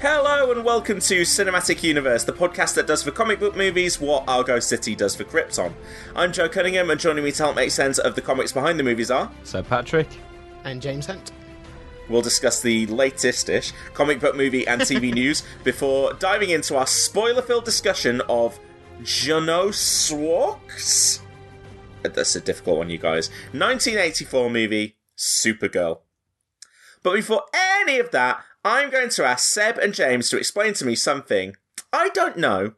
Hello and welcome to Cinematic Universe, the podcast that does for comic book movies what Argo City does for Krypton. I'm Joe Cunningham, and joining me to help make sense of the comics behind the movies are Seb Patrick, and James Hunt. We'll discuss the latest-ish comic book movie and TV news before diving into our spoiler-filled discussion of Jeannot Szwarc's. Uh, that's a difficult one, you guys. 1984 movie Supergirl. But before any of that, I'm going to ask Seb and James to explain to me something I don't know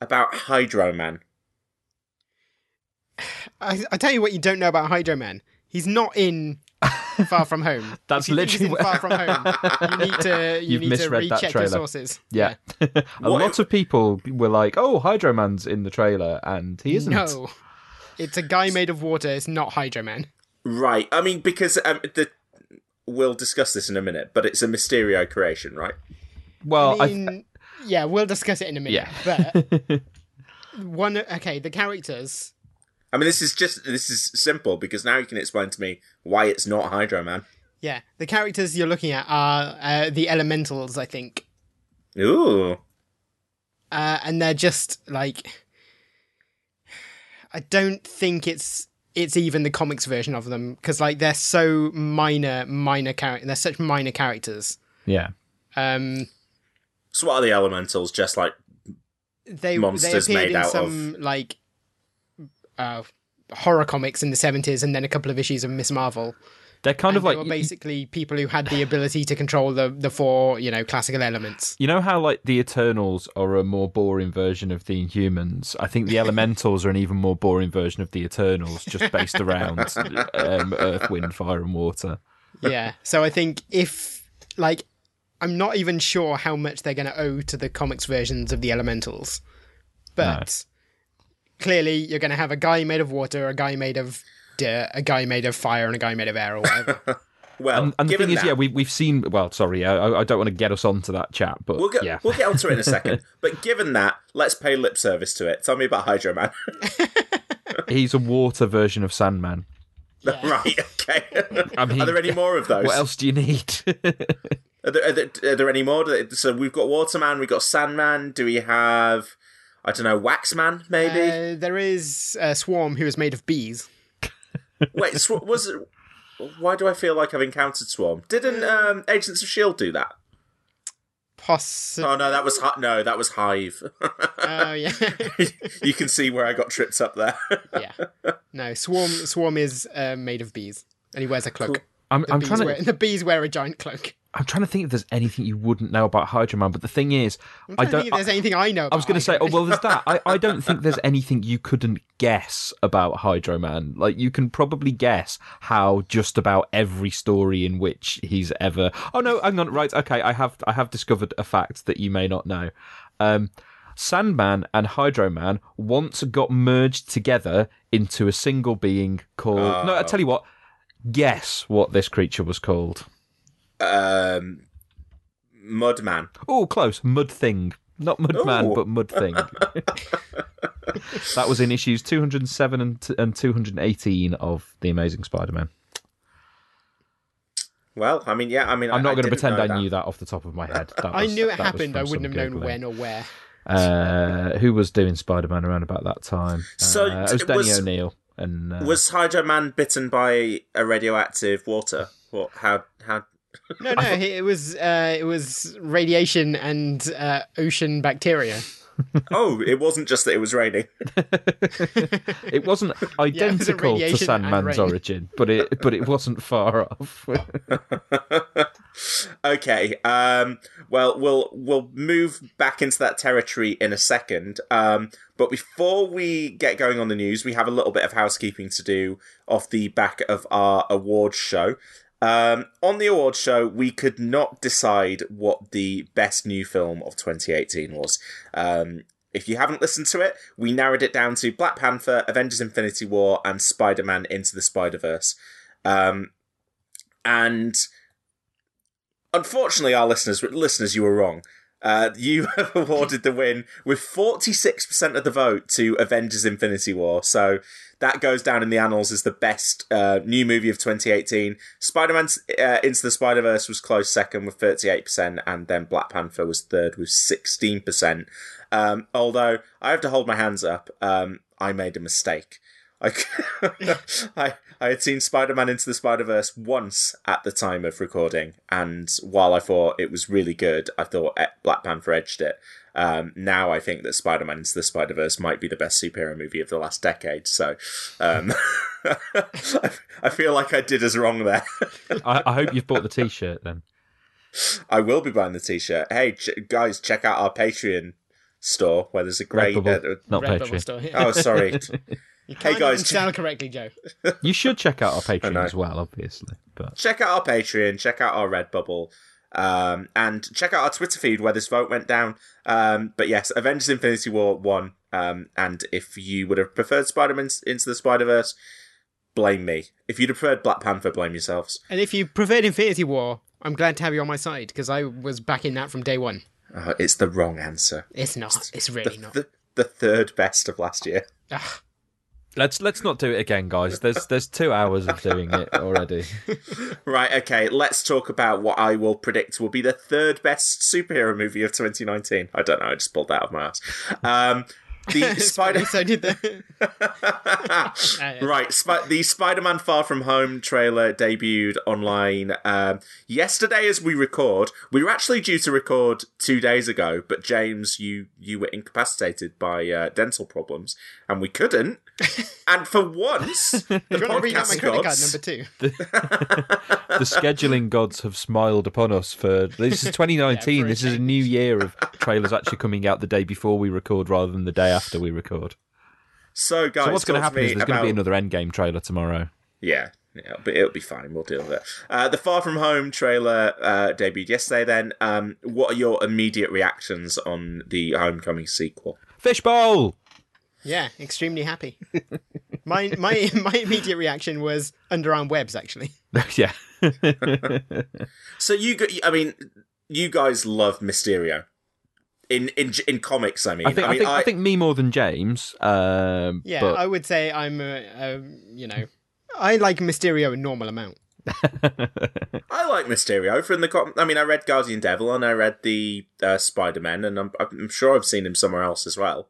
about Hydro Man. I, I tell you what, you don't know about Hydro Man. He's not in Far From Home. That's If you think he's literally in Far From Home. You need to you You've need to misread that recheck your trailer. sources. yeah, a What- lot of people were like, "Oh, Hydro Man's in the trailer," and he isn't. No, it's a guy made of water. It's not Hydro Man. Right. I mean, because um, the we'll discuss this in a minute, but it's a Mysterio creation, right? Well, I I mean, yeah, we'll discuss it in a minute. Yeah. but one, okay, the characters. I mean, this is just this is simple because now you can explain to me why it's not Hydro Man. Yeah, the characters you're looking at are uh, the elementals, I think, Ooh. uh, and they're just like. I don't think it's it's even the comics version of them because like they're so minor, minor character. They're such minor characters. yeah, Um, So what are the elementals? Just like they Monsters they appeared made in out some like uh, horror comics in the seventies, and then a couple of issues of Miss Marvel. They're kind and of like they were basically people who had the ability to control the the four you know classical elements. you know how like the Eternals are a more boring version of the Inhumans. I think the Elementals are an even more boring version of the Eternals, just based around um, Earth, Wind, Fire, and Water. yeah, so I think if like I'm not even sure how much they're going to owe to the comics versions of the elementals, but clearly you're going to have a guy made of water, a guy made of dirt, a guy made of fire, and a guy made of air or whatever. well, And, and the thing is, yeah, we, we've seen. Well, sorry, I, I don't want to get us onto that chat, but we'll get yeah, we'll get onto it in a second. but given that, let's pay lip service to it. Tell me about Hydro Man. he's a water version of Sandman. right. Okay. I mean, are there any more of those? What else do you need? Are there, are, there, are there any more? So we've got Waterman, we've got Sandman. Do we have, I don't know, Waxman? Maybe. uh, there is a swarm who is made of bees. Wait, Sw- was it? Why do I feel like I've encountered Swarm? Didn't um, Agents of Shield do that? Poss- Oh no, that was Hi- no, that was Hive. Oh yeah, you can see where I got tripped up there. yeah. No, swarm. Swarm is uh, made of bees, and he wears a cloak. I'm, The I'm bees trying to. wear, the bees wear a giant cloak. I'm trying to think if there's anything you wouldn't know about Hydro Man, but the thing is, I'm I don't. think if there's anything I know. I was going to say, oh well, there's that. I, I don't think there's anything you couldn't guess about Hydro Man. Like you can probably guess how just about every story in which he's ever. Oh no, hang on, right? Okay, I have I have discovered a fact that you may not know. Um, Sandman and Hydro Man once got merged together into a single being called. No, I tell you what. Guess what this creature was called. Um, Mudman. Oh, close. Mud Thing. Not Mudman, Ooh. but Mud Thing. that was in issues 207 and, t- and 218 of The Amazing Spider Man. Well, I mean, yeah, I mean, I'm I- not going to pretend I that. knew that off the top of my head. That I was- knew it that happened. I wouldn't some have known when or where. Uh, who was doing Spider Man around about that time? So, uh, it was t- Denny was- O'Neil. And uh, Was Hydro Man bitten by a radioactive water? What? How? How? No, no, it was uh, it was radiation and uh, ocean bacteria. Oh, it wasn't just that it was raining. it wasn't identical to radiation and Sandman's origin, but it but it wasn't far off. Okay. Um, well, we'll we'll move back into that territory in a second. Um, but before we get going on the news, we have a little bit of housekeeping to do off the back of our awards show. Um, on the awards show, we could not decide what the best new film of 2018 was. Um, if you haven't listened to it, we narrowed it down to Black Panther, Avengers Infinity War, and Spider Man Into the Spider Verse. Um, and unfortunately, our listeners, listeners, you were wrong. Uh, you have awarded the win with 46% of the vote to Avengers Infinity War. So that goes down in the annals as the best uh, new movie of 2018. Spider Man uh, Into the Spider Verse was close second with 38%, and then Black Panther was third with 16%. Um, although I have to hold my hands up, um, I made a mistake. I, I, I had seen Spider Man Into the Spider Verse once at the time of recording, and while I thought it was really good, I thought eh, Black Panther edged it. Um, now I think that Spider Man Into the Spider Verse might be the best superhero movie of the last decade. So um, I, I feel like I did as wrong there. I, I hope you've bought the T-shirt then. I will be buying the T-shirt. Hey ch- guys, check out our Patreon store where there's a great. Redbubble, uh, not Red Bubble Patreon. store. yeah. oh, sorry. You hey, can't guys, even spell correctly, Joe. You should check out our Patreon as well, obviously. But check out our Patreon, check out our Redbubble, um, and check out our Twitter feed where this vote went down. Um, but yes, Avengers Infinity War won. Um, and if you would have preferred Spider Man Into the Spider Verse, blame me. If you'd have preferred Black Panther, blame yourselves. And if you preferred Infinity War, I'm glad to have you on my side because I was backing that from day one. Uh, it's the wrong answer. It's not. It's really not. The, the third best of last year. Ugh. Let's let's not do it again, guys. There's there's two hours of doing it already. Right, okay, let's talk about what I will predict will be the third best superhero movie of 2019. I don't know, I just pulled that out of my ass. Um, the Spider. so did the. right, Sp- the Spider-Man Far From Home trailer debuted online um, yesterday as we record. We were actually due to record two days ago, but James, you you were incapacitated by uh, dental problems, and we couldn't. And for once, the Do you want to read my podcast card gods- number two? The scheduling gods have smiled upon us for this is 2019. Yeah, this is a new year of trailers actually coming out the day before we record rather than the day after we record. So, guys, So what's going to happen is me there's going to be another Endgame trailer tomorrow. Yeah, yeah, but it'll be fine. We'll deal with it. Uh, the Far From Home trailer uh, debuted yesterday. Then, um, what are your immediate reactions on the Homecoming sequel? Fishbowl. Yeah, extremely happy. my my my immediate reaction was underarm webs. Actually, yeah. So you, go- I mean, you guys love Mysterio in in in comics. I mean, I think I, mean, think I, think me more than James. Um, yeah, but I would say I'm a, a you know I like Mysterio a normal amount. I like Mysterio from the. com- I mean, I read Guardian Devil and I read the uh, Spider Man, and I'm I'm sure I've seen him somewhere else as well.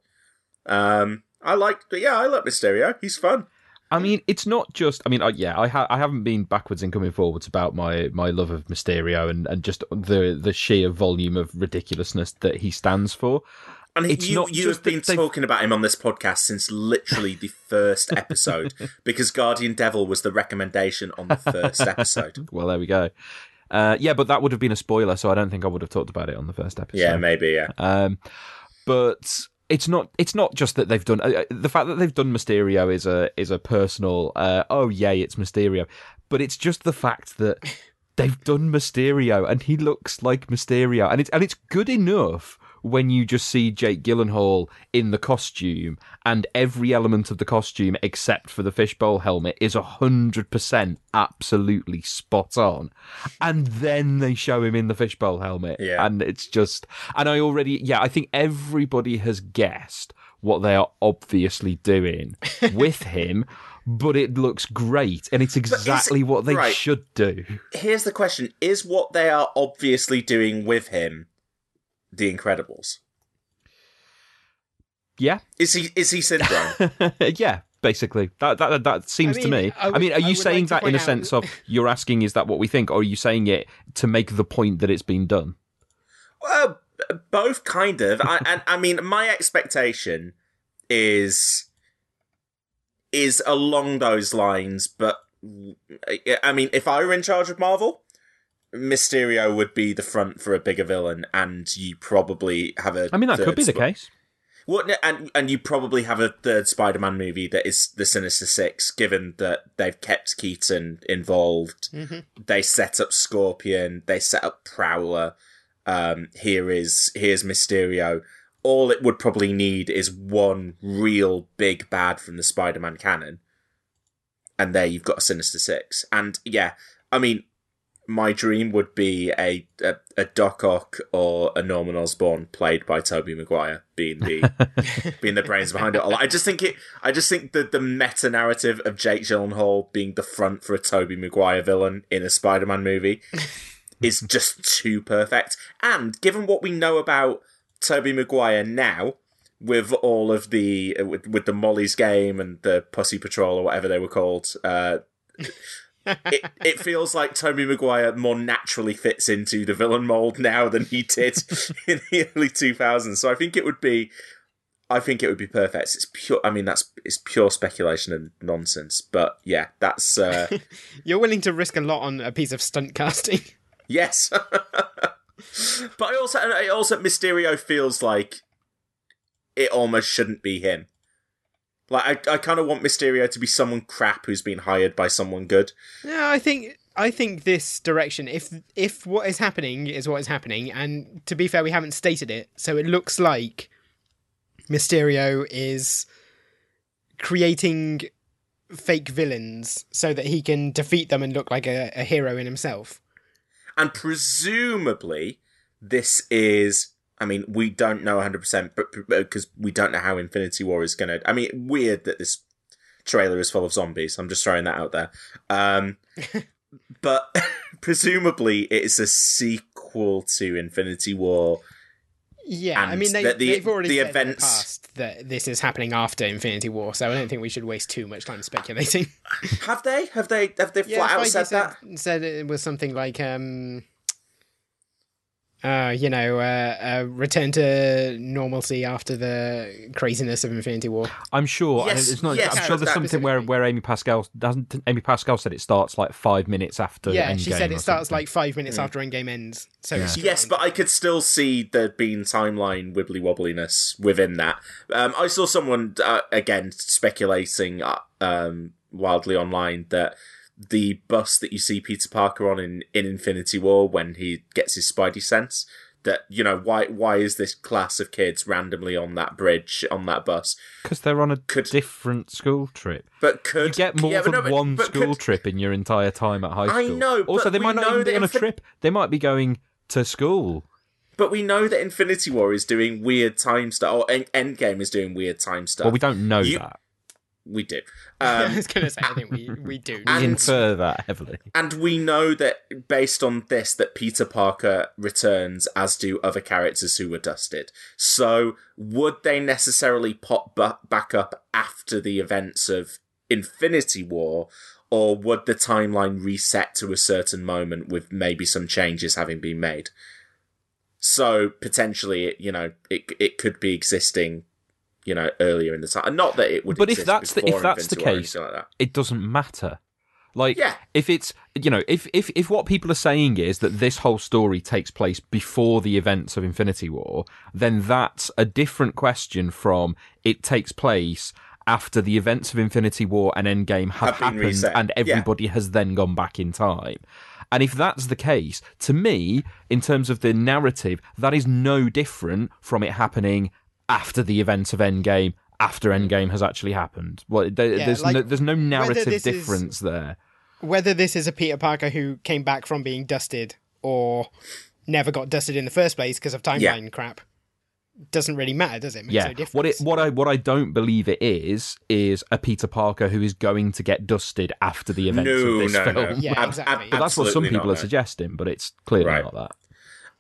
Um, I like, but yeah, I like Mysterio. He's fun. I mean, it's not just. I mean, I, yeah, I, ha- I haven't been backwards and coming forwards about my, my love of Mysterio and, and just the the sheer volume of ridiculousness that he stands for. And It's you, not you have been they've- talking about him on this podcast since literally the first episode because Guardian Devil was the recommendation on the first episode. Well, there we go. Uh, yeah, but that would have been a spoiler, so I don't think I would have talked about it on the first episode. Yeah, maybe, yeah. Um, but it's not. It's not just that they've done uh, the fact that they've done Mysterio is a is a personal. Uh, oh yay, it's Mysterio. But it's just the fact that they've done Mysterio and he looks like Mysterio, and it's and it's good enough when you just see Jake Gyllenhaal in the costume and every element of the costume except for the fishbowl helmet is a hundred percent absolutely spot on, and then they show him in the fishbowl helmet, Yeah. and it's just and I already yeah I think everybody has guessed what they are obviously doing with him. But it looks great, and it's exactly what they right. should do. Here's the question Is what they are obviously doing with him The Incredibles? yeah, Is he is he syndrome? yeah. Basically, that that that seems I to me. I I, mean, are you saying like that in point a out- sense of you're asking is that what we think, or are you saying it to make the point that it's been done? Well, both kind of. I, and I mean, my expectation is is along those lines. But I mean, if I were in charge of Marvel, Mysterio would be the front for a bigger villain, and you probably have a. I mean, that third could be the Sp- case. Well, no, and and you probably have a third Spider-Man movie that is the Sinister Six, given that they've kept Keaton involved. They set up Scorpion. They set up Prowler. Um, here is here's Mysterio. All it would probably need is one real big bad from the Spider-Man canon, and there you've got a Sinister Six. And yeah, I mean, my dream would be a, a, a Doc Ock or a Norman Osborn played by Tobey Maguire being the being the brains behind it all. I just think it I just think that the meta narrative of Jake Gyllenhaal being the front for a Tobey Maguire villain in a Spider-Man movie is just too perfect. And given what we know about Tobey Maguire now, with all of the with, with the Molly's game and the Pussy Patrol or whatever they were called, uh, it, it feels like Tobey Maguire more naturally fits into the villain mold now than he did in the early 2000s. So I think it would be, I think it would be perfect. It's pure. I mean, that's it's pure speculation and nonsense. But yeah, that's uh, You're willing to risk a lot on a piece of stunt casting. yes. but I also, I also Mysterio feels like it almost shouldn't be him. Like I, I kind of want Mysterio to be someone crap who's been hired by someone good. Yeah, I think I think this direction. If if what is happening is what is happening, and to be fair, we haven't stated it, so it looks like Mysterio is creating fake villains so that he can defeat them and look like a, a hero in himself. And presumably, this is. I mean, we don't know 100%, but because we don't know how Infinity War is going to. I mean, weird that this trailer is full of zombies. I'm just throwing that out there. Um, but presumably, it is a sequel to Infinity War. Yeah, I mean they, the- the- they've already the said in the events- past that this is happening after Infinity War, so I don't think we should waste too much time speculating. Have they? Have they? Have they flat out Feige said that? Said it was something like, um, uh, you know, uh, uh, return to normalcy after the craziness of Infinity War. I'm sure. Yes, it's not. yes, I'm sure there's that- something where, where Amy Pascal doesn't. Amy Pascal said it starts like five minutes after. yeah, she said it starts something. like five minutes after Endgame ends. So it's Yes, but I could still see there being timeline wibbly wobbliness within that. Um, I saw someone uh, again speculating uh, um, wildly online that the bus that you see Peter Parker on in, in Infinity War when he gets his Spidey sense. That you know why why is this class of kids randomly on that bridge on that bus? because they're on a Could- different school trip. But could You get more yeah, than no, but- one but school could- trip in your entire time at high school. I know, Also, they might not even be on a trip. They might be going to school. But we know that Infinity War is doing weird time stuff, or Endgame is doing weird time stuff. Well, we don't know You- that. We do. I Um, was going to say, I think we, we do. We And- infer that heavily. And we know that based on this, that Peter Parker returns, as do other characters who were dusted. So, would they necessarily pop bu- back up after the events of Infinity War, or would the timeline reset to a certain moment with maybe some changes having been made? So potentially, you know, it it could be existing, you know, earlier in the time. Not that it would. But if that's the if that's the Infinity War or case, like that. it doesn't matter. Like, Yeah. if it's you know, if if if what people are saying is that this whole story takes place before the events of Infinity War, then that's a different question from it takes place after the events of Infinity War and Endgame have, Have happened reset. and Yeah. everybody has then gone back in time. And if that's the case, to me, in terms of the narrative, that is no different from it happening after the events of Endgame, after Endgame has actually happened. Well, there, Yeah, there's like, no there's no narrative this is- difference there. Whether this is a Peter Parker who came back from being dusted or never got dusted in the first place because of timeline crap doesn't really matter, does it? Makes Yeah, no what it what I what I don't believe it is is a Peter Parker who is going to get dusted after the events No, of this no, film. no. Yeah, Ab- exactly. ab- But that's what some people not, are no. suggesting, but it's clearly Right. not that.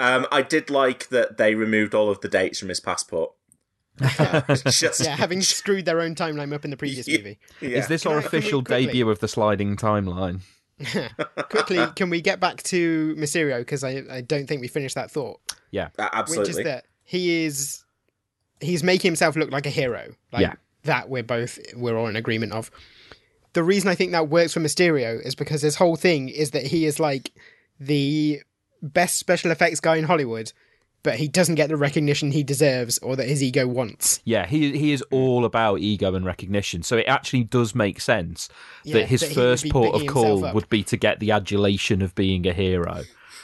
Um, I did like that they removed all of the dates from his passport. Just, Yeah, having screwed their own timeline up in the previous Yeah. movie. yeah. Is this Can our I- official quickly- debut of the sliding timeline? Quickly, can we get back to Mysterio? Because I, I don't think we finished that thought. Yeah. Uh, Which is absolutely. that he is he's making himself look like a hero. Like Yeah. that we're both we're all in agreement of. The reason I think that works for Mysterio is because his whole thing is that he is like the best special effects guy in Hollywood, but he doesn't get the recognition he deserves or that his ego wants. Yeah, he he is all about ego and recognition. So it actually does make sense Yeah, that his that first port of call up. would be to get the adulation of being a hero.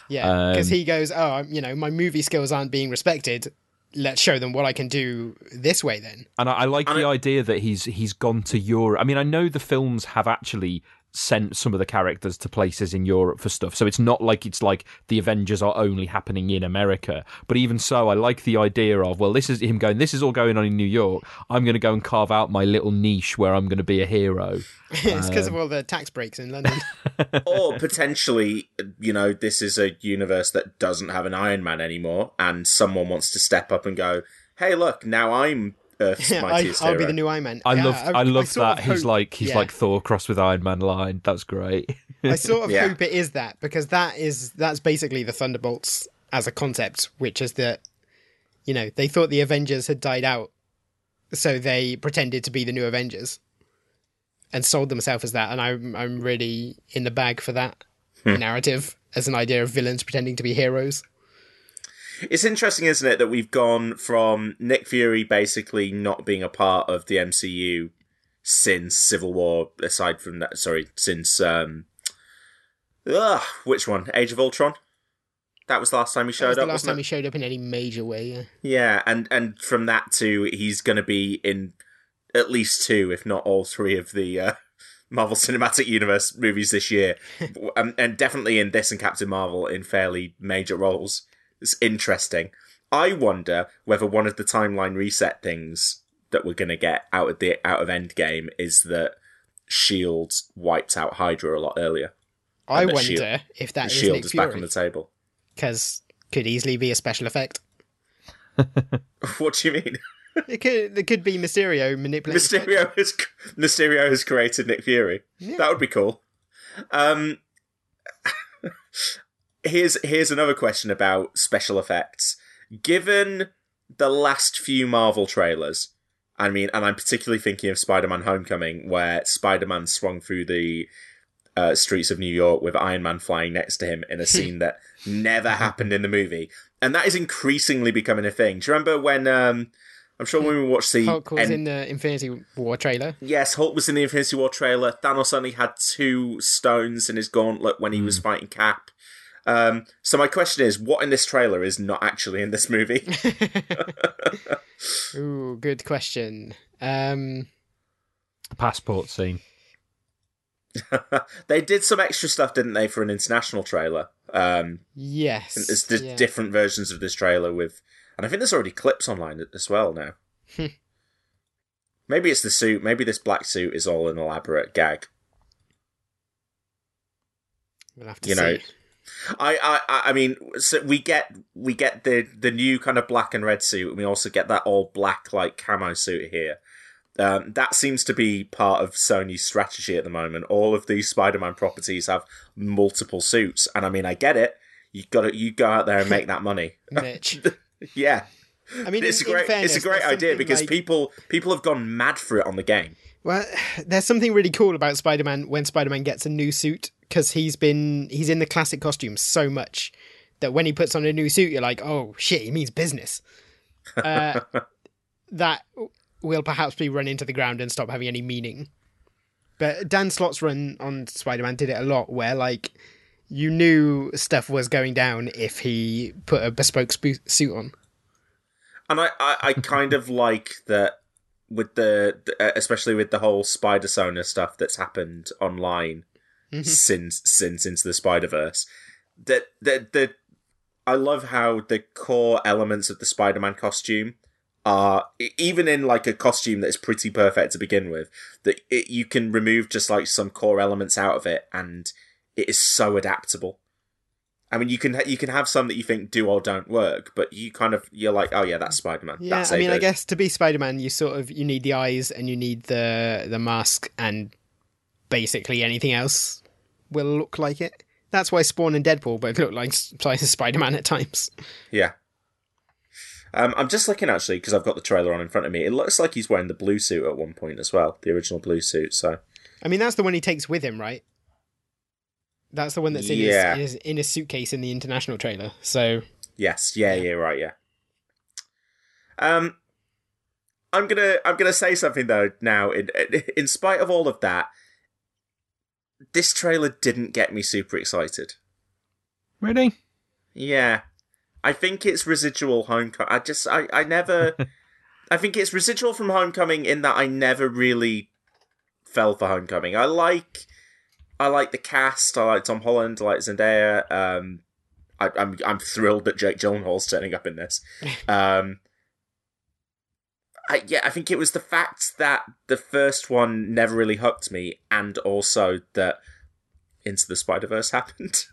Yeah, because Um, he goes, "Oh, you know, my movie skills aren't being respected. Let's show them what I can do this way." Then, And I, I like And the it- idea that he's he's gone to Europe. I mean, I know the films have actually sent some of the characters to places in Europe for stuff, so it's not like it's like the Avengers are only happening in America. But even so, I like the idea of well, this is him going. This is all going on in New York. I'm going to go and carve out my little niche where I'm going to be a hero. it's because Um, of all the tax breaks in London. or potentially, you know, this is a universe that doesn't have an Iron Man anymore, and someone wants to step up and go, "Hey, look, now I'm Earth's I, I'll hero." be the new Iron Man. I Yeah, love I, love sort that of he's hope- like he's yeah. like Thor crossed with Iron Man line. That's great. I sort of Yeah. hope it is that because that is that's basically the Thunderbolts as a concept, which is that you know they thought the Avengers had died out, so they pretended to be the new Avengers, and sold themselves as that. And I'm I'm really in the bag for that hmm. narrative as an idea of villains pretending to be heroes. It's interesting, isn't it, that we've gone from Nick Fury basically not being a part of the MCU since Civil War, aside from that, sorry, since um, ugh, which one? Age of Ultron. That was the last time he That showed was the up. last time it? he showed up in any major way. Yeah. Yeah, and and from that to he's going to be in at least two, if not all three, of the uh, Marvel Cinematic Universe movies this year, and, and definitely in this and Captain Marvel in fairly major roles. It's interesting. I wonder whether one of the timeline reset things that we're going to get out of the out of Endgame is that Shield wiped out Hydra a lot earlier. I wonder Shield- if that is Shield is back on the table. because could easily be a special effect. What do you mean? It could it could be Mysterio manipulating. Mysterio has Mysterio has created Nick Fury. That would be cool. Um, here's here's another question about special effects. Given the last few Marvel trailers, I mean, and I'm particularly thinking of Spider-Man: Homecoming, where Spider-Man swung through the uh, streets of New York with Iron Man flying next to him in a scene that never happened in the movie, and that is increasingly becoming a thing. Do you remember when? Um, I'm sure when we watched the Hulk was end- in the Infinity War trailer. Yes, Hulk was in the Infinity War trailer. Thanos only had two stones in his gauntlet when he was fighting Cap. Um, so my question is, what in this trailer is not actually in this movie? Ooh, good question. Um, Passport scene. they did some extra stuff, didn't they, for an international trailer? Um, yes. there's di- yeah. different versions of this trailer with, and I think there's already clips online as well now. maybe it's the suit. Maybe this black suit is all an elaborate gag. We'll have to you see. know, I, I, I- mean, so we get we get the the new kind of black and red suit, and we also get that all black like camo suit here. Um, that seems to be part of Sony's strategy at the moment. All of these Spider-Man properties have multiple suits, and I mean, I get it. You got to you go out there and make that money. Mitch. yeah, I mean, it's in- a great fairness, it's a great idea because like- people people have gone mad for it on the game. Well, there's something really cool about Spider-Man when Spider-Man gets a new suit because he's been he's in the classic costume so much that when he puts on a new suit, you're like, oh shit, he means business. Uh, that will perhaps be run into the ground and stop having any meaning. But Dan Slott's run on Spider-Man did it a lot, where like you knew stuff was going down if he put a bespoke sp- suit on. And I, I, I kind of like that with the, the- uh, especially with the whole Spider Sona stuff that's happened online mm-hmm. since since into the Spider Verse. That that that I love how the core elements of the Spider Man costume are even in like a costume that's pretty perfect to begin with. That it, you can remove just like some core elements out of it, and it is so adaptable. I mean, you can you can have some that you think do or don't work, but you kind of you're like, oh yeah, that's Spider Man. Yeah, that's I mean, I guess to be Spider Man, you sort of you need the eyes and you need the the mask, and basically anything else will look like it. That's why Spawn and Deadpool both look like Spider Man at times. Yeah. Um, I'm just looking actually because I've got the trailer on in front of me. It looks like he's wearing the blue suit at one point as well, the original blue suit. So I mean, that's the one he takes with him, right? That's the one that's in, Yeah. his, in his in his suitcase in the international trailer. So yes, yeah, yeah, right, yeah. Um, I'm gonna I'm gonna say something though now. In in spite of all of that, this trailer didn't get me super excited. Really? Yeah. I think it's residual homecoming. I just I, I never I think it's residual from homecoming in that I never really fell for homecoming. I like I like the cast, I like Tom Holland, I like Zendaya. Um I, I'm I'm thrilled that Jake Gyllenhaal's turning up in this. Um I, yeah, I think it was the fact that the first one never really hooked me, and also that Into the Spider Verse happened.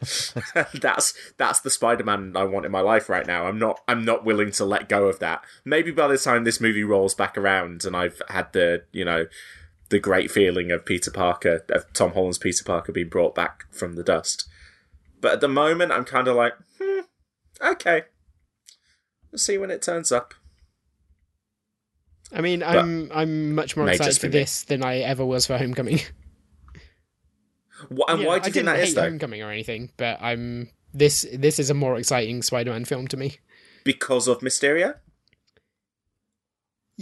that's that's the Spider-Man I want in my life right now. I'm not I'm not willing to let go of that. Maybe by the time this movie rolls back around and I've had the you know the great feeling of Peter Parker of Tom Holland's Peter Parker being brought back from the dust. But at the moment, I'm kind of like, hmm, okay, we'll see when it turns up. I mean, I'm I'm much more excited for this than I ever was for Homecoming. And Yeah, why do you think didn't that hate is though? Homecoming or anything, but I'm this this is a more exciting Spider-Man film to me. Because of Mysterio?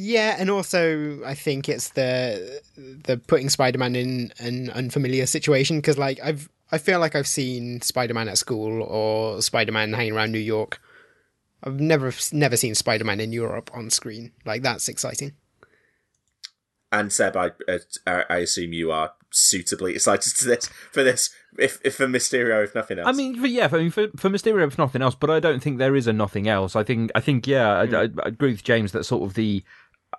Yeah, and also I think it's the the putting Spider-Man in an unfamiliar situation because like I've I feel like I've seen Spider-Man at school or Spider-Man hanging around New York. I've never never seen Spider-Man in Europe on screen. Like that's exciting. And Seb, I, uh, I assume you are suitably excited to this for this, if if for Mysterio, if nothing else. I mean, for, yeah, I mean, for, for Mysterio, if nothing else, but I don't think there is a nothing else. I think, I think, yeah, I, I, I agree with James that sort of the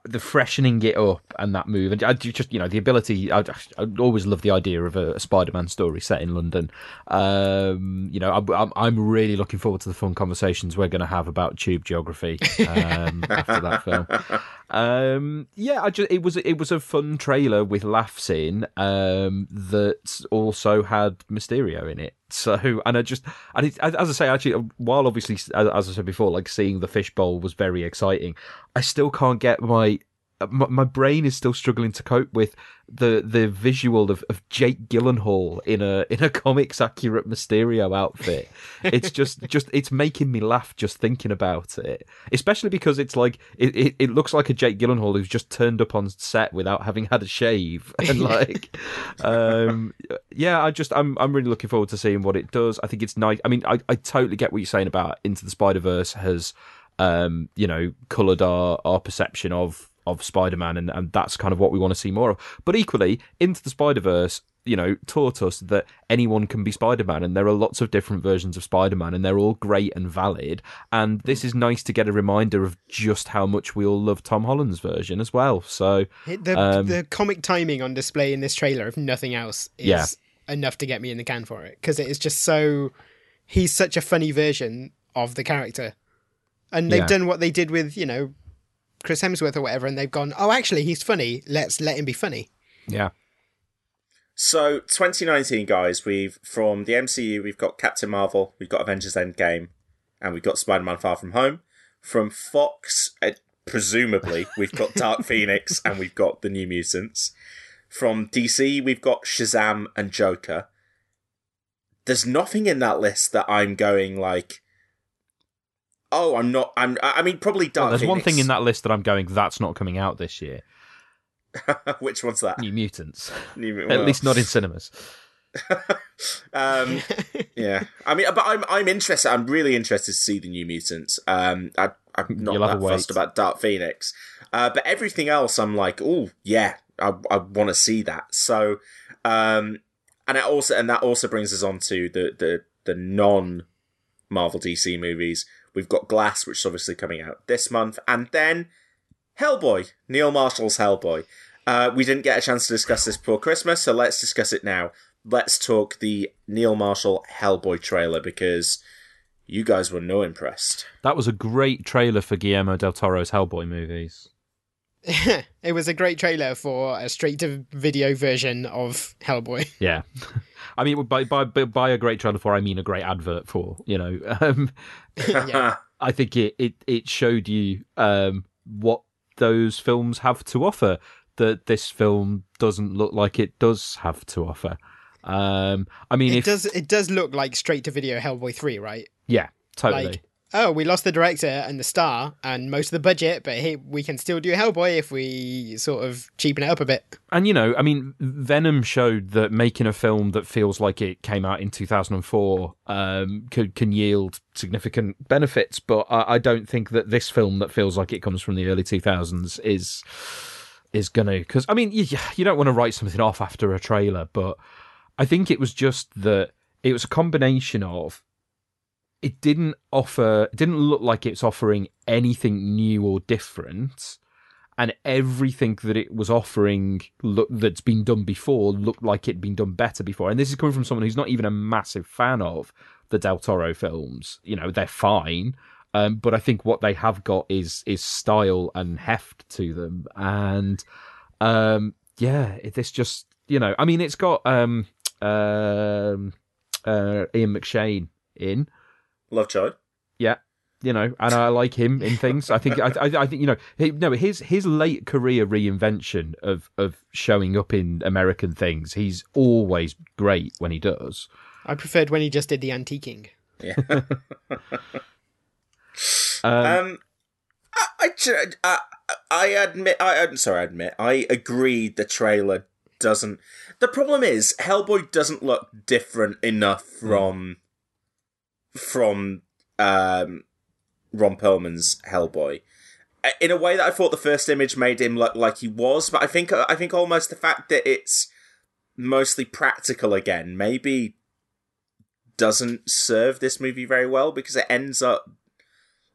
the freshening it up and that move, and I just you know the ability. I, I always love the idea of a, a Spider-Man story set in London. Um, you know, I, I'm I'm really looking forward to the fun conversations we're going to have about tube geography um, after that film. Um, yeah, I just it was it was a fun trailer with laughs in um, that also had Mysterio in it. So, and I just, and it, as I say, actually, while obviously, as, as I said before, like seeing the fishbowl was very exciting, I still can't get my. My, my brain is still struggling to cope with the the visual of, of Jake Gyllenhaal in a in a comics accurate Mysterio outfit. It's just just it's making me laugh just thinking about it, especially because it's like it, it, it looks like a Jake Gyllenhaal who's just turned up on set without having had a shave and like um yeah I just I'm I'm really looking forward to seeing what it does. I think it's nice. I mean I I totally get what you're saying about Into the Spider Verse has um you know colored our our perception of of Spider-Man, and, and that's kind of what we want to see more of. But equally, Into the Spider-Verse, you know, taught us that anyone can be Spider-Man, and there are lots of different versions of Spider-Man, and they're all great and valid. And this is nice to get a reminder of just how much we all love Tom Holland's version as well. So, The Um, the comic timing on display in this trailer, if nothing else, is Yeah. enough to get me in the can for it because it is just so. He's such a funny version of the character, and they've Yeah. done what they did with you know Chris Hemsworth or whatever, and they've gone, oh, actually, he's funny. Let's let him be funny. yeah, So 2019, guys, we've from the MCU, we've got Captain Marvel, we've got Avengers Endgame, and we've got Spider-Man Far From Home. From Fox, uh, presumably, we've got Dark Phoenix and we've got the New Mutants. From DC, we've got Shazam and Joker. There's nothing in that list that I'm going like. Oh, I'm not. I'm. I mean, probably Dark. Well, there's one thing in that list that I'm going. That's not coming out this year. Which one's that? New Mutants, New- at least not in cinemas. um, yeah, I mean, but I'm I'm interested. I'm really interested to see the New Mutants. Um, I, I'm not You'll that fussed about Dark Phoenix, uh, but everything else, I'm like, oh yeah, I I want to see that. So, um, and it also and that also brings us on to the the the non Marvel DC movies. We've got Glass, which is obviously coming out this month, and then Hellboy, Neil Marshall's Hellboy. Uh, we didn't get a chance to discuss this before Christmas, so let's discuss it now. let's talk the Neil Marshall Hellboy trailer because you guys were no impressed. That was a great trailer for Guillermo del Toro's Hellboy movies. it was a great trailer for a straight to video version of Hellboy. Yeah. I mean, by, by by a great trailer for, I mean a great advert for. You know, um, yeah. I think it, it, it showed you um, what those films have to offer. That this film doesn't look like it does have to offer. Um, I mean, It if does it does look like straight to video Hellboy 3, right? yeah, totally. Like oh, we lost the director and the star and most of the budget, but hey, we can still do Hellboy if we sort of cheapen it up a bit. And you know, I mean, Venom showed that making a film that feels like it came out in 2004 um, could can yield significant benefits. But I, I don't think that this film that feels like it comes from the early 2000s is is gonna. Because I mean, you, you don't want to write something off after a trailer, but I think it was just that it was a combination of it didn't offer, it didn't look like it's offering anything new or different and everything that it was offering look, that's been done before looked like it'd been done better before. And this is coming from someone who's not even a massive fan of the Del Toro films. You know, they're fine, um, but I think what they have got is is style and heft to them. And um, yeah, this just you know, I mean, it's got um, um, uh, Ian McShane in. Lovejoy. Yeah, you know, and I like him in things. I think, I, I, I think, you know, he, no, his his late career reinvention of of showing up in American things. He's always great when he does. I preferred when he just did the antiquing. Yeah. Um, Um, I, I, I, I admit, I, I'm sorry, I admit, I agree the trailer doesn't. The problem is, Hellboy doesn't look different enough from, from, um, Ron Perlman's Hellboy. Uh, In a way that I thought the first image made him look like he was, but I think, I think almost the fact that it's mostly practical again, maybe doesn't serve this movie very well because it ends up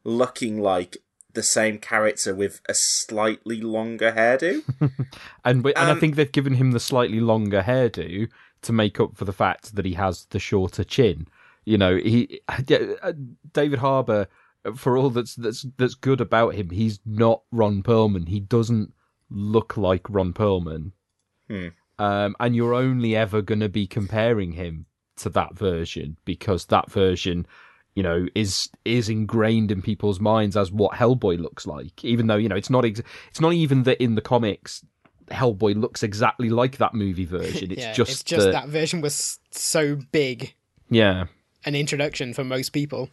looking like the same character with a slightly longer hairdo. and we- and I um, think they've given him the slightly longer hairdo to make up for the fact that he has the shorter chin. You know, he yeah, uh, David Harbour. For all that's that's that's good about him, he's not Ron Perlman. He doesn't look like Ron Perlman. Hmm. um, and you're only ever going to be comparing him to that version because that version, you know, is is ingrained in people's minds as what Hellboy looks like. Even though you know it's not ex- it's not even that in the comics Hellboy looks exactly like that movie version. It's yeah, just it's just that, that version was so big yeah. An introduction for most people.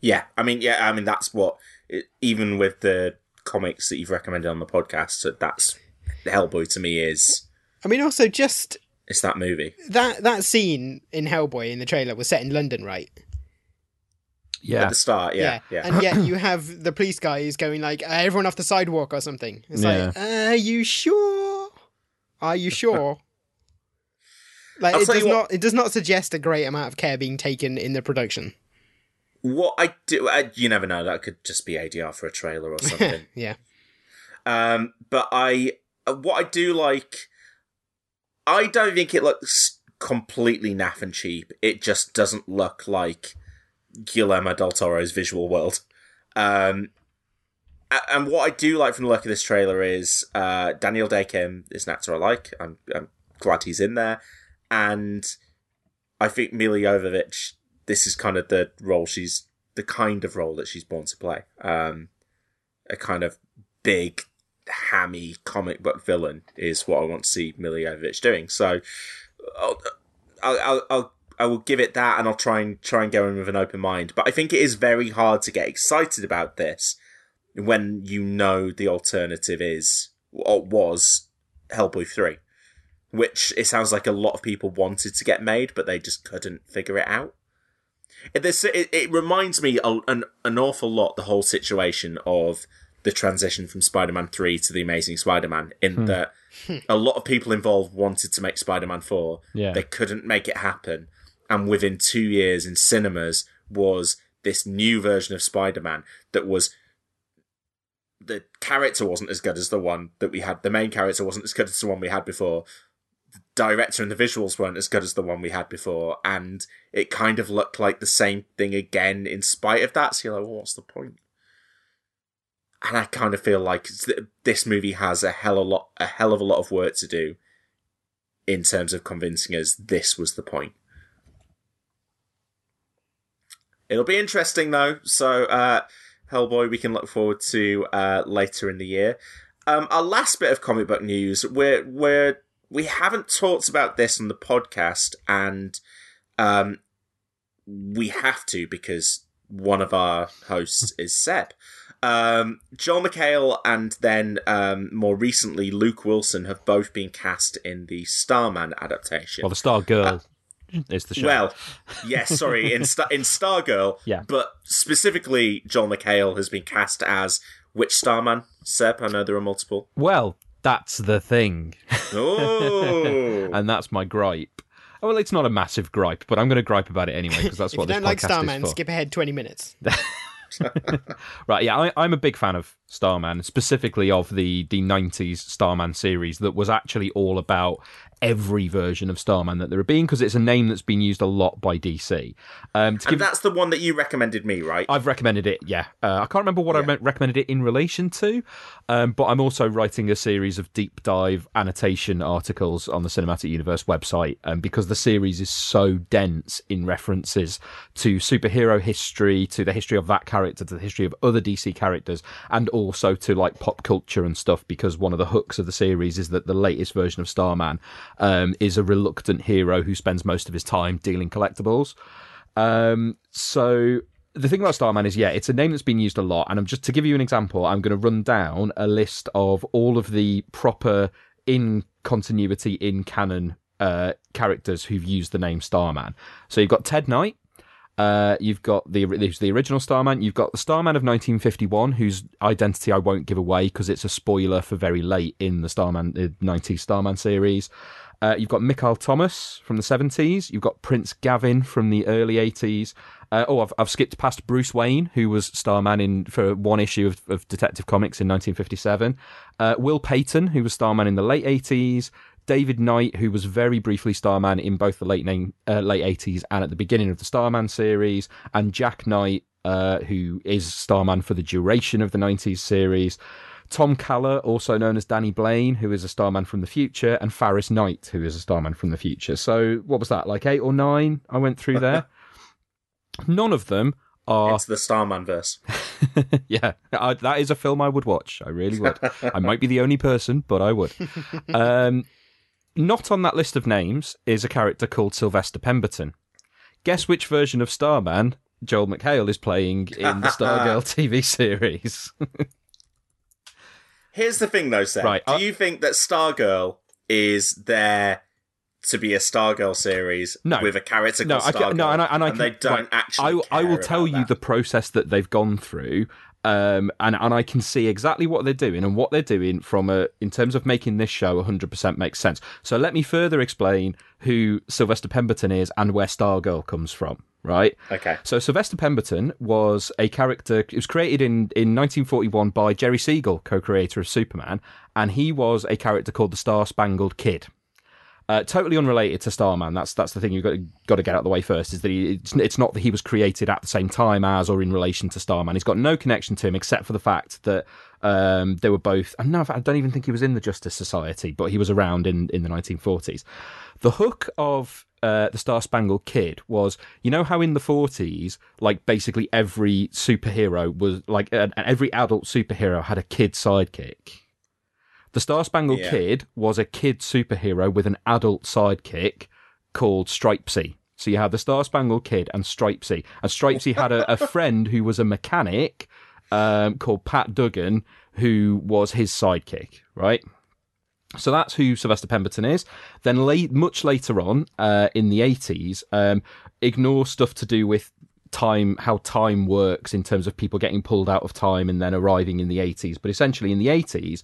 yeah, I mean, yeah, I mean that's what it, even with the comics that you've recommended on the podcast, that that's Hellboy to me is I mean, also just it's that movie. that that scene in Hellboy in the trailer was set in London, right? Yeah, At the start, yeah, yeah. And yet you have the police guy who's going like, uh, "Everyone off the sidewalk" or something. It's like, "Are you sure? Are you sure?" Like I'll it does what- not. It does not suggest a great amount of care being taken in the production. What I do, I, you never know. That could just be ADR for a trailer or something. yeah. Um, but I, uh, what I do like, I don't think it looks completely naff and cheap. It just doesn't look like Guillermo del Toro's visual world. Um, and what I do like from the look of this trailer is uh, Daniel Dae Kim is an actor I like. I'm, I'm glad he's in there, and I think Milla Jovovich. This is kind of the role she's the kind of role that she's born to play. Um, a kind of big, hammy comic book villain is what I want to see Milla Jovovich doing. So, I'll, I'll, I'll, I'll I will give it that, and I'll try and try and go in with an open mind. But I think it is very hard to get excited about this when you know the alternative is or was Hellboy three, which it sounds like a lot of people wanted to get made, but they just couldn't figure it out. It, this, it, it reminds me a, an an awful lot the whole situation of the transition from Spider-Man 3 to The Amazing Spider-Man in hmm. that a lot of people involved wanted to make Spider-Man 4. Yeah. They couldn't make it happen. And within two years in cinemas was this new version of Spider-Man that was the character wasn't as good as the one that we had. The main character wasn't as good as the one we had before. Director and the visuals weren't as good as the one we had before, and it kind of looked like the same thing again in spite of that. So you're like, well, what's the point? And I kind of feel like this movie has a hell a lot, a hell of a lot of work to do in terms of convincing us this was the point. It'll be interesting though. So, uh, Hellboy, we can look forward to uh, later in the year. Um, our last bit of comic book news, we're we're we haven't talked about this on the podcast, and um, we have to because one of our hosts is Seb. Um, Joel McHale and then um, more recently Luke Wilson have both been cast in the Starman adaptation. Well, the Star Girl uh, is the show. Well, yes, sorry, in Star- in Stargirl, yeah, but specifically Joel McHale has been cast as which Starman? Seb, I know there are multiple. Well, that's the thing. Oh, and that's my gripe. Oh, well, it's not a massive gripe, but I'm going to gripe about it anyway because that's what if you this don't like podcast Starman, for. skip ahead 20 minutes. right, yeah, I, I'm a big fan of Starman, specifically of the the 90s Starman series that was actually all about every version of Starman that there have been because it's a name that's been used a lot by DC. Um, to and that's the one that you recommended me, right? I've recommended it, yeah. Uh, I can't remember what Yeah. I re- recommended it in relation to, um, but I'm also writing a series of deep dive annotation articles on the Cinematic Universe website um, because the series is so dense in references to superhero history, to the history of that character, to the history of other DC characters, and also to like pop culture and stuff. Because one of the hooks of the series is that the latest version of Starman um, is a reluctant hero who spends most of his time dealing collectibles. Um, so the thing about Starman is, yeah, it's a name that's been used a lot. And I'm just to give you an example, I'm going to run down a list of all of the proper in continuity in canon uh, characters who've used the name Starman. So you've got Ted Knight. Uh, you've got the who's the original Starman. You've got the Starman of 1951, whose identity I won't give away because it's a spoiler for very late in the Starman, the 90s Starman series. Uh, you've got Mikaal Tomas from the 70s. You've got Prince Gavin from the early 80s. Uh, oh, I've, I've skipped past Bruce Wayne, who was Starman in for one issue of, of Detective Comics in 1957. Uh, Will Payton, who was Starman in the late 80s. David Knight, who was very briefly Starman in both the late name, uh, late 80s and at the beginning of the Starman series, and Jack Knight, uh, who is Starman for the duration of the 90s series. Thom Kallor, also known as Danny Blaine, who is a Starman from the future, and Farris Knight, who is a Starman from the future. So, what was that, like eight or nine I went through there? None of them are. It's the Starman verse. yeah, I, that is a film I would watch. I really would. I might be the only person, but I would. Um, not on that list of names is a character called Sylvester Pemberton. Guess which version of Starman Joel McHale is playing in the Stargirl TV series? Here's the thing, though, Seb. Right, Do I- you think that Stargirl is there to be a Stargirl series No. with a character no, called I Stargirl? can, no, and I, and I they can, don't right, actually. I, I will tell you that. the process that they've gone through, um, and and I can see exactly what they're doing and what they're doing from a in terms of making this show 100% makes sense. So let me further explain who Sylvester Pemberton is and where Stargirl comes from. Right. Okay. So Sylvester Pemberton was a character. It was created in, in 1941 by Jerry Siegel, co-creator of Superman, and he was a character called the Star Spangled Kid. Uh, totally unrelated to Starman. That's that's the thing you've got to, got to get out of the way first. Is that he, it's, it's not that he was created at the same time as or in relation to Starman. He's got no connection to him except for the fact that um, they were both. And no, I don't even think he was in the Justice Society, but he was around in in the 1940s. The hook of uh, the Star Spangled Kid was, you know, how in the 40s, like basically every superhero was like uh, every adult superhero had a kid sidekick. The Star Spangled Yeah. Kid was a kid superhero with an adult sidekick called Stripesy. So you had the Star Spangled Kid and Stripesy. And Stripesy had a, a friend who was a mechanic um, called Pat Duggan, who was his sidekick, right? So that's who Sylvester Pemberton is. Then late, much later on, uh, in the 80s, um, ignore stuff to do with time, how time works in terms of people getting pulled out of time and then arriving in the 80s. But essentially, in the 80s,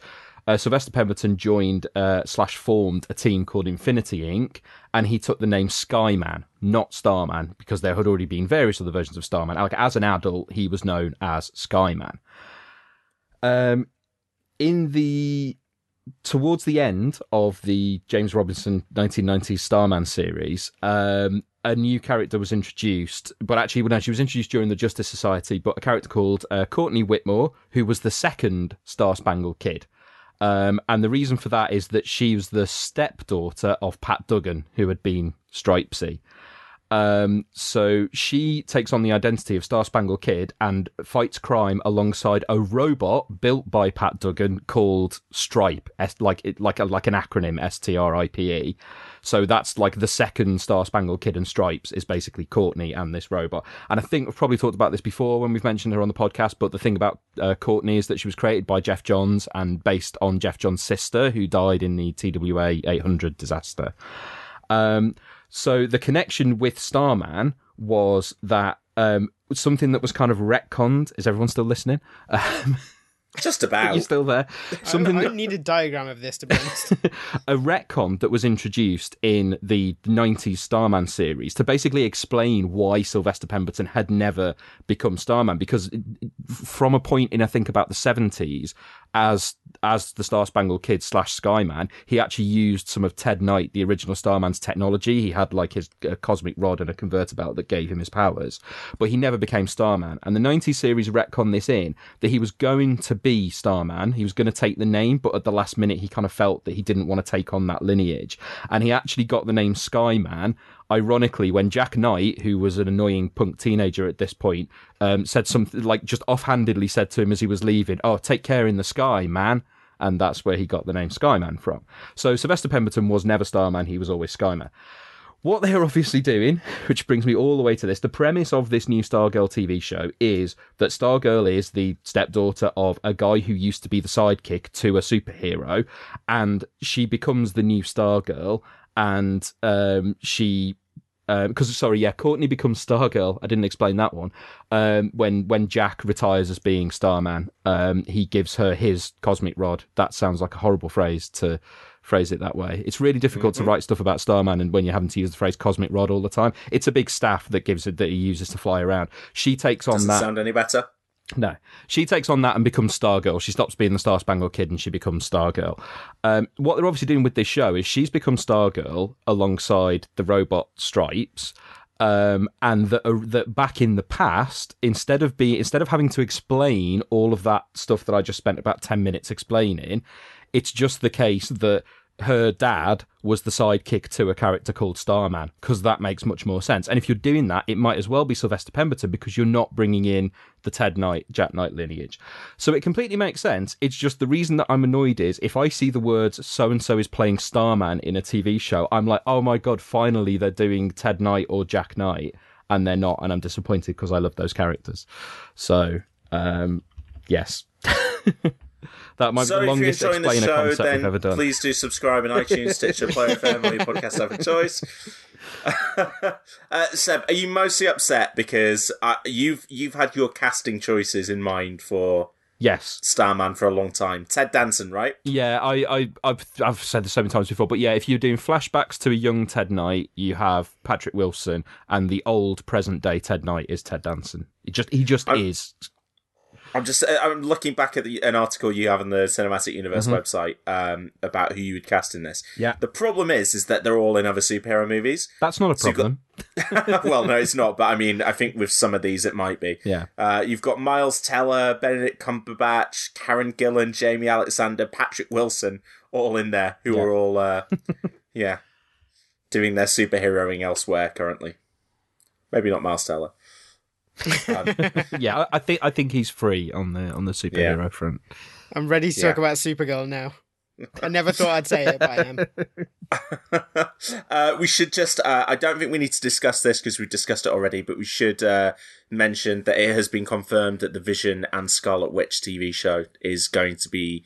uh, Sylvester Pemberton joined uh, slash formed a team called Infinity Inc. and he took the name Skyman, not Starman, because there had already been various other versions of Starman. Like as an adult, he was known as Skyman. Um, in the towards the end of the James Robinson 1990s Starman series, um, a new character was introduced, but actually, when she was introduced during the Justice Society, but a character called uh, Courtney Whitmore, who was the second Star Spangled Kid. Um, and the reason for that is that she was the stepdaughter of Pat Duggan, who had been Stripesy. Um, so she takes on the identity of Star Spangled Kid and fights crime alongside a robot built by Pat Duggan called Stripe, like it, like a, like an acronym S T R I P E. So that's like the second Star Spangled Kid and Stripes is basically Courtney and this robot. And I think we've probably talked about this before when we've mentioned her on the podcast. But the thing about uh, Courtney is that she was created by Geoff Johns and based on Geoff Johns' sister, who died in the TWA 800 disaster. Um, so the connection with Starman was that um, something that was kind of retconned. Is everyone still listening? Um, just about. You're still there. Something I, I that, need a diagram of this to be honest. a retcon that was introduced in the 90s Starman series to basically explain why Sylvester Pemberton had never become Starman. Because from a point in, I think, about the 70s, as as the Star Spangled Kid slash Skyman, he actually used some of Ted Knight, the original Starman's technology. He had like his cosmic rod and a converter belt that gave him his powers, but he never became Starman. And the 90s series retcon this in that he was going to be Starman. He was going to take the name, but at the last minute, he kind of felt that he didn't want to take on that lineage. And he actually got the name Skyman ironically, when Jack Knight, who was an annoying punk teenager at this point, um, said something like just offhandedly said to him as he was leaving, "Oh, take care in the sky, man." And that's where he got the name Skyman from. So Sylvester Pemberton was never Starman; he was always Skyman. What they are obviously doing, which brings me all the way to this, the premise of this new Stargirl TV show is that Stargirl is the stepdaughter of a guy who used to be the sidekick to a superhero, and she becomes the new Stargirl, and um, she because um, sorry, yeah, Courtney becomes Stargirl. I didn't explain that one. Um, when when Jack retires as being Starman, um, he gives her his cosmic rod. That sounds like a horrible phrase to phrase it that way. It's really difficult mm-hmm. to write stuff about Starman, and when you're having to use the phrase cosmic rod all the time, it's a big staff that gives it that he uses to fly around. She takes on Doesn't that. Sound any better? No, she takes on that and becomes Stargirl. She stops being the Star Spangled Kid and she becomes Stargirl. Um, what they're obviously doing with this show is she's become Stargirl alongside the robot Stripes. Um, and that, uh, that back in the past, instead of being instead of having to explain all of that stuff that I just spent about ten minutes explaining, it's just the case that her dad was the sidekick to a character called Starman because that makes much more sense. And if you're doing that, it might as well be Sylvester Pemberton because you're not bringing in the Ted Knight, Jack Knight lineage. So it completely makes sense. It's just the reason that I'm annoyed is if I see the words so and so is playing Starman in a TV show, I'm like, oh my god, finally they're doing Ted Knight or Jack Knight, and they're not, and I'm disappointed because I love those characters. So, um, yes. That might so be the longest explainer show, concept we've ever done. Please do subscribe in iTunes, Stitcher, Player FM, podcast of choice. uh, Seb, are you mostly upset because uh, you've you've had your casting choices in mind for Yes, Starman for a long time. Ted Danson, right? Yeah, I, I, I've, I've said this so many times before, but yeah, if you're doing flashbacks to a young Ted Knight, you have Patrick Wilson, and the old present day Ted Knight is Ted Danson. He just, he just I'm, is. I'm just uh, I'm looking back at the, an article you have on the Cinematic Universe mm-hmm. website um, about who you would cast in this. Yeah. The problem is, is that they're all in other superhero movies. That's not a problem. Got... well, no, it's not. But I mean, I think with some of these, it might be. Yeah. Uh, you've got Miles Teller, Benedict Cumberbatch, Karen Gillan, Jaimie Alexander, Patrick Wilson, all in there, who yeah. are all, uh, yeah, doing their superheroing elsewhere currently. Maybe not Miles Teller. Yeah, I think I think he's free on the on the superhero yeah. front. I'm ready to yeah. talk about Supergirl now. I never thought I'd say it, but I am. uh, we should just, uh, I don't think we need to discuss this because we've discussed it already, but we should uh, mention that it has been confirmed that the Vision and Scarlet Witch TV show is going to be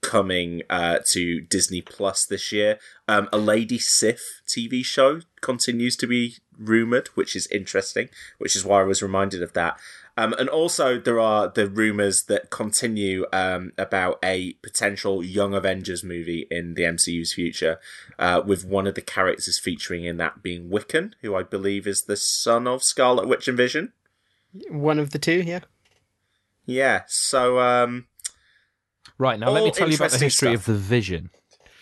coming uh, to Disney Plus this year. Um, a Lady Sif TV show continues to be rumored, which is interesting, which is why I was reminded of that. Um, and also, there are the rumors that continue um, about a potential Young Avengers movie in the MCU's future, uh, with one of the characters featuring in that being Wiccan, who I believe is the son of Scarlet Witch and Vision. One of the two, yeah. Yeah. So, um, Right, now let me tell you about the history stuff. of the Vision.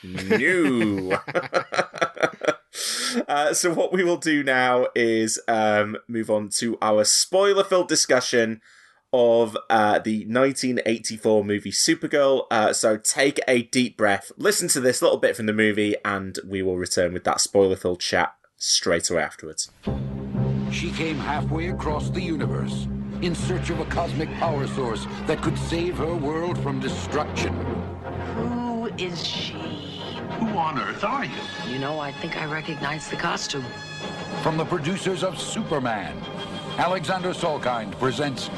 New. uh, so what we will do now is um, move on to our spoiler-filled discussion of uh, the 1984 movie Supergirl. Uh, so take a deep breath, listen to this little bit from the movie, and we will return with that spoiler-filled chat straight away afterwards. She came halfway across the universe in search of a cosmic power source that could save her world from destruction. Who is she? Who on earth are you? You know, I think I recognize the costume. From the producers of Superman, Alexander Salkind presents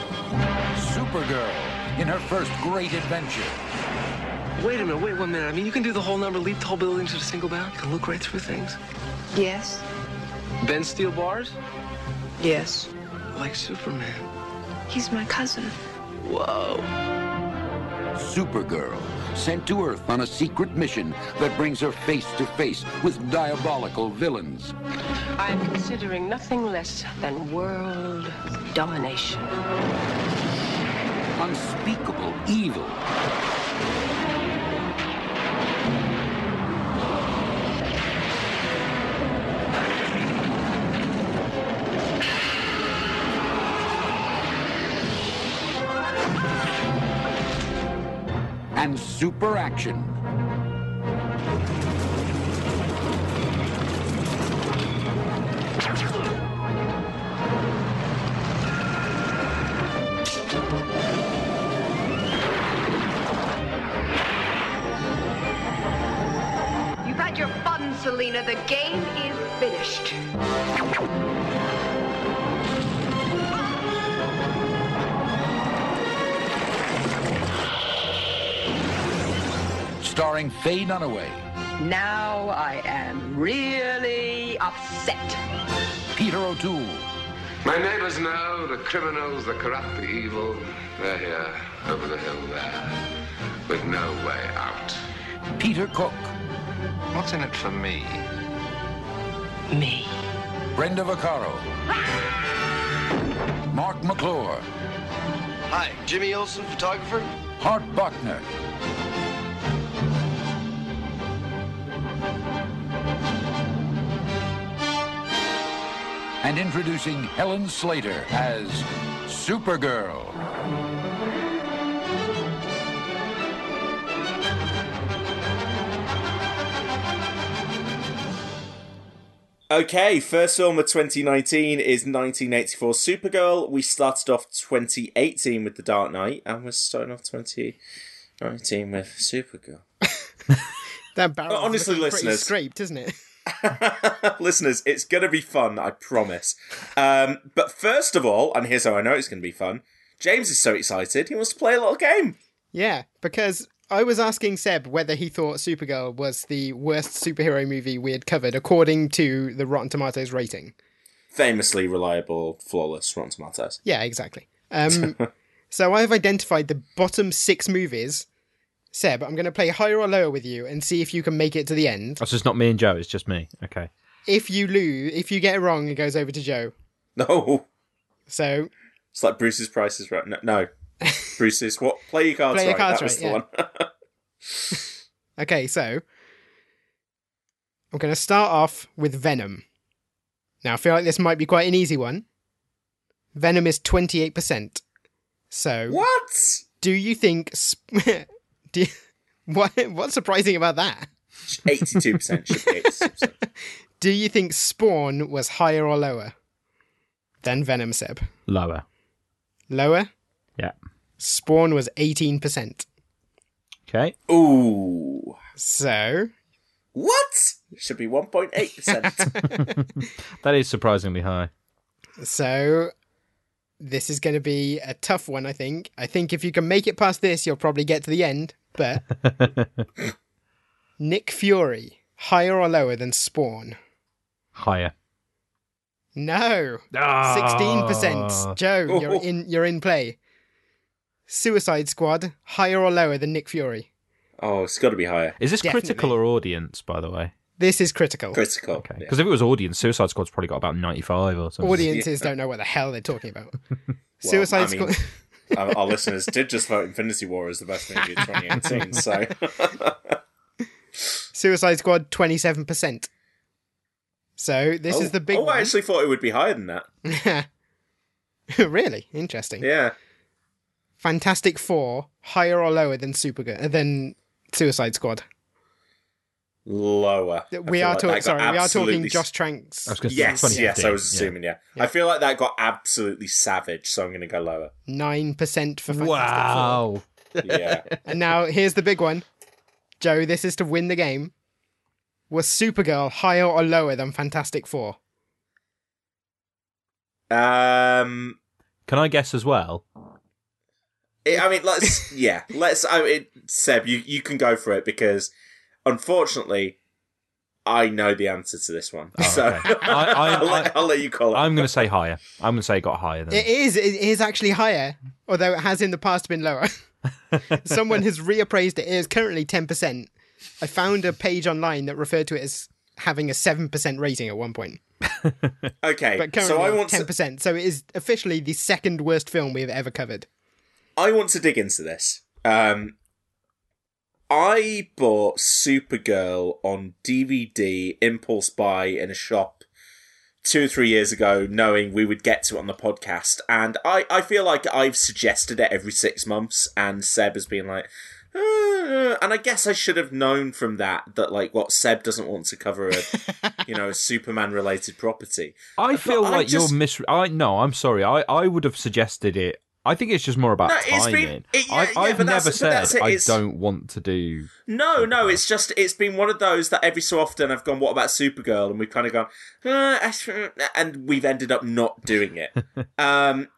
Supergirl in her first great adventure. Wait a minute, wait one minute. I mean, you can do the whole number, leap tall buildings with a single bound. You can look right through things. Yes. Bend steel bars? Yes. Like Superman. He's my cousin. Whoa. Supergirl, sent to Earth on a secret mission that brings her face to face with diabolical villains. I'm considering nothing less than world domination. Unspeakable evil. Super action. Starring Faye Dunaway, Now I am really upset. Peter O'Toole, My neighbors know the criminals, the corrupt, the evil. They're here, over the hill there, with no way out. Peter Cook, What's in it for me? Me. Brenda Vaccaro, Marc McClure, Hi, Jimmy Olsen, photographer. Hart Bochner, and introducing Helen Slater as Supergirl. Okay, first film of 2019 is 1984 Supergirl. We started off 2018 with The Dark Knight, and we're starting off 2019 with Supergirl. That barrel honestly, pretty listeners. scraped, isn't it? Listeners, it's going to be fun, I promise. Um, but first of all, and here's how I know it's going to be fun James is so excited, he wants to play a little game. Yeah, because I was asking Seb whether he thought Supergirl was the worst superhero movie we had covered according to the Rotten Tomatoes rating. Famously reliable, flawless Rotten Tomatoes. Yeah, exactly. Um, so I've identified the bottom six movies. Seb, I'm going to play higher or lower with you and see if you can make it to the end. Oh, so it's not me and Joe, it's just me. Okay. If you lose, if you get it wrong, it goes over to Joe. No, So it's like Bruce's Price is right. No, no. Bruce's what? Play your cards Play your right. cards that was right, the one. Okay, so I'm going to start off with Venom. Now, I feel like this might be quite an easy one. Venom is 28%. So, what? do you think. Sp- do what, what's surprising about that? 82% should be 82%. Do you think Spawn was higher or lower than Venom, Seb? Lower. Lower? Yeah. Spawn was 18%. Okay. Ooh. So, What? Should be 1.8%. That is surprisingly high. So this is going to be a tough one, I think. I think if you can make it past this, you'll probably get to the end. But Nick Fury, higher or lower than Spawn? Higher. No, Ah. sixteen percent. Joe, you're in. You're in play. Suicide Squad, higher or lower than Nick Fury? oh, it's got to be higher. Is this Definitely. critical or audience, by the way? This is critical. Critical. Okay. yeah. Because if it was audience, Suicide Squad's probably got about 95 or something. Audiences don't know what the hell they're talking about. Suicide I mean- Squad. our, our listeners did just vote Infinity War as the best movie of 2018. So Suicide Squad, 27%. So this oh, is the big Oh, one. I actually thought it would be higher than that. really? Interesting. Yeah. Fantastic Four, higher or lower than Supergirl, uh, than Suicide Squad? Lower. We are like talking. Sorry, we are talking absolutely- Josh Trank's. I was gonna Yes, yes, I was assuming, yeah. I feel like that got absolutely savage, so I'm going to go lower. Nine percent for Fantastic Wow. Yeah. And now here's the big one, Joe. This is to win the game. Was Supergirl higher or lower than Fantastic Four? um, Can I guess as well? I mean, let's, yeah, let's, I mean, Seb, you, you can go for it because unfortunately, I know the answer to this one. so Oh, okay. I- I- will let, I'll let you call it. I'm going to say higher. I'm going to say it got higher than. It is. It is actually higher, although it has in the past been lower. Someone has reappraised it. It is currently ten percent. I found a page online that referred to it as having a seven percent rating at one point, okay, but currently so I want ten to, percent. So it is officially the second worst film we have ever covered. I want to dig into this. Um, I bought Supergirl on DVD, impulse buy in a shop two or three years ago, knowing we would get to it on the podcast. And I, I feel like I've suggested it every six months, and Seb has been like, "Uh," and I guess I should have known from that that like what Seb doesn't want to cover a you know a Superman related property. I feel I like just- you're mis. I no, I'm sorry. I I would have suggested it. I think it's just more about No, it's been- timing. it- yeah, I, yeah, but never said I don't want to do. No, no, it's just it's been one of those that every so often I've gone, "What about Supergirl?" and we've kind of gone, uh, and we've ended up not doing it. um,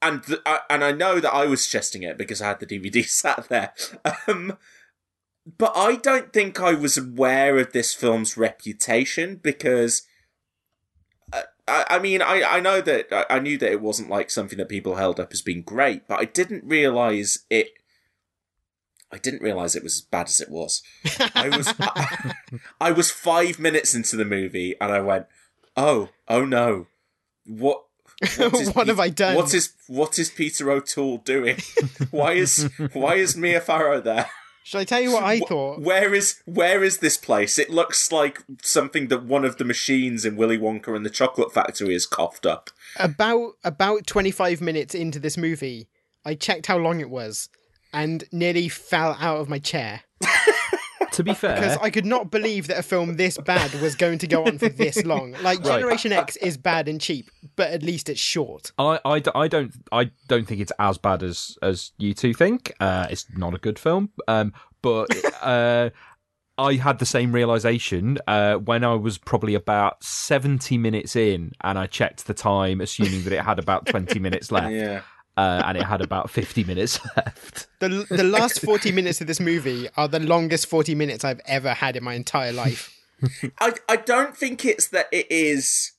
and th- I, and I know that I was suggesting it because I had the DVD sat there. Um, but I don't think I was aware of this film's reputation because. I, I mean, I, I know that I, I knew that it wasn't like something that people held up as being great, but I didn't realize it I didn't realize it was as bad as it was. I was I, I was five minutes into the movie and I went, "Oh, oh no, what? What, is What have I done? What is what is Peter O'Toole doing? why is why is Mia Farrow there? Shall I tell you what I thought? Where is where is this place? It looks like something that one of the machines in Willy Wonka and the Chocolate Factory has coughed up. About about twenty five minutes into this movie, I checked how long it was, and nearly fell out of my chair To be fair, because I could not believe that a film this bad was going to go on for this long. Like Right. Generation X is bad and cheap, but at least it's short. I, I, d- I don't I don't think it's as bad as as you two think. Uh, it's not a good film. Um, but uh, I had the same realization uh, when I was probably about seventy minutes in, and I checked the time, assuming that it had about twenty minutes left. Yeah. Uh, and it had about 50 minutes left. The the last forty minutes of this movie are the longest forty minutes I've ever had in my entire life. I I don't think it's that it is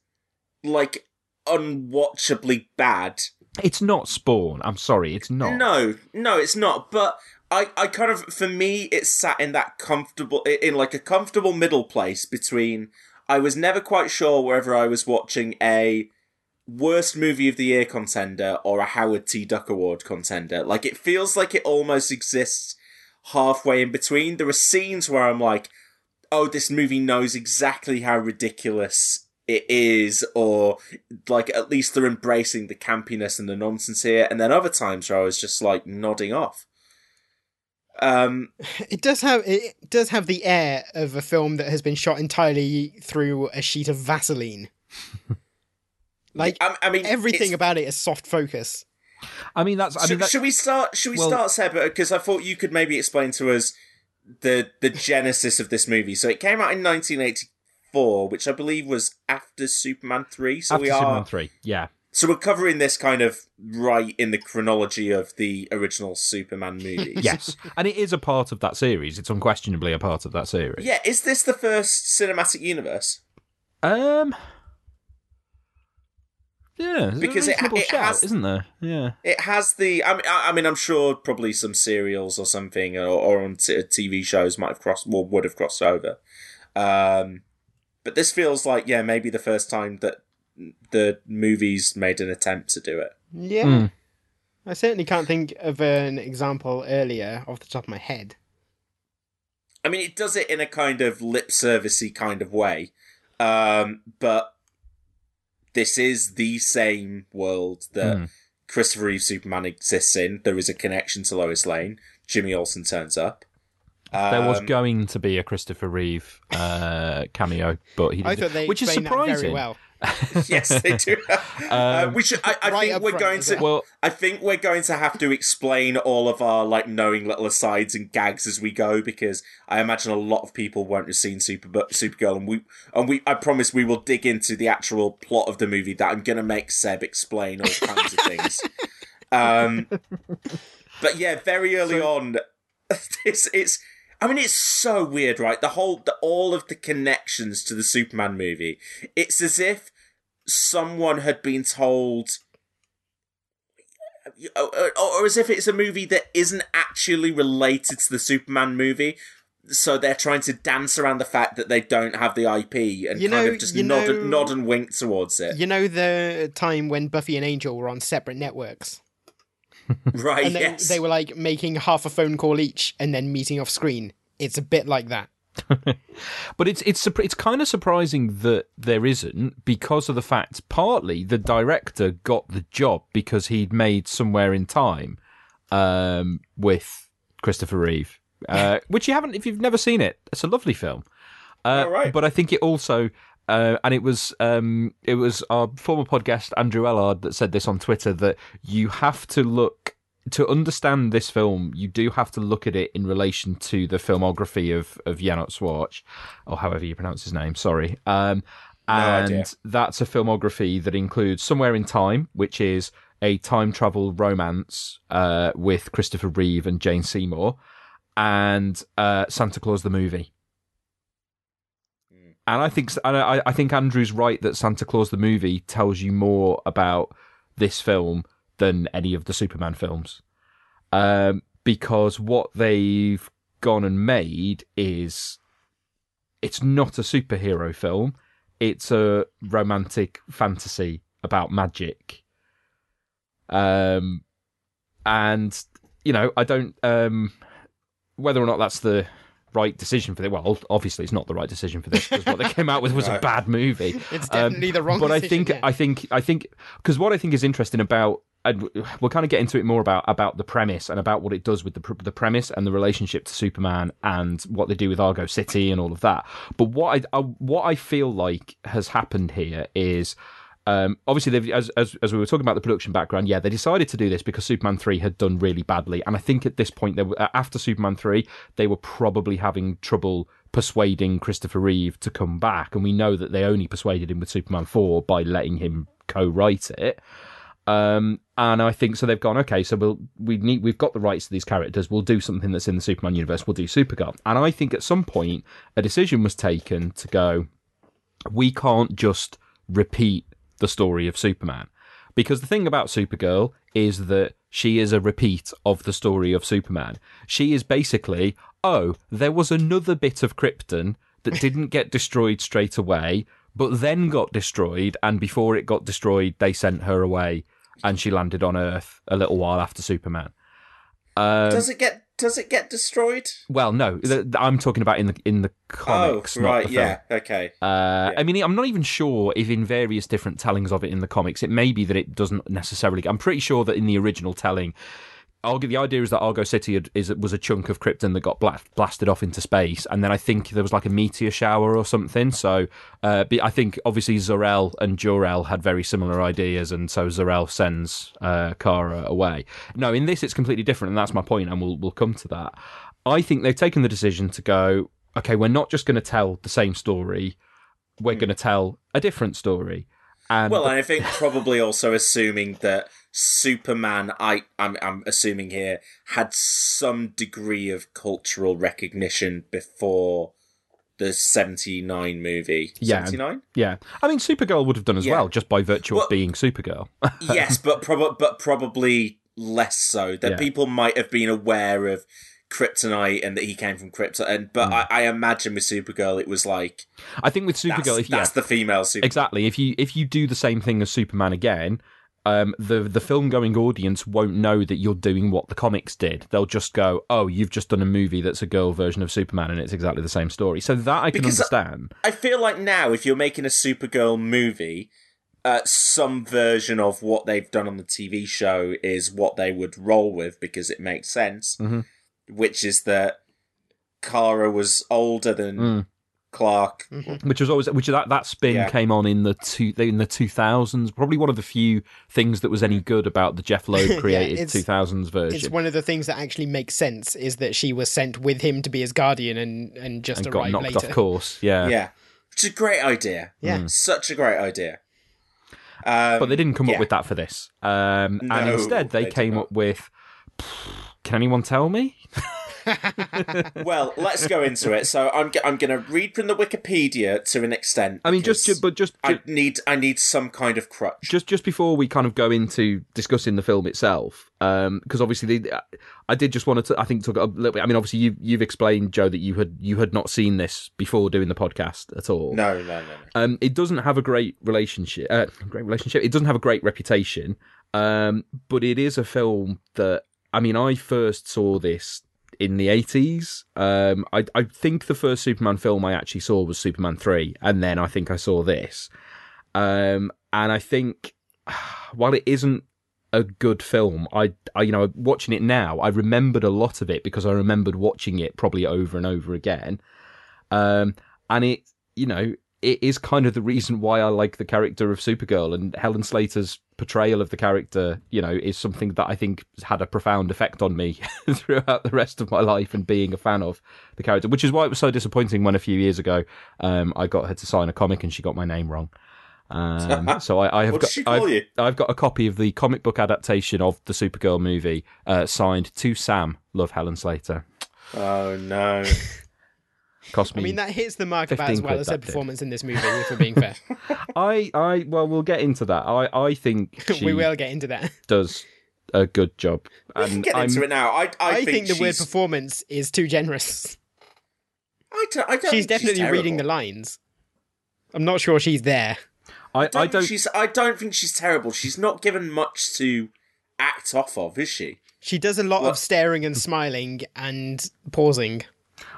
like unwatchably bad. It's not Spawn. I'm sorry, it's not. No, no, it's not. But I, I kind of, for me, it's sat in that comfortable, in like a comfortable middle place between. I was never quite sure whether I was watching a worst movie of the year contender or a Howard the Duck Award contender. Like it feels like it almost exists halfway in between. There are scenes where I'm like, oh, this movie knows exactly how ridiculous it is, or like at least they're embracing the campiness and the nonsense here. And then other times where I was just like nodding off. Um, It does have it does have the air of a film that has been shot entirely through a sheet of Vaseline. Like I, I mean, everything about it is soft focus. I mean, that's. I should, mean, that, should we start? Should we well- start, Seb? Because I thought you could maybe explain to us the the genesis of this movie. So it came out in 1984, which I believe was after Superman three. So after we are Superman 3, yeah. so we're covering this kind of right in the chronology of the original Superman movies. Yes. and it is a part of that series. It's unquestionably a part of that series. Yeah, is this the first cinematic universe? Um. Yeah, Because a it- reasonable it shout, has- isn't there? Yeah. It has the. I mean, I, I mean, I'm sure probably some serials or something, or, or on t- TV shows might have crossed, or would have crossed over. Um, but this feels like, yeah, maybe the first time that the movies made an attempt to do it. Yeah. Mm. I certainly can't think of an example earlier off the top of my head. I mean, it does it in a kind of lip servicey kind of way, um, but this is the same world that Hmm. Christopher Reeve Superman exists in. There is a connection to Lois Lane. Jimmy Olsen turns up. there was Um, going to be a Christopher Reeve uh, cameo, but he didn't. thought they which is explained that surprising. very well. yes, they do. uh, Um, we should. I, I Right think we're front going to. well. I think we're going to have to explain all of our like knowing little asides and gags as we go because I imagine a lot of people won't have seen Super Supergirl and we and we. I promise we will dig into the actual plot of the movie that I'm going to make Seb explain all kinds of things. Um, but yeah, very early on, it's it's. I mean, it's so weird, right? The whole, the, all of the connections to the Superman movie. It's as if someone had been told, or, or as if it's a movie that isn't actually related to the Superman movie. So they're trying to dance around the fact that they don't have the IP and You kind know- of just nod, know- nod and wink towards it. You know the time when Buffy and Angel were on separate networks? right? and then yes. they were like making half a phone call each and then meeting off screen. It's a bit like that. But it's it's it's kind of surprising that there isn't because of the fact partly the director got the job because he'd made somewhere in time um, with Christopher Reeve, uh, which you haven't if you've never seen it. It's a lovely film. Uh, All right. But I think it also. Uh, and it was um, it was our former podcast Andrew Ellard that said this on Twitter that you have to look to understand this film. You do have to look at it in relation to the filmography of of Jeannot Szwarc, or however you pronounce his name. Sorry, um, and idea. that's a filmography that includes Somewhere in Time, which is a time travel romance uh, with Christopher Reeve and Jane Seymour, and uh, Santa Claus the movie. And I think and I, I think Andrew's right that Santa Claus the movie tells you more about this film than any of the Superman films, um, because what they've gone and made is it's not a superhero film; it's a romantic fantasy about magic. Um, and you know, I don't um, whether or not that's the right decision for this. Well, obviously, it's not the right decision for this because what they came out with was a bad movie. It's Um, definitely the wrong But I think, yeah. I think, I think, because what I think is interesting about, and we'll kind of get into it more about about the premise and about what it does with the the premise and the relationship to Superman and what they do with Argo City and all of that. But what I, I what I feel like has happened here is. Um, obviously, as, as as we were talking about the production background, yeah, they decided to do this because Superman three had done really badly, and I think at this point, they were, after Superman three, they were probably having trouble persuading Christopher Reeve to come back, and we know that they only persuaded him with Superman four by letting him co-write it. Um, and I think so. They've gone okay. So we'll we need we've got the rights to these characters. We'll do something that's in the Superman universe. We'll do Supergirl. And I think at some point a decision was taken to go. We can't just repeat the story of Superman because the thing about Supergirl is that she is a repeat of the story of Superman. She is basically oh there was another bit of Krypton that didn't get destroyed straight away but then got destroyed, and before it got destroyed, they sent her away, and she landed on Earth a little while after Superman. Um, does it get does it get destroyed? well, no, th- th- I'm talking about in the in the comics, oh, not right, the film. yeah, okay. Uh, I mean, I'm not even sure if in various different tellings of it in the comics, it may be that it doesn't necessarily. I'm pretty sure that in the original telling, the idea is that Argo City had, is was a chunk of Krypton that got bla- blasted off into space, and then I think there was like a meteor shower or something. So, uh, I think obviously Zor-El and Jor-El had very similar ideas, and so Zor-El sends uh, Kara away. No, in this it's completely different, and that's my point, and we'll we'll come to that. I think they've taken the decision to go. Okay, we're not just going to tell the same story. We're going to tell a different story. And well, and I think probably also assuming that Superman, I, I'm, I'm assuming here, had some degree of cultural recognition before the 79 movie. Yeah. 79? Yeah, I mean, Supergirl would have done as Yeah. well, just by virtue Well- of being Supergirl. yes, but, prob- but probably less so. That Yeah. people might have been aware of Kryptonite and that he came from Krypton. And, but hmm. I, I imagine with Supergirl, it was like, I think with Supergirl, that's, if yeah, that's the female exactly, if you if you do the same thing as Superman again, um, the the film going audience won't know that you're doing what the comics did. They'll just go, "Oh, you've just done a movie that's a girl version of Superman, and it's exactly the same story." So that I can Because understand. I feel like now, if you're making a Supergirl movie, uh, some version of what they've done on the TV show is what they would roll with because it makes sense. Mhm. Which is that Kara was older than Mm. Clark. which was always which that that spin Yeah. came on in the two in the two thousands. Probably one of the few things that was any good about the Jeph Loeb Yeah, created it's- two thousands It's version. It's one of the things that actually makes sense is that she was sent with him to be his guardian and, and just and got arrived knocked later. off course. Yeah, Yeah. it's a great idea. Yeah. Such a great idea. Um, but they didn't come yeah. up with that for this. Um, No, and instead, they, they came up with. Can anyone tell me? well, let's go into it. So I'm g- I'm going to read from the Wikipedia to an extent. I mean, just but just I need I need some kind of crutch. just just before we kind of go into discussing the film itself, because obviously the, I did just want to I think talk a little bit. I mean, obviously you you've explained Joe that you had you had not seen this before doing the podcast at all. No, no, no, no. Um, it doesn't have a great relationship. Uh, great relationship. It doesn't have a great reputation. Um, but it is a film that I mean, I first saw this in the eighties. Um, I I think the first Superman film I actually saw was Superman three, and then I think I saw this. Um, and I think while it isn't a good film, I, I you know watching it now, I remembered a lot of it because I remembered watching it probably over and over again. Um, and it, you know, it is kind of the reason why I like the character of Supergirl and Helen Slater's portrayal of the character, you know, is something that I think has had a profound effect on me throughout the rest of my life and being a fan of the character, which is why it was so disappointing when a few years ago, um, I got her to sign a comic and she got my name wrong. Um, so I, I have got did she call I've. I've got a copy of the comic book adaptation of the Supergirl movie, uh, signed to Sam. Love Helen Slater. Oh no. Cost me. I mean, that hits the mark about as well as her that did. performance in this movie, if we're being fair. I, I, well, we'll get into that. I, I think she we will get into that. does a good job. We can And get into I'm- it now. I I, I, think, the word she's- performance is too generous. I don't, I don't She's think definitely reading the lines. I'm not sure she's there. I, I I don't, don't. she's. I don't think she's terrible. She's not given much to act off of, is she? She does a lot Well- of staring and smiling and pausing.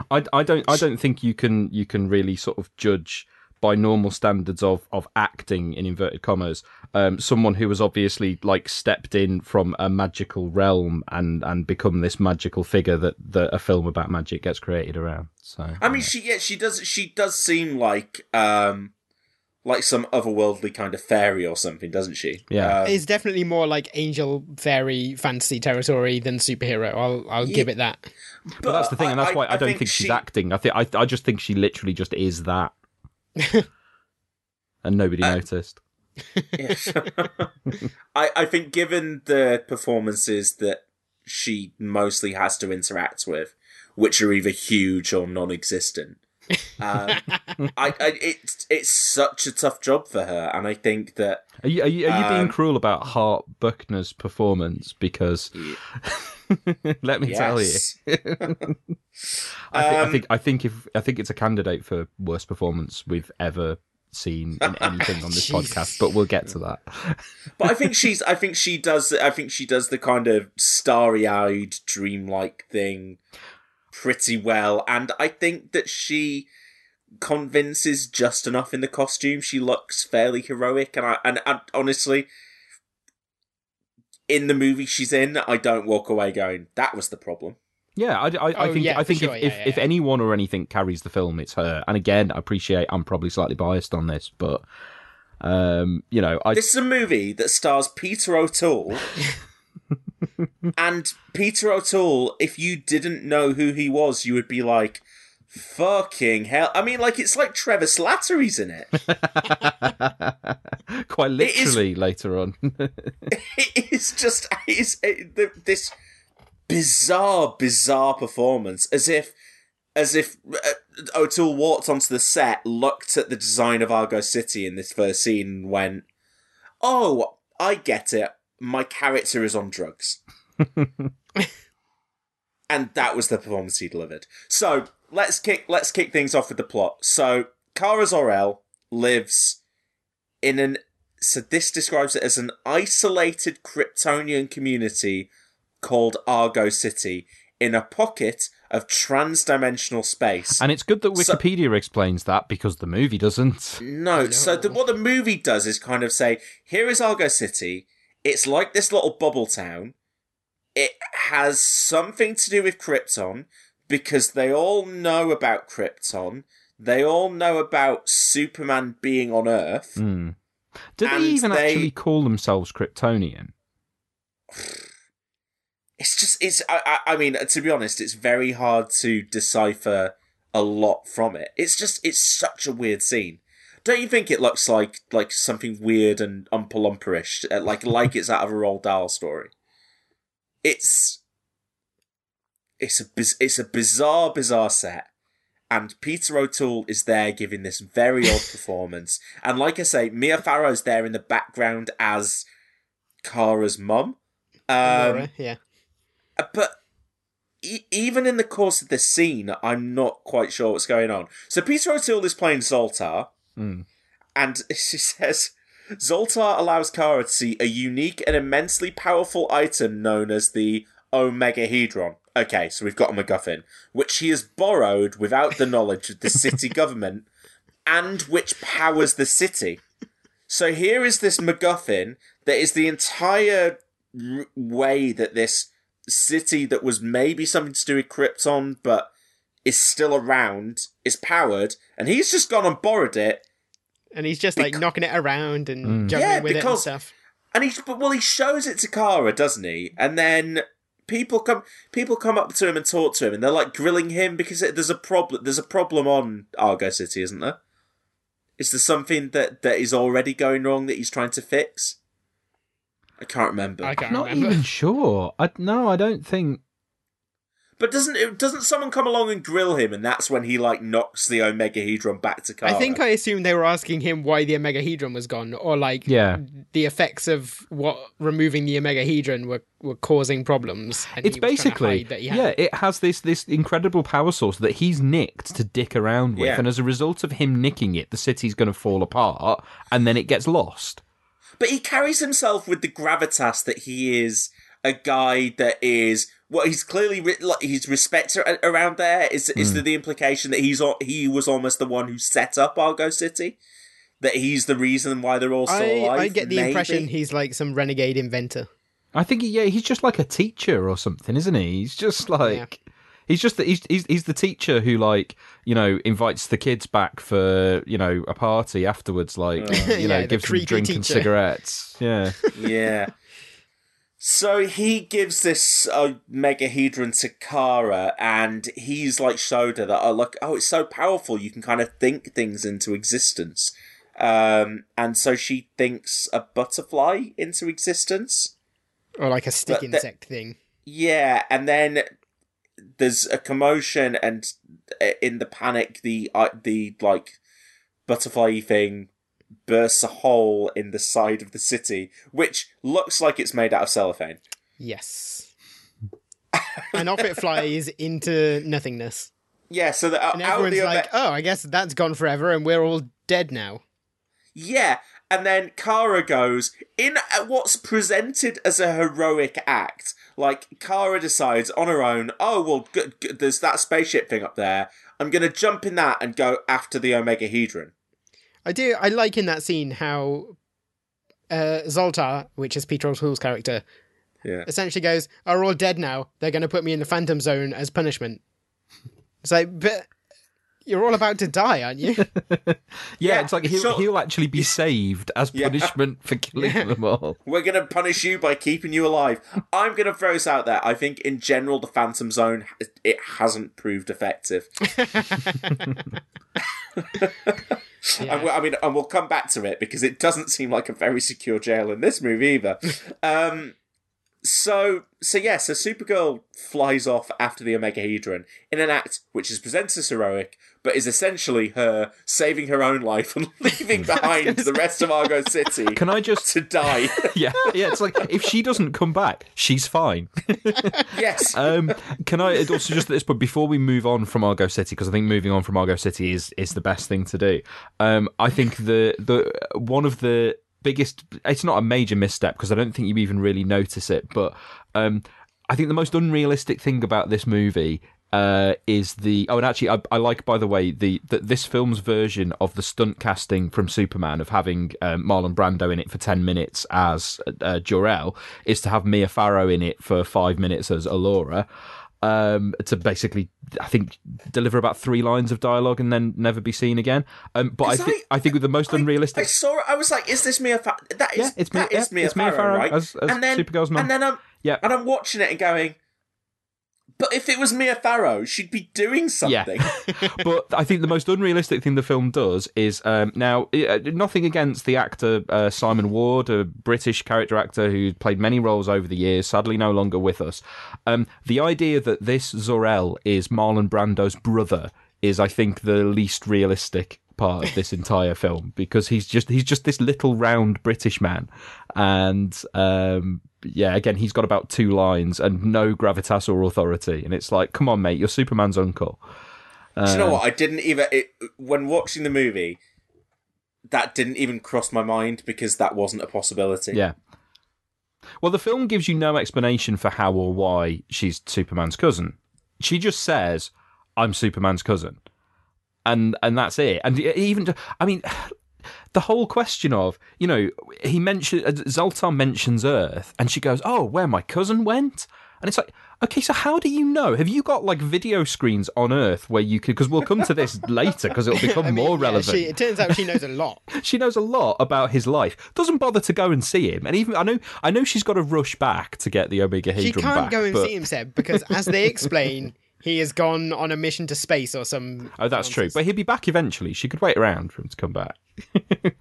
I, I don't. I don't think you can. You can really sort of judge by normal standards of of acting in inverted commas. Um, someone who has obviously like stepped in from a magical realm and and become this magical figure that that a film about magic gets created around. So I mean, she yeah, she does. She does seem like um, like some otherworldly kind of fairy or something, doesn't she? Yeah. Um, It's definitely more like angel fairy fantasy territory than superhero. I'll I'll give it that. But that's the thing, and that's why I, don't think, she's she- acting. I think I, I just think she literally just is that, and nobody Uh, noticed. I, I think given the performances that she mostly has to interact with, which are either huge or non-existent, um, I, I it's it's such a tough job for her, and I think that Are you are you, are you being Um, cruel about Hart Bochner's performance? Because let me tell you. I, think, I Um, think I think if I think it's a candidate for worst performance we've ever seen in anything on this podcast. But we'll get to that. but I think she's I think she does I think she does the kind of starry-eyed dreamlike thing pretty well and I think that she convinces just enough in the costume she looks fairly heroic and I and, and honestly in the movie she's in I don't walk away going that was the problem Yeah, I, I, I Oh, think yeah, I for think sure, if, yeah, if, yeah, if yeah. anyone or anything carries the film, it's her. And again, I appreciate I'm probably slightly biased on this, but um, you know, I this is a movie that stars Peter O'Toole and Peter O'Toole if you didn't know who he was you would be like fucking hell. I mean like it's like Trevor Slattery's in it. Quite It is- literally later on. it is just it, the, this bizarre bizarre performance as if as if uh, O'Toole walked onto the set looked at the design of Argo City in this first scene and went oh I get it my character is on drugs and that was the performance he delivered so let's kick let's kick things off with the plot so Kara Zor-El lives in an so this describes it as an isolated Kryptonian community called Argo City in a pocket of trans-dimensional space. And it's good that So- Wikipedia explains that because the movie doesn't. No, so the, what the movie does is kind of say, here is Argo City. It's like this little bubble town. It has something to do with Krypton because they all know about Krypton. They all know about Superman being on Earth. Hmm. Do they even they- actually call themselves Kryptonian? It's just, it's, I, I, I mean, to be honest, it's very hard to decipher a lot from it. It's just, it's such a weird scene. Don't you think it looks like like something weird and umpalumperish, uh, like like it's out of a Roald Dahl story? It's it's a biz- it's a bizarre bizarre set, and Peter O'Toole is there giving this very odd performance. And like I say, Mia Farrow's there in the background as Kara's mum. Um, yeah. uh, but even in the course of this scene, I'm not quite sure what's going on. So Peter O'Toole is playing Zoltar, Hmm. and she says Zoltar allows Kara to see a unique and immensely powerful item known as the Omegahedron. Okay, so we've got a MacGuffin, which he has borrowed without the knowledge of the city government, and which powers the city. So here is this MacGuffin that is the entire r- way that this city that was maybe something to do with Krypton, but is still around, is powered, and he's just gone and borrowed it. And he's just like knocking it around and Mm. juggling Yeah, with it and because- stuff. And he, but well, he shows it to Kara, doesn't he? And then people come, people come up to him and talk to him, and they're like grilling him because it, there's a problem. There's a problem on Argo City, isn't there? Is there something that that is already going wrong that he's trying to fix? I can't remember. I can't Not remember. even sure. I, no, I don't think. But doesn't it, doesn't someone come along and grill him, and that's when he like knocks the Omegahedron back to Kara? I think I assumed they were asking him why the Omegahedron was gone, or like Yeah. the effects of what removing the Omegahedron were, were causing problems. and It's he was trying to basically that had yeah. it. It has this this incredible power source that he's nicked to dick around with, Yeah. and as a result of him nicking it, the city's going to fall apart, and then it gets lost. But he carries himself with the gravitas that he is a guy that is well. He's clearly re- like he's respected a- around there. Is is Hmm. there the implication that he's al- he was almost the one who set up Argo City? That he's the reason why they're all still I, alive. I get the maybe? impression he's like some renegade inventor. I think yeah, he's just like a teacher or something, isn't he? He's just like he's just the, he's, he's he's the teacher who like you know invites the kids back for you know a party afterwards, like Oh. you know Yeah, the gives them creepy drink and cigarettes. Yeah, yeah. So he gives this uh, megahedron to Kara, and he's like showed her that, oh, look, oh, it's so powerful. You can kind of think things into existence. Um, and so she thinks a butterfly into existence. Or like a stick But insect thing. Yeah, and then there's a commotion, and uh, in the panic, the uh, the like butterfly thing bursts a hole in the side of the city, which looks like it's made out of cellophane. Yes. and off it flies into nothingness. Yeah, so that And everyone's the like, oh, I guess that's gone forever and we're all dead now. yeah, and then Kara goes in at what's presented as a heroic act. Like Kara decides on her own, oh well, g- g- there's that spaceship thing up there. I'm gonna jump in that and go after the Omegahedron. I do. I like in that scene how uh, Zoltar, which is Peter O'Toole's character, Yeah. essentially goes, "Are all dead now? They're going to put me in the Phantom Zone as punishment." It's like, but you're all about to die, aren't you? yeah. Yeah, it's like he'll so- he'll actually be saved as Yeah. punishment for killing them all. We're gonna punish you by keeping you alive. I'm gonna throw this out there. I think in general the Phantom Zone it hasn't proved effective. And I mean, and we'll come back to it because it doesn't seem like a very secure jail in this movie either. um, so, so yeah, so Supergirl flies off after the Omega Omegahedron in an act which is presented as heroic, but is essentially her saving her own life and leaving behind the rest of Argo City Can I just to die. yeah yeah? It's like if she doesn't come back, she's fine. yes. Um, can I also just at this point before we move on from Argo City because I think moving on from Argo City is is the best thing to do. Um, I think the the one of the biggest. It's not a major misstep because I don't think you even really notice it. But um, I think the most unrealistic thing about this movie uh, is the oh, and actually, I, I like by the way the, the this film's version of the stunt casting from Superman of having um, Marlon Brando in it for ten minutes as uh, Jor-El is to have Mia Farrow in it for five minutes as Alora. Um, to basically, I think, deliver about three lines of dialogue and then never be seen again. Um, but I, 'Cause thi- I think with the most unrealistic I saw it. I was like, "Is this Mia? Fa- that is Yeah, it's Mia- that is yeah, Mia it's Mia Farrow, Farrow right?" as- as and then Supergirl's mum. and then I'm Yeah. and I'm watching it and going, "But if it was Mia Farrow, she'd be doing something." Yeah. but I think the most unrealistic thing the film does is um, now uh, nothing against the actor uh, Simon Ward, a British character actor who played many roles over the years, sadly no longer with us. Um, the idea that this Zor-El is Marlon Brando's brother is, I think, the least realistic part of this entire film because he's just he's just this little round British man, and um, yeah, again he's got about two lines and no gravitas or authority, and it's like, come on, mate, you're Superman's uncle. Do you know Um, what? I didn't even it, when watching the movie. That didn't even cross my mind because that wasn't a possibility. Yeah. Well, the film gives you no explanation for how or why she's Superman's cousin. She just says, "I'm Superman's cousin," and and that's it. And even, I mean, the whole question of you know he mentioned uh, Zoltar mentions Earth, and she goes, "Oh, where my cousin went," and it's like. Okay, so how do you know? Have you got like video screens on Earth where you could? Because we'll come to this later because it'll become I mean, more yeah, relevant. she, it turns out she knows a lot. she knows a lot about his life. Doesn't bother to go and see him, and even I know I know she's got to rush back to get the Omegahedron She can't back. go and but- see him, Seb, because as they explain, he has gone on a mission to space or some. Oh, that's true. But he'll be back eventually. She could wait around for him to come back.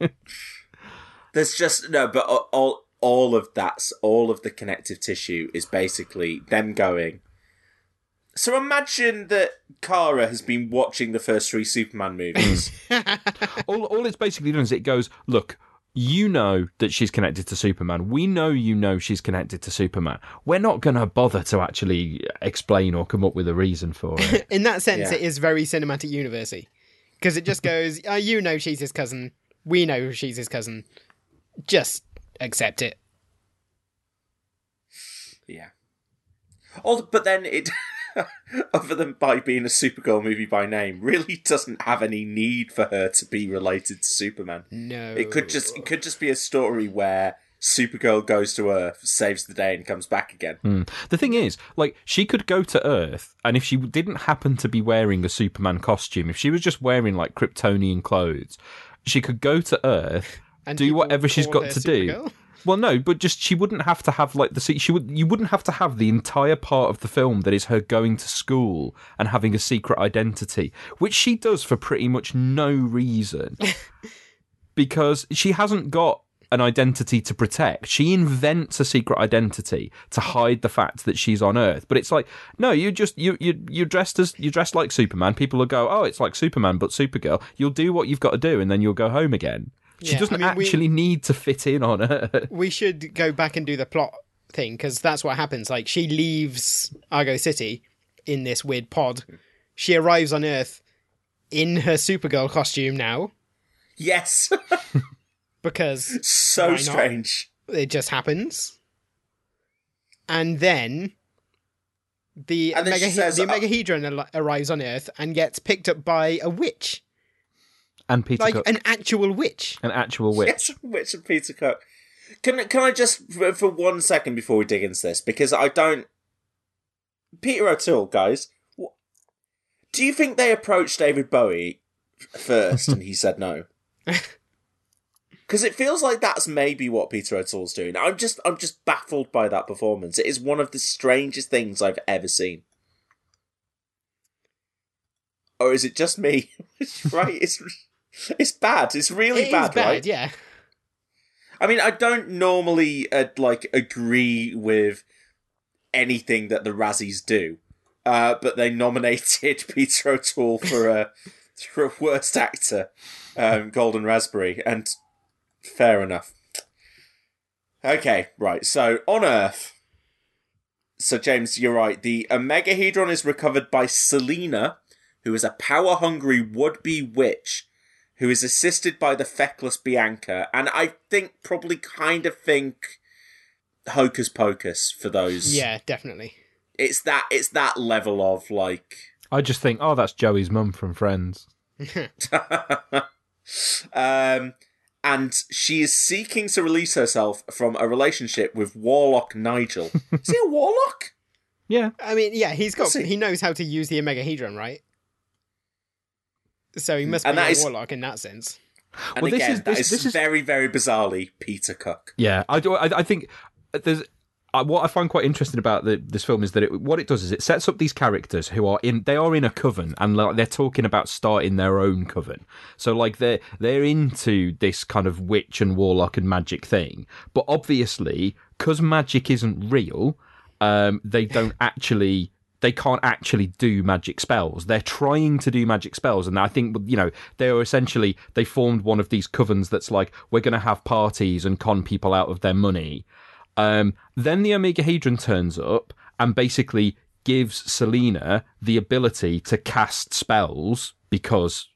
There's just no, but all all of that's all of the connective tissue is basically them going. So imagine that Kara has been watching the first three Superman movies. all, all it's basically done is it goes, look, you know that she's connected to Superman. We know you know she's connected to Superman. We're not going to bother to actually explain or come up with a reason for it. In that sense, Yeah. it is very cinematic universey because it just goes, oh, "You know she's his cousin. We know she's his cousin. Just accept it." yeah. All, but then it, other than by being a Supergirl movie by name, really doesn't have any need for her to be related to Superman. No, It could just it could just be a story where Supergirl goes to Earth, saves the day, and comes back again. Hmm. The thing is, like, she could go to Earth, and if she didn't happen to be wearing a Superman costume, if she was just wearing like Kryptonian clothes, she could go to Earth, And do whatever she's got her to do. Well, no, but just she wouldn't have to have like the she would you wouldn't have to have the entire part of the film that is her going to school and having a secret identity, which she does for pretty much no reason, because she hasn't got an identity to protect. She invents a secret identity to hide the fact that she's on Earth. But it's like, no, you just you you you're dressed as you're dressed like Superman. People will go, oh, it's like Superman but Supergirl. You'll do what you've got to do, and then you'll go home again. She Yeah, doesn't I mean, we- actually need to fit in on Earth. We should go back and do the plot thing because that's what happens. Like she leaves Argo City in this weird pod. She arrives on Earth in her Supergirl costume now Yes, because so why not? strange. It just happens. And then the And then Omega, says, the uh, Omegahedron al- arrives on Earth and gets picked up by a witch, And Peter like Cook, an actual witch. an actual witch. Yes, Witch and Peter Cook. Can can I just for for one second before we dig into this because I don't. Peter O'Toole, guys, wh- do you think they approached David Bowie first and he said no? Because it feels like that's maybe what Peter O'Toole's doing. I'm just I'm just baffled by that performance. It is one of the strangest things I've ever seen. Or is it just me? right? It's it's bad. It's really It bad, bad, right? yeah. I mean, I don't normally uh, like agree with anything that the Razzies do, uh, but they nominated Peter O'Toole for a for a worst actor, um, Golden Raspberry, and fair enough. Okay, right. So on Earth, so James, you're right. The Omegahedron is recovered by Selena, who is a power-hungry would-be witch who is assisted by the feckless Bianca, and I think probably kind of think Hocus Pocus for those. Yeah, definitely. It's that it's that level of like I just think, oh, that's Joey's mum from Friends. um, and she is seeking to release herself from a relationship with Warlock Nigel. is he a Warlock? Yeah. I mean, yeah, he's got he- he knows how to use the Omegahedron, right? So he must And be a is- warlock in that sense. And Well, this is- this- is this is- very, very bizarrely Peter Cook. Yeah, I do. I, I think there's. Uh, what I find quite interesting about the, this film is that it, what it does is it sets up these characters who are in they are in a coven and like, they're talking about starting their own coven. So like they're they're into this kind of witch and warlock and magic thing, but obviously because magic isn't real, um, they don't actually they can't actually do magic spells. They're trying to do magic spells, and I think you know they are essentially they formed one of these covens that's like we're going to have parties and con people out of their money. Um, then the Omegahedron turns up and basically gives Selena the ability to cast spells because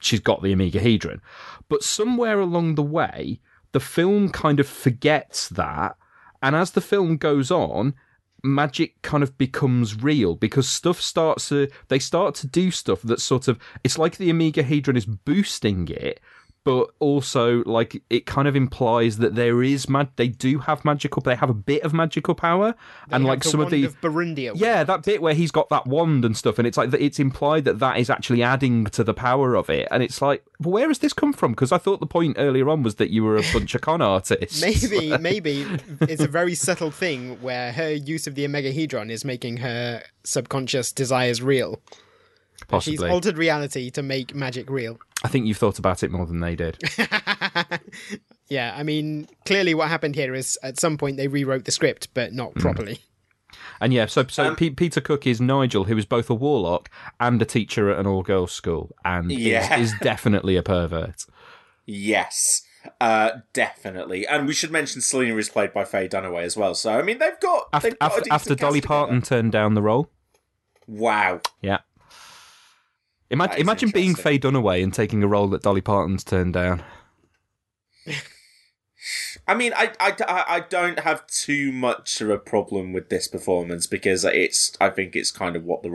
she's got the Omegahedron. But somewhere along the way, the film kind of forgets that. And as the film goes on, magic kind of becomes real because stuff starts to, they start to do stuff that sort of, it's like the Omegahedron is boosting it. But also, like it kind of implies that there is mag. They do have magical. They have a bit of magical power, They and like the some of the of Barundia. yeah, that bit where he's got that wand and stuff, and it's like it's implied that that is actually adding to the power of it, and it's like, well, where has this come from? Because I thought the point earlier on was that you were a bunch of con artists. Maybe, maybe it's a very subtle thing where her use of the Omegahedron is making her subconscious desires real. She's altered reality to make magic real. I think you've thought about it more than they did. Yeah, I mean, clearly what happened here is at some point they rewrote the script, but not Hmm. properly. And yeah, so so Pe- Peter Cook is Nigel, who is both a warlock and a teacher at an all girls school, and is- Yeah. is, definitely a pervert. Yes, uh, definitely. And we should mention Selena is played by Faye Dunaway as well. So I mean, they've got After they've got after, decent after Dolly together. Parton turned down the role. Wow. Yeah. Imagine, imagine being. Faye Dunaway and taking a role that Dolly Parton's turned down. I mean, I, I, I- I don't have too much of a problem with this performance because it's I think it's kind of what the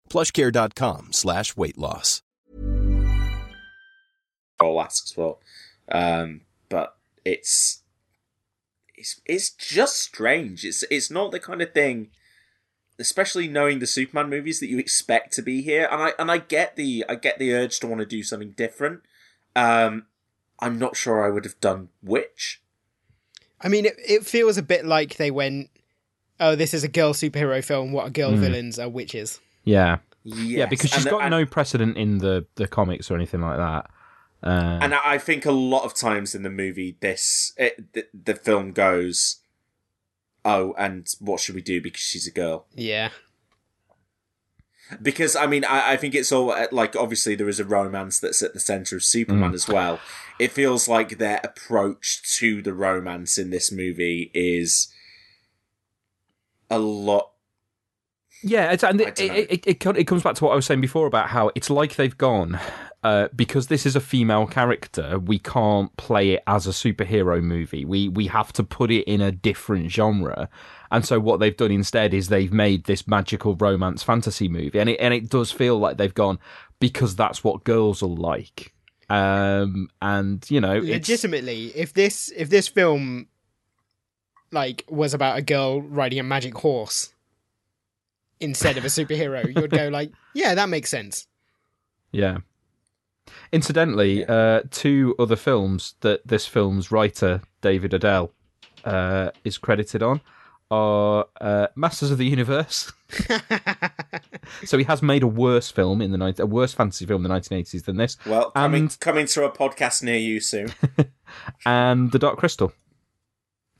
plushcare.com slash weight loss. role asks for. Um, but it's it's it's just strange. It's it's not the kind of thing, especially knowing the Superman movies that you expect to be here. And I and I get the I get the urge to want to do something different. Um, I'm not sure I would have done which. I mean, it, it feels a bit like they went, oh, this is a girl superhero film. What are girl Mm. villains are witches. Yeah. Yes. Yeah, because she's and, got and, no precedent in the, the comics or anything like that. Uh, And I I think a lot of times in the movie, this it, the, the film goes, oh, and what should we do because she's a girl? Yeah. because I mean, I, I think it's all uh, like obviously there is a romance that's at the center of Superman Mm. as well. It feels like their approach to the romance in this movie is a lot. Yeah, it's, and it, it, it, it, it comes back to what I was saying before about how it's like they've gone uh, because this is a female character. We can't play it as a superhero movie. We we have to put it in a different genre. And so what they've done instead is they've made this magical romance fantasy movie, and it and it does feel like they've gone because that's what girls are like. Um, and you know, it's, legitimately if this if this film like was about a girl riding a magic horse instead of a superhero you'd go like yeah that makes sense Yeah. Incidentally, uh, two other films that this film's writer, David Odell, uh, is credited on are uh, Masters of the Universe. so he has made a worse film in the ni- a worse fantasy film in the 1980s than this. Well, coming and, coming to a podcast near you soon. and The Dark Crystal.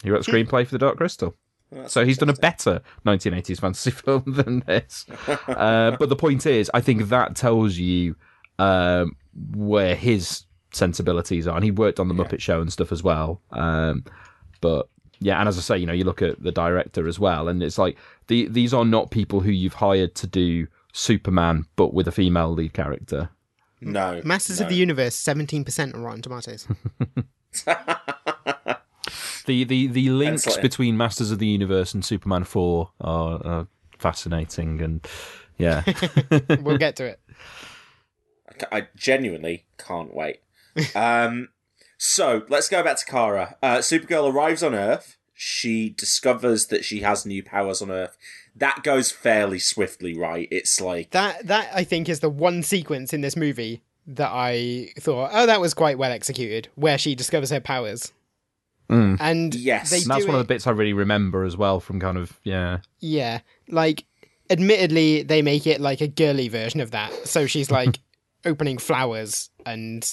He wrote the screenplay for The Dark Crystal. That's so he's done a better 1980s fantasy film than this. uh, but the point is, I think that tells you um, where his sensibilities are. And he worked on the Muppet Show and stuff as well. Um, but yeah, and as I say, you know, you look at the director as well, and it's like the, these are not people who you've hired to do Superman, but with a female lead character. No. masters no. of the universe 17% on rotten tomatoes The the the links Pencil it in. between Masters of the Universe and Superman Four are, are fascinating, and yeah, we'll get to it I I genuinely can't wait. um, so let's go back to Kara. Uh, Supergirl arrives on Earth. She discovers that she has new powers on Earth. That goes fairly swiftly, right? It's like that that i think is the one sequence in this movie that i thought oh that was quite well executed where she discovers her powers Mm. and yes, they And that's do one of the bits I really remember as well from kind of yeah. Yeah, like admittedly they make it like a girly version of that. So she's like opening flowers and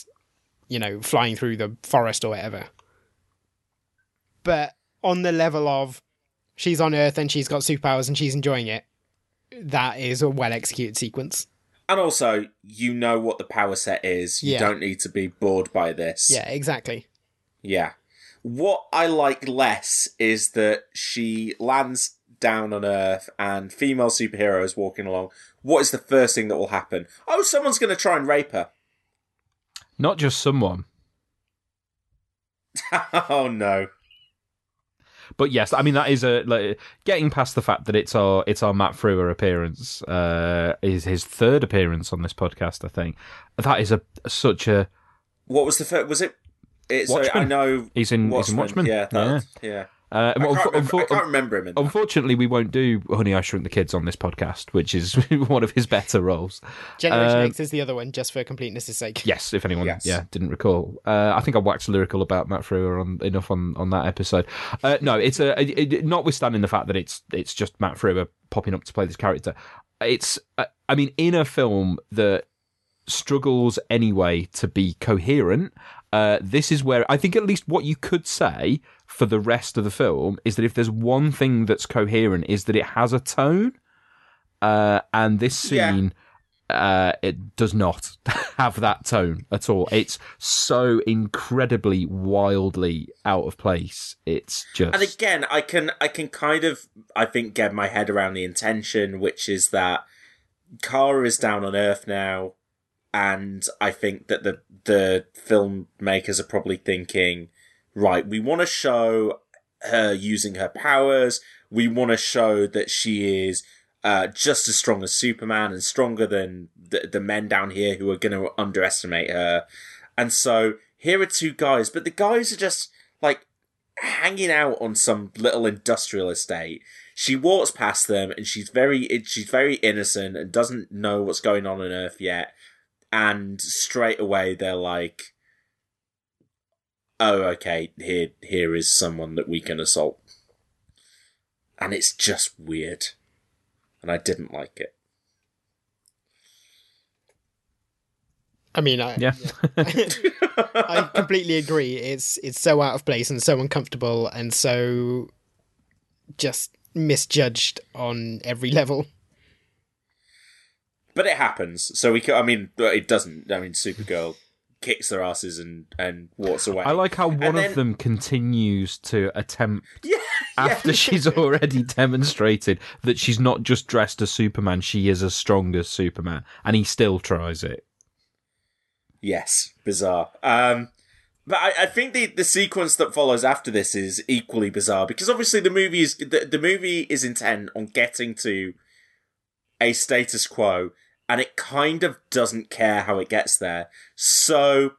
you know flying through the forest or whatever. But on the level of she's on Earth and she's got superpowers and she's enjoying it, that is a well executed sequence. and also you know what the power set is. You Yeah. don't need to be bored by this. Yeah, exactly. Yeah. What I like less is that she lands down on Earth and female superheroes walking along. What is the first thing that will happen? Oh, someone's going to try and rape her. Not just someone, oh no. but yes, I mean that is a like, getting past the fact that it's our it's our Matt Frewer appearance uh, is his third appearance on this podcast. I think that is a such a What was the first? Was it? It sorry, I know. He's in- he's in Watchmen. Yeah, that, yeah. Uh, I, well, can't unfo- remember, I can't remember him in that. Unfortunately, we won't do Honey I Shrunk the Kids on this podcast, which is one of his better roles. Generation Um, X is the other one, just for completeness' sake. Yes, if anyone, Yes. yeah, didn't recall. Uh, I think I waxed lyrical about Matt Frewer on enough on, on that episode. Uh, no, it's a, it, it- notwithstanding the fact that it's it's just Matt Frewer popping up to play this character. It's, uh, I mean, in a film that struggles anyway to be coherent. Uh, this is where I think at least what you could say for the rest of the film is that if there's one thing that's coherent is that it has a tone. Uh, and this Yeah. scene, uh, it does not have that tone at all. It's so incredibly wildly out of place. It's just And again, I can I can kind of I think get my head around the intention, which is that Kara is down on Earth now, and I think that the the filmmakers are probably thinking, right, we want to show her using her powers. We want to show that she is uh, just as strong as Superman and stronger than the, the men down here who are going to underestimate her. And so here are two guys, but the guys are just like hanging out on some little industrial estate. She walks past them and she's very she's very innocent and doesn't know what's going on on Earth yet. And straight away they're like, "Oh, okay, here here is someone that we can assault." And it's just weird, and I didn't like it. I mean, I, yeah. I completely agree. It's it's so out of place and so uncomfortable and so just misjudged on every level. But it happens. So we, can, I mean, it doesn't. I mean, Supergirl kicks their asses and and walks away. I like how one And then- of them continues to attempt Yeah, after she's already demonstrated that she's not just dressed as Superman, she is as strong as Superman, and he still tries it. Yes, bizarre. Um, but I, I think the, the sequence that follows after this is equally bizarre because obviously the movie is the, the movie is intent on getting to a status quo, and it kind of doesn't care how it gets there. So.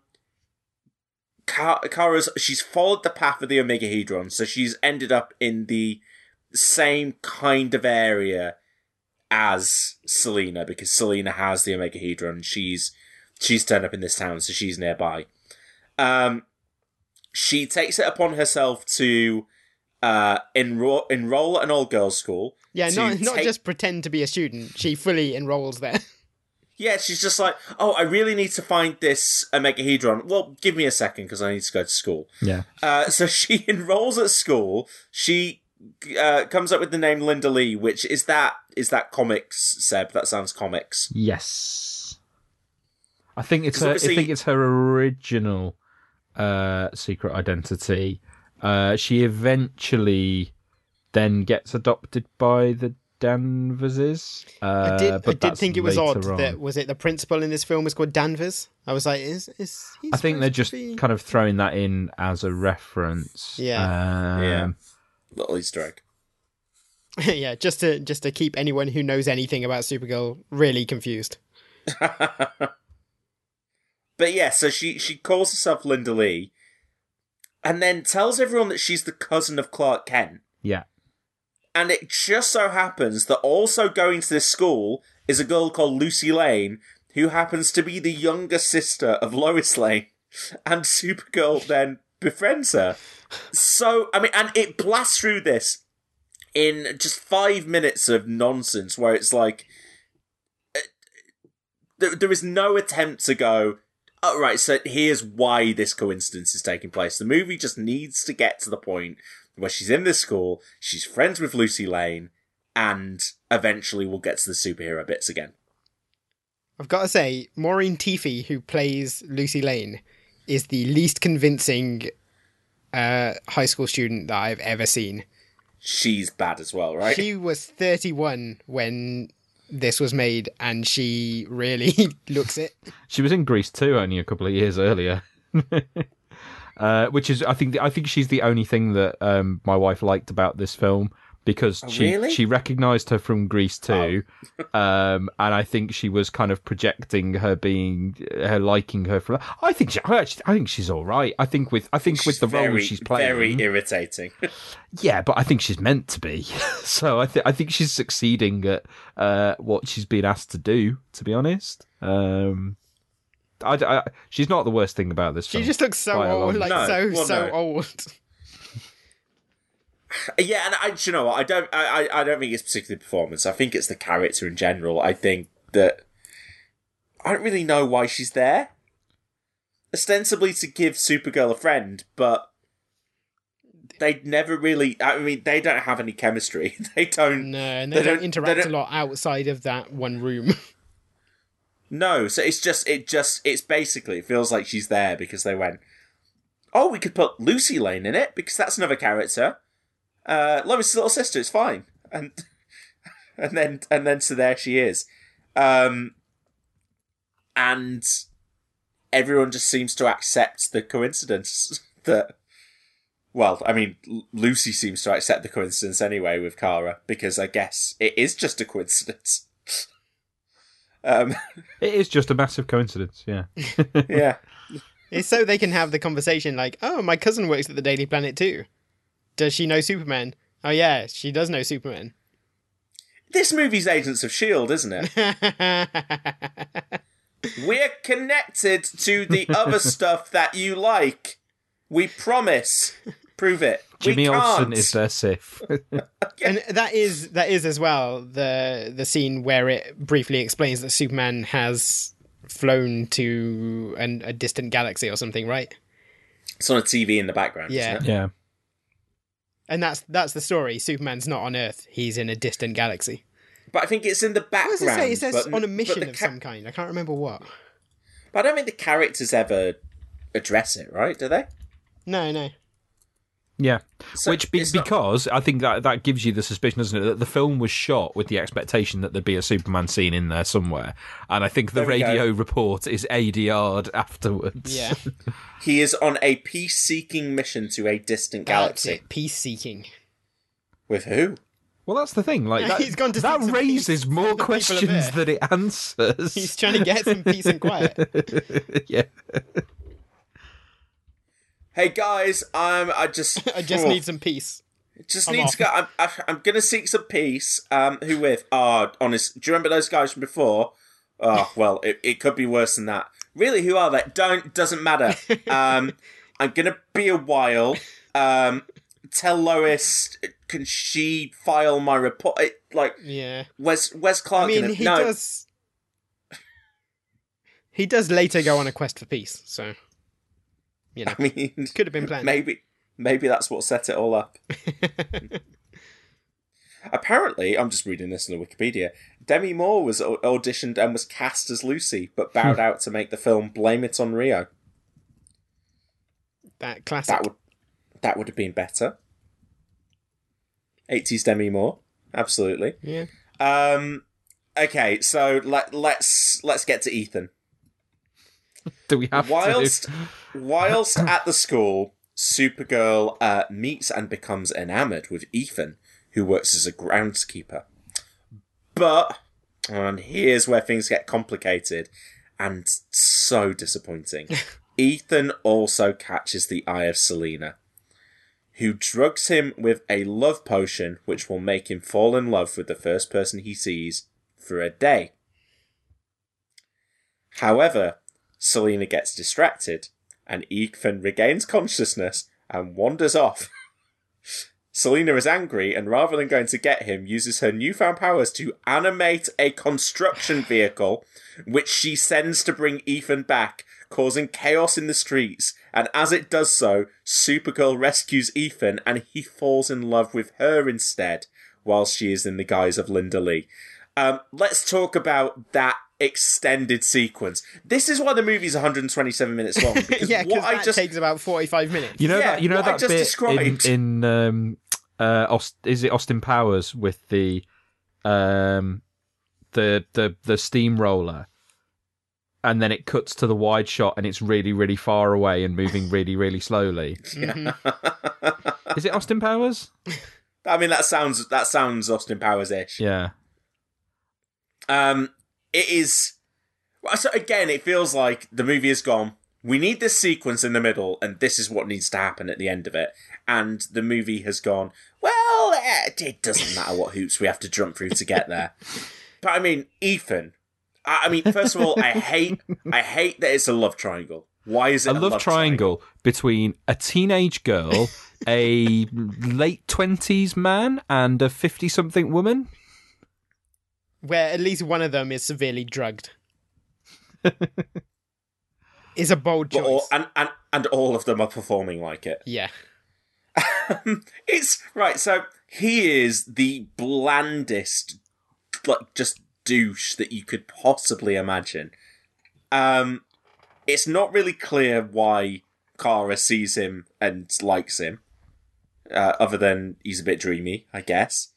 Ka- Kara's she's followed the path of the Omegahedron, so she's ended up in the same kind of area as Selena because Selena has the Omegahedron. She's she's turned up in this town, so she's nearby. Um, she takes it upon herself to uh, enroll enroll at an all girls school. Yeah, not not take- just pretend to be a student. She fully enrolls there. Yeah, she's just like, oh, I really need to find this Omegahedron. Well, give me a second because I need to go to school. Yeah. Uh, so she enrolls at school. She uh, comes up with the name Linda Lee, which is that is that comics, Seb? That sounds comics. Yes. I think it's her. I think it's her original uh, secret identity. Uh, she eventually then gets adopted by the Danverses. Uh, I did. I did think it was odd on. that was it the principal in this film was called Danvers. I was like, is is he I think they're just be- kind of throwing that in as a reference. Yeah. Um, Yeah. Little Easter egg. yeah, just to just to keep anyone who knows anything about Supergirl really confused. But yeah, so she she calls herself Linda Lee, and then tells everyone that she's the cousin of Clark Kent. Yeah. And it just so happens that also going to this school is a girl called Lucy Lane, who happens to be the younger sister of Lois Lane. And Supergirl then befriends her. So, I mean, and it blasts through this in just five minutes of nonsense where it's like, uh, there, there is no attempt to go, oh, right, so here's why this coincidence is taking place. The movie just needs to get to the point where she's in this school, she's friends with Lucy Lane, and eventually we'll get to the superhero bits again. I've got to say, Maureen Teefy, who plays Lucy Lane, is the least convincing uh, high school student that I've ever seen. She's bad as well, right? She was 31 when this was made, and she really looks it. She was in Grease 2, only a couple of years earlier. uh, which is, I think, I think she's the only thing that um, my wife liked about this film because Oh, she really? she recognised her from Grease 2, um, and I think she was kind of projecting her being her liking her for. I think she, I actually, I think she's all right. I think with I think with the role she's playing, Very irritating. yeah, but I think she's meant to be. so I think I think she's succeeding at uh, what she's been asked to do. To be honest, um, I, I- she's not the worst thing about this. She film just looks so by a long old, like No, so well, so no. old. Yeah, and I, you know what? I don't, I, I I don't think it's particularly performance. I think it's the character in general. I think that I don't really know why she's there. Ostensibly to give Supergirl a friend, but they never really. I mean, they don't have any chemistry. They don't. No, and They they, don't, don't- interact they don't- a lot outside of that one room. No, so it's just it just it's basically it feels like she's there because they went, oh, we could put Lucy Lane in it because that's another character. Uh, Lois' little sister, it's fine, and and then and then so there she is, um, and everyone just seems to accept the coincidence that. Well, I mean, Lucy seems to accept the coincidence anyway with Kara because I guess it is just a coincidence. um, It is just a massive coincidence. Yeah. yeah. it's so they can have the conversation like, "Oh, my cousin works at the Daily Planet too. Does she know Superman? Oh yeah, she does know Superman." This movie's Agents of S.H.I.E.L.D., isn't it? We're connected to the other stuff that you like. We promise. Prove it. Jimmy we Olsen can't. is their Sif. and that is that is as well the the scene where it briefly explains that Superman has flown to an, a distant galaxy or something, right? It's on a TV in the background. Yeah. Isn't it? yeah. And that's that's the story. Superman's not on Earth; he's in a distant galaxy. but I think it's in the What background. does it say? It says but, on a mission the of ca- some kind. I can't remember what. But I don't think the characters ever address it, right? Do they? No, no. Yeah, So which be, it's not- because I think that that gives you the suspicion, doesn't it, that the film was shot with the expectation that there'd be a Superman scene in there somewhere, and I think the There we go. radio report is ADR'd afterwards. Yeah. He is on a peace-seeking mission to a distant That's galaxy. Peace seeking. With who? Well, that's the thing. Like that, He's gone to that raises more from the people of questions than it answers. He's trying to get some peace and quiet. yeah. Hey guys, I'm. I just. I just need some peace. Just I'm need off. to go. I'm, I'm, I'm gonna seek some peace. Um, who with? Ah, honest. Do you remember those guys from before? Oh, well, it, it could be worse than that. Really, who are they? Don't doesn't matter. Um, I'm gonna be a while. Um, tell Lois. Can she file my report? It, like, Yeah. where's where's Clark? I mean, gonna- he no, does. He does later go on a quest for peace, so you know, I mean, could have been planned. maybe maybe that's what set it all up. Apparently, I'm just reading this on the Wikipedia. Demi Moore was auditioned and was cast as Lucy, but bowed out to make the film Blame It on Rio. That classic. That would that would have been better. 80s Demi Moore, absolutely. Yeah. Um, okay, so let let's let's get to Ethan. Do we have whilst to? whilst at the school, Supergirl uh, meets and becomes enamored with Ethan, who works as a groundskeeper. But and here's where things get complicated and so disappointing. Ethan also catches the eye of Selena, who drugs him with a love potion which will make him fall in love with the first person he sees for a day. However, Selena gets distracted, and Ethan regains consciousness and wanders off. Selena is angry and rather than going to get him, uses her newfound powers to animate a construction vehicle, which she sends to bring Ethan back, causing chaos in the streets. And as it does so, Supergirl rescues Ethan and he falls in love with her instead, while she is in the guise of Linda Lee. Um, let's talk about that extended sequence. This is why the movie's 127 minutes long. Because yeah, what because I that just takes about forty-five minutes. You know Yeah, that you know what I that just bit described. in, in um, uh, Aust- is it Austin Powers with the um, the the the steamroller, and then it cuts to the wide shot and it's really really far away and moving really really slowly. Is it Austin Powers? I mean, that sounds that sounds Austin Powers ish. Yeah. Um, it is. So again, it feels like the movie is gone. We need this sequence in the middle, and this is what needs to happen at the end of it. And the movie has gone. Well, eh, it doesn't matter what hoops we have to jump through to get there. but I mean, Ethan. I I mean, first of all, I hate I hate that it's a love triangle. Why is it a love, triangle, between a teenage girl, a late twenties man, and a fifty something woman. Where at least one of them is severely drugged. is a bold choice. all, and, and and all of them are performing like it. yeah. it's right. So he is the blandest, like just douche that you could possibly imagine. Um, it's not really clear why Kara sees him and likes him, uh, other than he's a bit dreamy, I guess.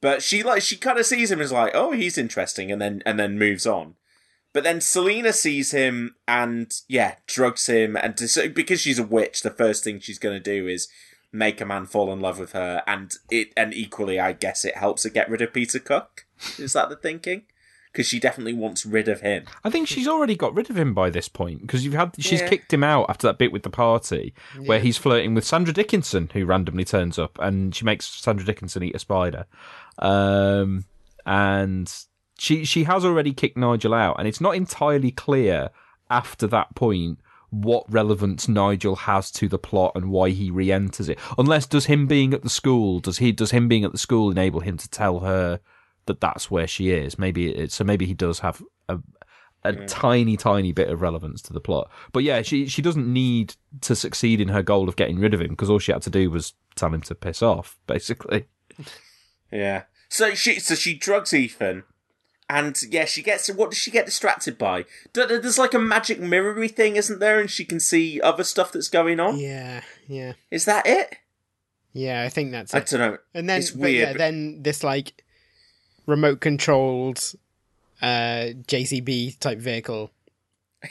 But she like she kind of sees him as like, oh, he's interesting, and then and then moves on. But then Selena sees him and yeah, drugs him, and to, because she's a witch, the first thing she's going to do is make a man fall in love with her, and it and equally, I guess it helps her get rid of Peter Cook. Is that the thinking? Because she definitely wants rid of him. I think she's already got rid of him by this point because you've had she's Yeah. kicked him out after that bit with the party where he's flirting with Sandra Dickinson, who randomly turns up and she makes Sandra Dickinson eat a spider. Um, and she she has already kicked Nigel out, and it's not entirely clear after that point what relevance Nigel has to the plot and why he re-enters it. Unless does him being at the school does he does him being at the school enable him to tell her that that's where she is? Maybe it, so. Maybe he does have a a tiny tiny bit of relevance to the plot. But yeah, she she doesn't need to succeed in her goal of getting rid of him because all she had to do was tell him to piss off, basically. Yeah. So she so she drugs Ethan, and yeah, she gets what does she get distracted by? There's like a magic mirrory thing, isn't there? And she can see other stuff that's going on. Yeah, yeah, Is that it? yeah. I think that's I it. don't know. And then, it's weird. yeah, then this like remote controlled uh JCB type vehicle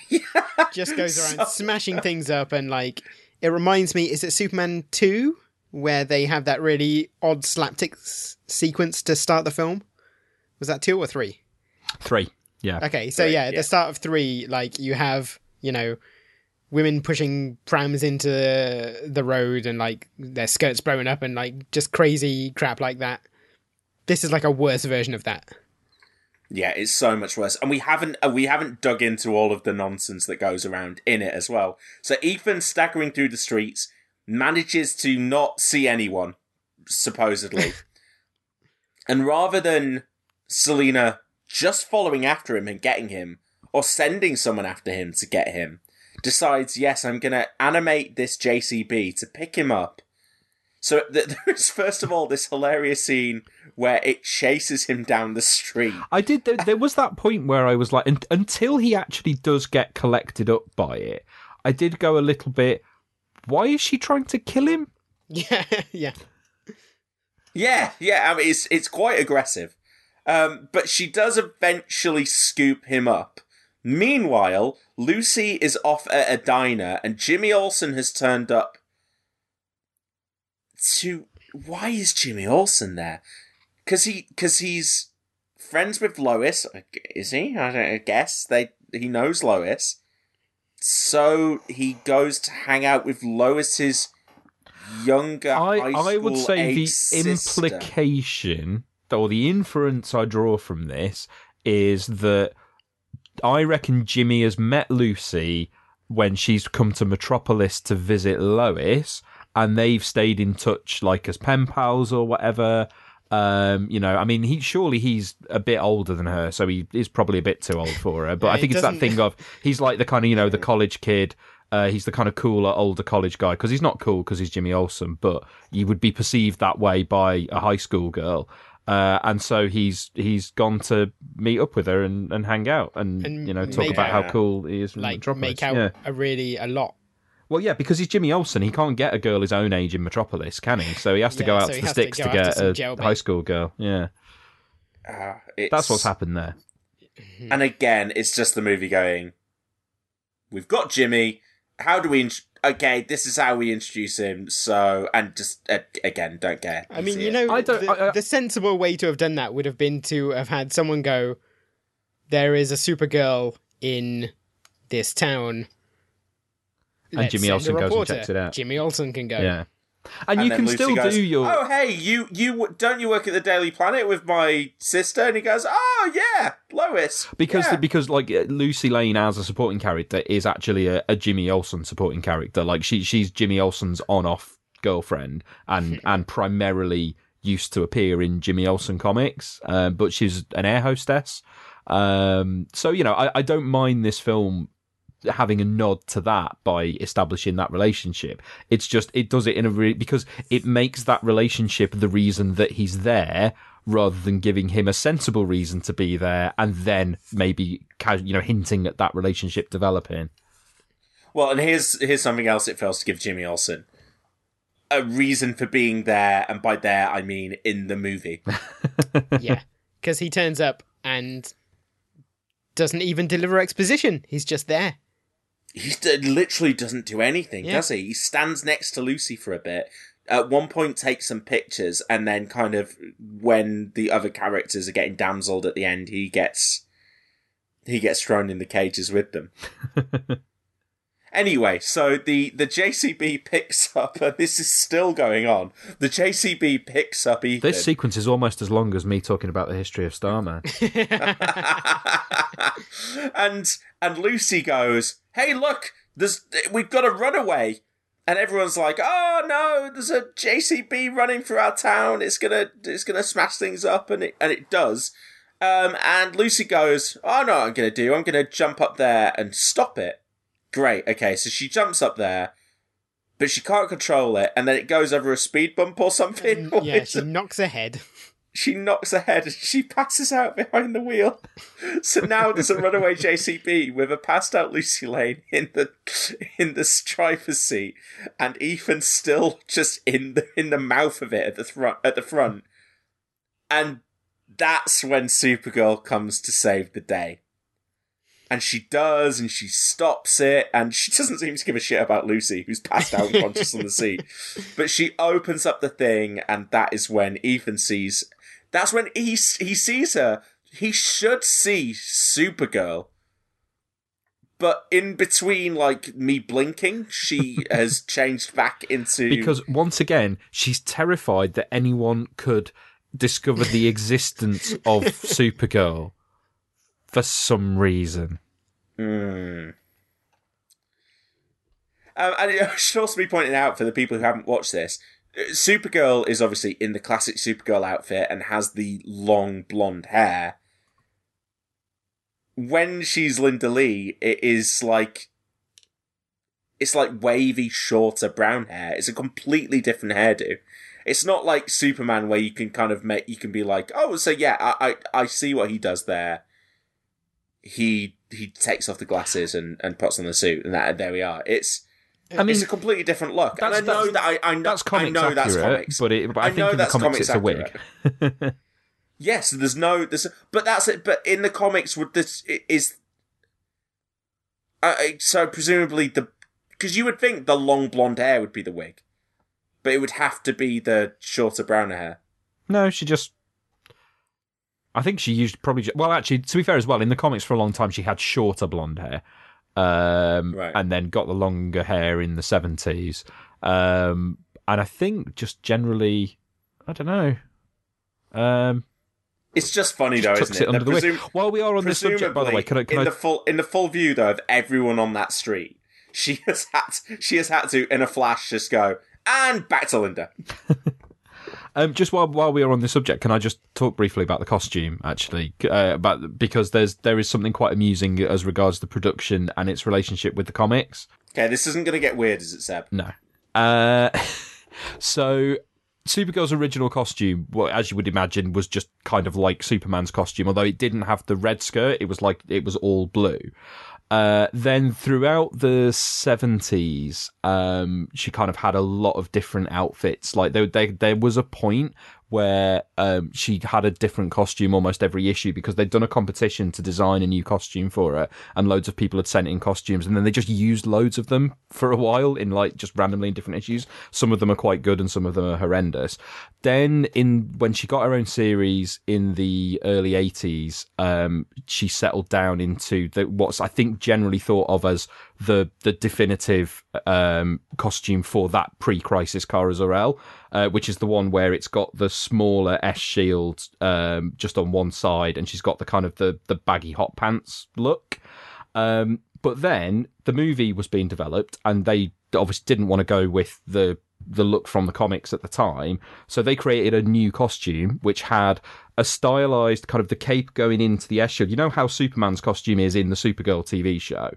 just goes around smashing things up and like it reminds me is it Superman 2 where they have that really odd slapstick s- sequence to start the film? Was that 2 or 3? Three. Yeah. Okay, so Right, yeah, at yeah. the start of 3 like you have, you know, women pushing prams into the road and like their skirts blowing up and like just crazy crap like that. This is like a worse version of that. Yeah, it's so much worse, and we haven't uh, we haven't dug into all of the nonsense that goes around in it as well. So Ethan staggering through the streets manages to not see anyone, supposedly, and rather than Selena just following after him and getting him, or sending someone after him to get him, decides, yes, I'm gonna animate this JCB to pick him up. So th- there's first of all this hilarious scene where it chases him down the street. I did. There, there was that point where I was like, un- until he actually does get collected up by it, I did go a little bit. Why is she trying to kill him? Yeah, yeah. Yeah, yeah, I mean, it's it's quite aggressive. Um, but she does eventually scoop him up. Meanwhile, Lucy is off at a diner, and Jimmy Olsen has turned up. To why is Jimmy Olsen there? Because he because he's friends with Lois. Is he? I, don't, I guess they he knows Lois. So he goes to hang out with Lois's younger. I, I would say the sister. implication or the inference I draw from this is that I reckon Jimmy has met Lucy when she's come to Metropolis to visit Lois, and they've stayed in touch like as pen pals or whatever. Um, you know, I mean, he surely he's a bit older than her, so he is probably a bit too old for her. But Yeah, I think it's that doesn't- thing of he's like the kind of you know the college kid. Uh, he's the kind of cooler older college guy because he's not cool because he's Jimmy Olsen, but you would be perceived that way by a high school girl. Uh, and so he's he's gone to meet up with her and, and hang out and, And you know talk about how cool he is. Like Metropolis. make out Yeah. a really a lot. Well, yeah, because he's Jimmy Olsen, he can't get a girl his own age in Metropolis, can he? So he has to go out so to the has to sticks to, get some a jailbait. high school girl. Yeah, Uh, it's, that's what's happened there. And again, it's just the movie going. We've got Jimmy. How do we? int- Okay, this is how we introduce him. So, and just uh, again, don't care. I mean, you know, I don't- the, I- I- the sensible way to have done that would have been to have had someone go, "There is a Supergirl in this town." And Let's Jimmy send Olsen goes and reporter. checks it out. Jimmy Olsen can go. Yeah, and, you can Lucy still goes, do your. Oh, hey, you you don't you work at the Daily Planet with my sister? And he goes, Oh yeah, Lois. because yeah. because like uh, Lucy Lane as a supporting character is actually a, a Jimmy Olsen supporting character. Like she she's Jimmy Olsen's on off girlfriend and and primarily used to appear in Jimmy Olsen comics, um, but she's an air hostess. Um, so you know I, I don't mind this film having a nod to that by establishing that relationship. It's just it does it in a re- because it makes that relationship the reason that he's there rather than giving him a sensible reason to be there and then maybe you know hinting at that relationship developing. Well, and here's here's something else it fails to give Jimmy Olsen. A reason for being there, and by there I mean in the movie. yeah, because he turns up and doesn't even deliver exposition. He's just there. He literally doesn't do anything, Yeah. does he? He stands next to Lucy for a bit. At one point, takes some pictures, and then kind of when the other characters are getting damseled at the end, he gets he gets thrown in the cages with them. anyway, so the the JCB picks up, and this is still going on. The JCB picks up Ethan. This sequence is almost as long as me talking about the history of Starman. and and Lucy goes, "Hey, look, there's we've got a runaway." And everyone's like, "Oh no, there's a JCB running through our town. It's gonna it's gonna smash things up," and it and it does. Um, and Lucy goes, "Oh no, I'm gonna do. I'm gonna jump up there and stop it." Great. Okay, so she jumps up there, but she can't control it, and then it goes over a speed bump or something. Mm, yeah, she knocks her head. she knocks her head and she passes out behind the wheel. So now there's a runaway JCB with a passed out Lucy Lane in the in the driver's seat, and Ethan still just in the in the mouth of it at the front at the front. And that's when Supergirl comes to save the day. And she does, and she stops it, and she doesn't seem to give a shit about Lucy, who's passed out unconscious on the seat. But she opens up the thing, and that is when Ethan sees. That's when he he sees her. He should see Supergirl, but in between, like me blinking, she has changed back into Because once again, she's terrified that anyone could discover the existence of Supergirl for some reason. Hmm. Um, and it should also be pointed out for the people who haven't watched this, uh, Supergirl is obviously in the classic Supergirl outfit and has the long blonde hair. When she's Linda Lee, it is like it's like wavy, shorter brown hair. It's a completely different hairdo. It's not like Superman where you can kind of make you can be like, oh, so yeah, I I, I see what he does there. He he takes off the glasses and, and puts on the suit, and that there we are. It's I mean, it's a completely different look. And I know that I, I know that's I comics know that's comics, but it- but I think know in the that's comics it's a wig. yes, there's no there's but that's it. But in the comics, would this is uh, so presumably the because you would think the long blonde hair would be the wig, but it would have to be the shorter brown hair. No, she just. I think she used probably. Well, actually, to be fair as well, in the comics for a long time she had shorter blonde hair, um, Right. and then got the longer hair in the seventies. Um, and I think just generally, I don't know. Um, It's just funny Just though, isn't it? it under That the wig. While we are on this subject, by the way, can I- can in I- the full in the full view though of everyone on that street, she has had she has had to in a flash just go and back to Linda. Um, just while while we are on the subject, can I just talk briefly about the costume? Actually, uh, about because there's there is something quite amusing as regards the production and its relationship with the comics. Okay, this isn't going to get weird, is it, Seb? No. Uh, so Supergirl's original costume, well, as you would imagine, was just kind of like Superman's costume, although it didn't have the red skirt. It was like it was all blue. Uh, then throughout the seventies, um, she kind of had a lot of different outfits. Like there, there, there was a point where um, she had a different costume almost every issue because they'd done a competition to design a new costume for her, and loads of people had sent in costumes, and then they just used loads of them for a while in like just randomly in different issues. Some of them are quite good, and some of them are horrendous. Then in when she got her own series in the early eighties, um, she settled down into the what's I think generally thought of as the the definitive um, costume for that pre-crisis Kara Zor-El, uh, which is the one where it's got the smaller S shield um, just on one side, and she's got the kind of the the baggy hot pants look. Um, but then the movie was being developed, and they obviously didn't want to go with the the look from the comics at the time, so they created a new costume which had a stylized kind of the cape going into the S shield. You know how Superman's costume is in the Supergirl TV show.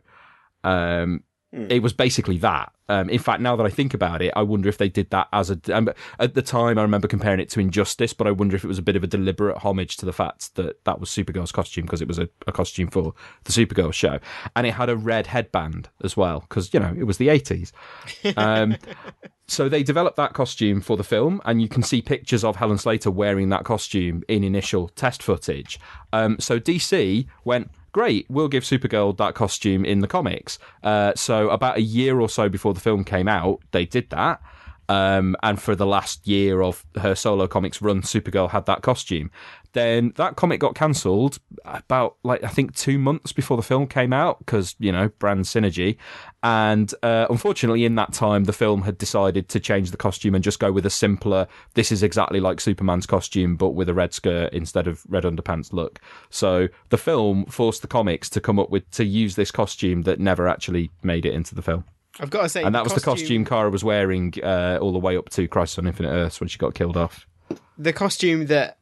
Um, It was basically that. Um, in fact, now that I think about it, I wonder if they did that as a. Um, at the time, I remember comparing it to Injustice, but I wonder if it was a bit of a deliberate homage to the fact that that was Supergirl's costume because it was a, a costume for the Supergirl show, and it had a red headband as well because you know it was the eighties. Um, so they developed that costume for the film, and you can see pictures of Helen Slater wearing that costume in initial test footage. Um, so DC went, great, we'll give Supergirl that costume in the comics. Uh, so about a year or so before the film came out, they did that. Um, and for the last year of her solo comics run, Supergirl had that costume. Then that comic got cancelled about like I think two months before the film came out because you know brand synergy, and uh, unfortunately in that time the film had decided to change the costume and just go with a simpler. This is exactly like Superman's costume but with a red skirt instead of red underpants look. So the film forced the comics to come up with to use this costume that never actually made it into the film. I've got to say, and that was the costume Kara was wearing uh, all the way up to Crisis on Infinite Earths when she got killed off. the costume that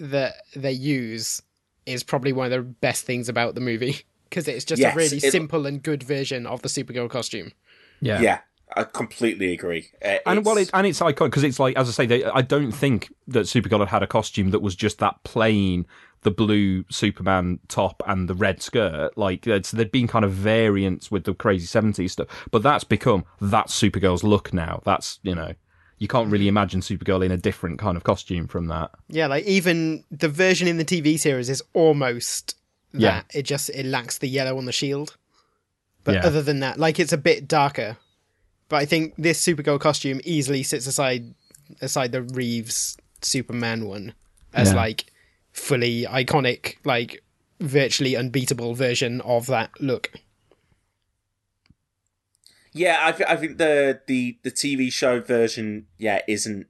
that they use is probably one of the best things about the movie because it's just Yes, a really it- simple and good version of the Supergirl costume. Yeah. Yeah. I completely agree. Uh, And well, it's- it, and it's iconic because it's like, as I say, they, I don't think that Supergirl had had a costume that was just that plain, the blue Superman top and the red skirt. Like, uh, it's, there'd been kind of variants with the crazy seventies stuff, but that's become that's Supergirl's look now. That's you know, you can't really imagine Supergirl in a different kind of costume from that. Yeah, like even the version in the TV series is almost that. Yeah. It just it lacks the yellow on the shield. But Yeah. other than that, like it's a bit darker. But I think this Supergirl costume easily sits aside aside the Reeves Superman one as Yeah. like fully iconic, like virtually unbeatable version of that look. Yeah, I, th- I think the, the the TV show version, yeah, isn't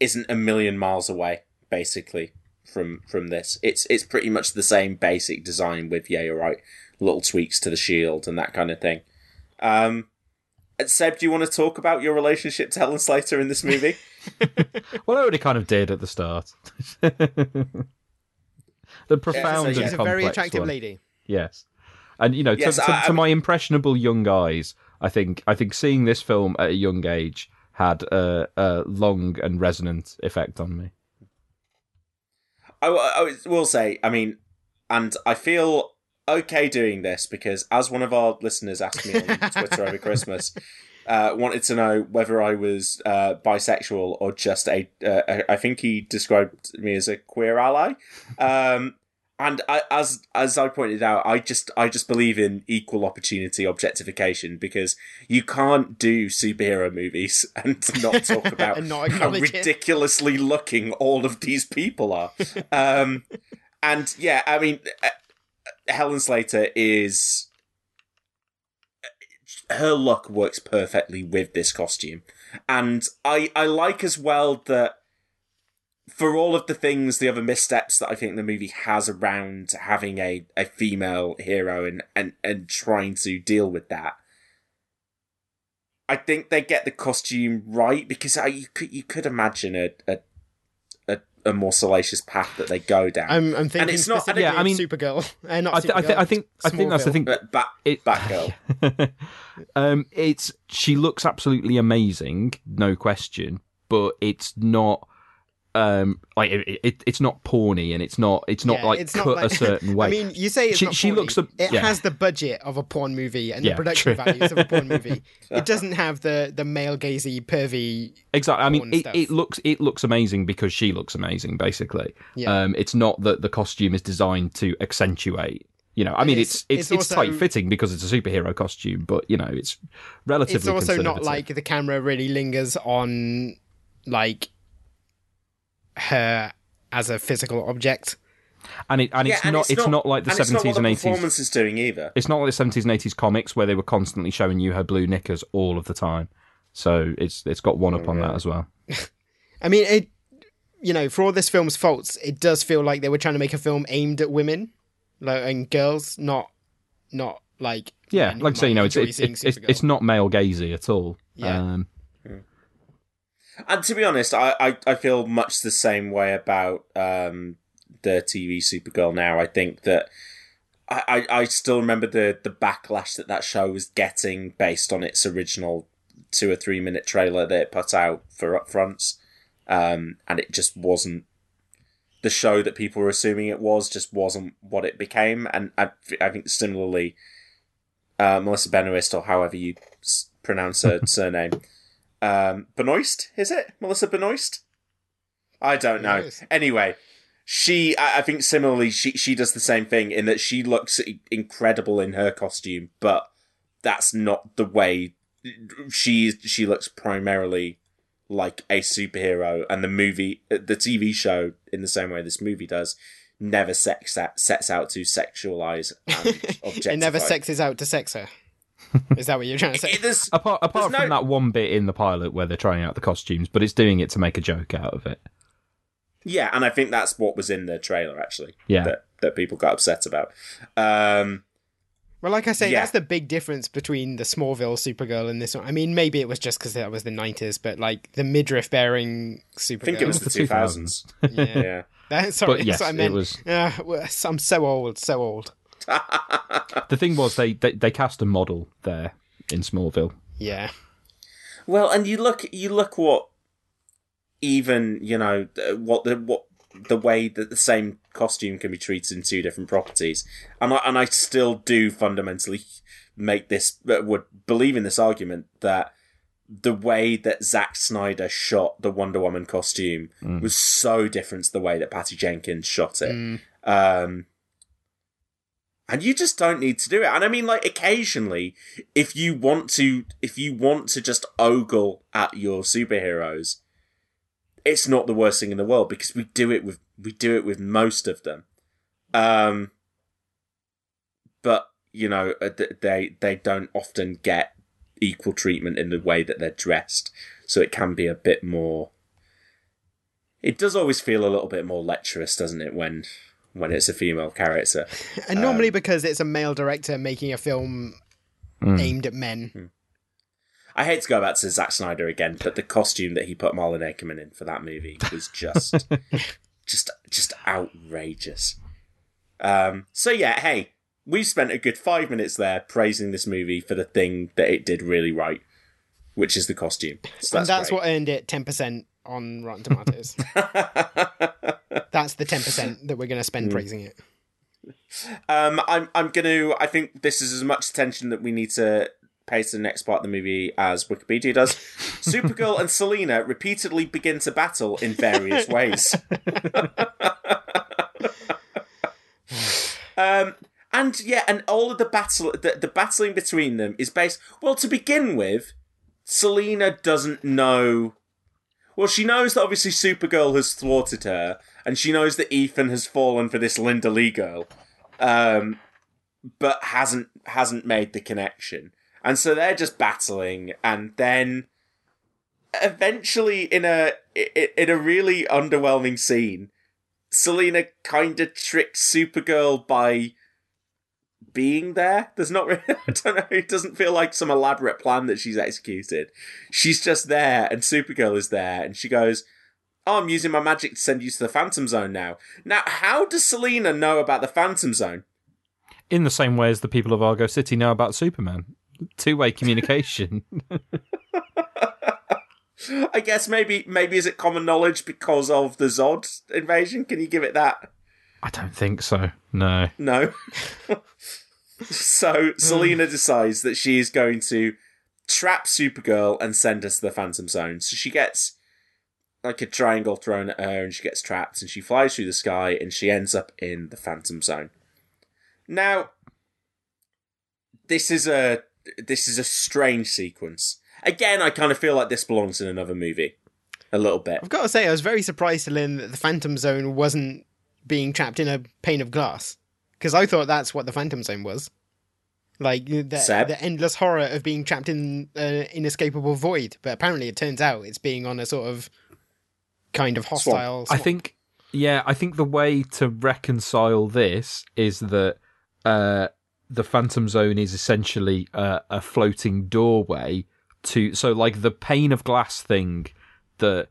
isn't a million miles away, basically from from this. It's it's pretty much the same basic design with yeah, you're right, little tweaks to the shield and that kind of thing. Um, Seb, do you want to talk about your relationship to Helen Slater in this movie? Well, I already kind of did at the start. the profound so and She's a very attractive one. lady. Yes, and you know, to, Yes, to, I- to my impressionable young eyes, I think I think seeing this film at a young age had a, a long and resonant effect on me. I, I will say, I mean, and I feel okay doing this because as one of our listeners asked me on Twitter over Christmas, uh, wanted to know whether I was uh, bisexual or just a. Uh, I think he described me as a queer ally. Um, and I, as as I pointed out, I just I just believe in equal opportunity objectification because you can't do superhero movies and not talk about not how acknowledge it. ridiculously looking all of these people are. um, and yeah, I mean, uh, Helen Slater is her look works perfectly with this costume, and I I like as well that for all of the things, the other missteps that I think the movie has around having a, a female hero and, and, and trying to deal with that, I think they get the costume right because you could you could imagine a a, a, a more salacious path that they go down. I'm, I'm thinking and it's not. yeah, I of mean- Supergirl. Uh, not I, th- I, th- I think I think that's the thing. But Bat, It- Batgirl. um, it's she looks absolutely amazing, no question, but it's not. Um, like it, it, it's not porny and it's not it's not Yeah, like it's cut not like- a certain way. I mean, you say it's she, not she looks. A, it yeah. has the budget of a porn movie and Yeah, the production true. values of a porn movie. It doesn't have the the male gazy pervy. Exactly. I mean, it, it looks it looks amazing because she looks amazing. Basically, Yeah. um, it's not that the costume is designed to accentuate. You know, I mean, it's- it's it's it's it's, tight fitting because it's a superhero costume, but you know, it's relatively. It's also not like the camera really lingers on like her as a physical object. and it and Yeah, it's and not it's, not, like the and it's seventies and the eighties. performance is doing either. It's not like the seventies and eighties comics where they were constantly showing you her blue knickers all of the time. So it's it's got one up on that as well. I mean, it. You know, for all this film's faults, it does feel like they were trying to make a film aimed at women, like and girls, not not like Yeah, like I say, you know, it's enjoy it's it's, it's, it's not male gazy at all. Yeah. Um, And to be honest, I, I, I feel much the same way about um, the TV Supergirl now. I think that I, I, I still remember the, the backlash that that show was getting based on its original two or three minute trailer that it put out for upfronts. Um, and it just wasn't the show that people were assuming it was, just wasn't what it became. And I, I think similarly, uh, Melissa Benoist, or however you s- pronounce her surname, um, Benoist, is it? Melissa Benoist? I don't know. Anyway, she, I, I think similarly, she, she does the same thing in that she looks incredible in her costume, but that's not the way she, she looks primarily like a superhero and the movie, the TV show in the same way this movie does, never sex out, sets out to sexualize and it never sexes out to sex her. Is that what you're trying to say? It- there's- apart apart from no- that one bit in the pilot where they're trying out the costumes, but it's doing it to make a joke out of it. Yeah, and I think that's what was in the trailer actually. Yeah. That that people got upset about. Um Well, like I say, Yeah. that's the big difference between the Smallville Supergirl and this one. I mean, maybe it was just because that was the '90s, but like the midriff bearing Supergirl. I think it was the two thousands. Yeah. yeah. That, sorry, But yes, that's what I it meant. was- Uh, I'm so old, so old. The thing was they, they they cast a model there in Smallville. Yeah. Well, and you look, you look what even you know what the what the way that the same costume can be treated in two different properties, and I and I still do fundamentally make this uh, would believe in this argument that the way that Zack Snyder shot the Wonder Woman costume Mm. was so different to the way that Patty Jenkins shot it. Mm. Um, and you just don't need to do it. And I mean, like, occasionally, if you want to, if you want to just ogle at your superheroes, it's not the worst thing in the world because we do it with, we do it with most of them. Um, but, you know, uh, they, they don't often get equal treatment in the way that they're dressed. So it can be a bit more, it does always feel a little bit more lecherous, doesn't it, when, when it's a female character. And normally because it's a male director making a film Mm. aimed at men. I hate to go back to Zack Snyder again, but the costume that he put Malin Akerman in for that movie was just, just, just outrageous. Um, so yeah, hey, we've spent a good five minutes there praising this movie for the thing that it did really right, which is the costume. So and that's that's great. what earned it 10% on Rotten Tomatoes. that's the 10% that we're going to spend Mm. praising it. Um, I'm I'm gonna. I think this is as much attention that we need to pay to the next part of the movie as Wikipedia does. Supergirl and Selena repeatedly begin to battle in various ways. um, and yeah, and all of the battle, the, the battling between them is based. Well, to begin with, Selena doesn't know. Well, she knows that obviously Supergirl has thwarted her, and she knows that Ethan has fallen for this Linda Lee girl, um, but hasn't hasn't made the connection, and so they're just battling, and then eventually, in a in a really underwhelming scene, Selena kind of tricks Supergirl by being there. There's not really, I don't know, it doesn't feel like some elaborate plan that she's executed. She's just there, and Supergirl is there, and she goes, Oh, I'm using my magic to send you to the Phantom Zone now. Now, how does Selena know about the Phantom Zone? In the same way as the people of Argo City know about Superman. Two way communication. I guess maybe maybe is it common knowledge because of the Zod invasion? Can you give it that? I don't think so. No. No. so Selena decides that she is going to trap Supergirl and send us to the Phantom Zone. So she gets like a triangle thrown at her and she gets trapped and she flies through the sky and she ends up in the Phantom Zone. Now this is a this is a strange sequence. Again, I kind of feel like this belongs in another movie. A little bit. I've got to say, I was very surprised to learn that the Phantom Zone wasn't being trapped in a pane of glass. Because I thought that's what the Phantom Zone was. Like, the, the endless horror of being trapped in an inescapable void. But apparently, it turns out it's being on a sort of kind of hostile. I swamp. think, yeah, I think the way to reconcile this is that uh, the Phantom Zone is essentially uh, a floating doorway to, so like the pane of glass thing that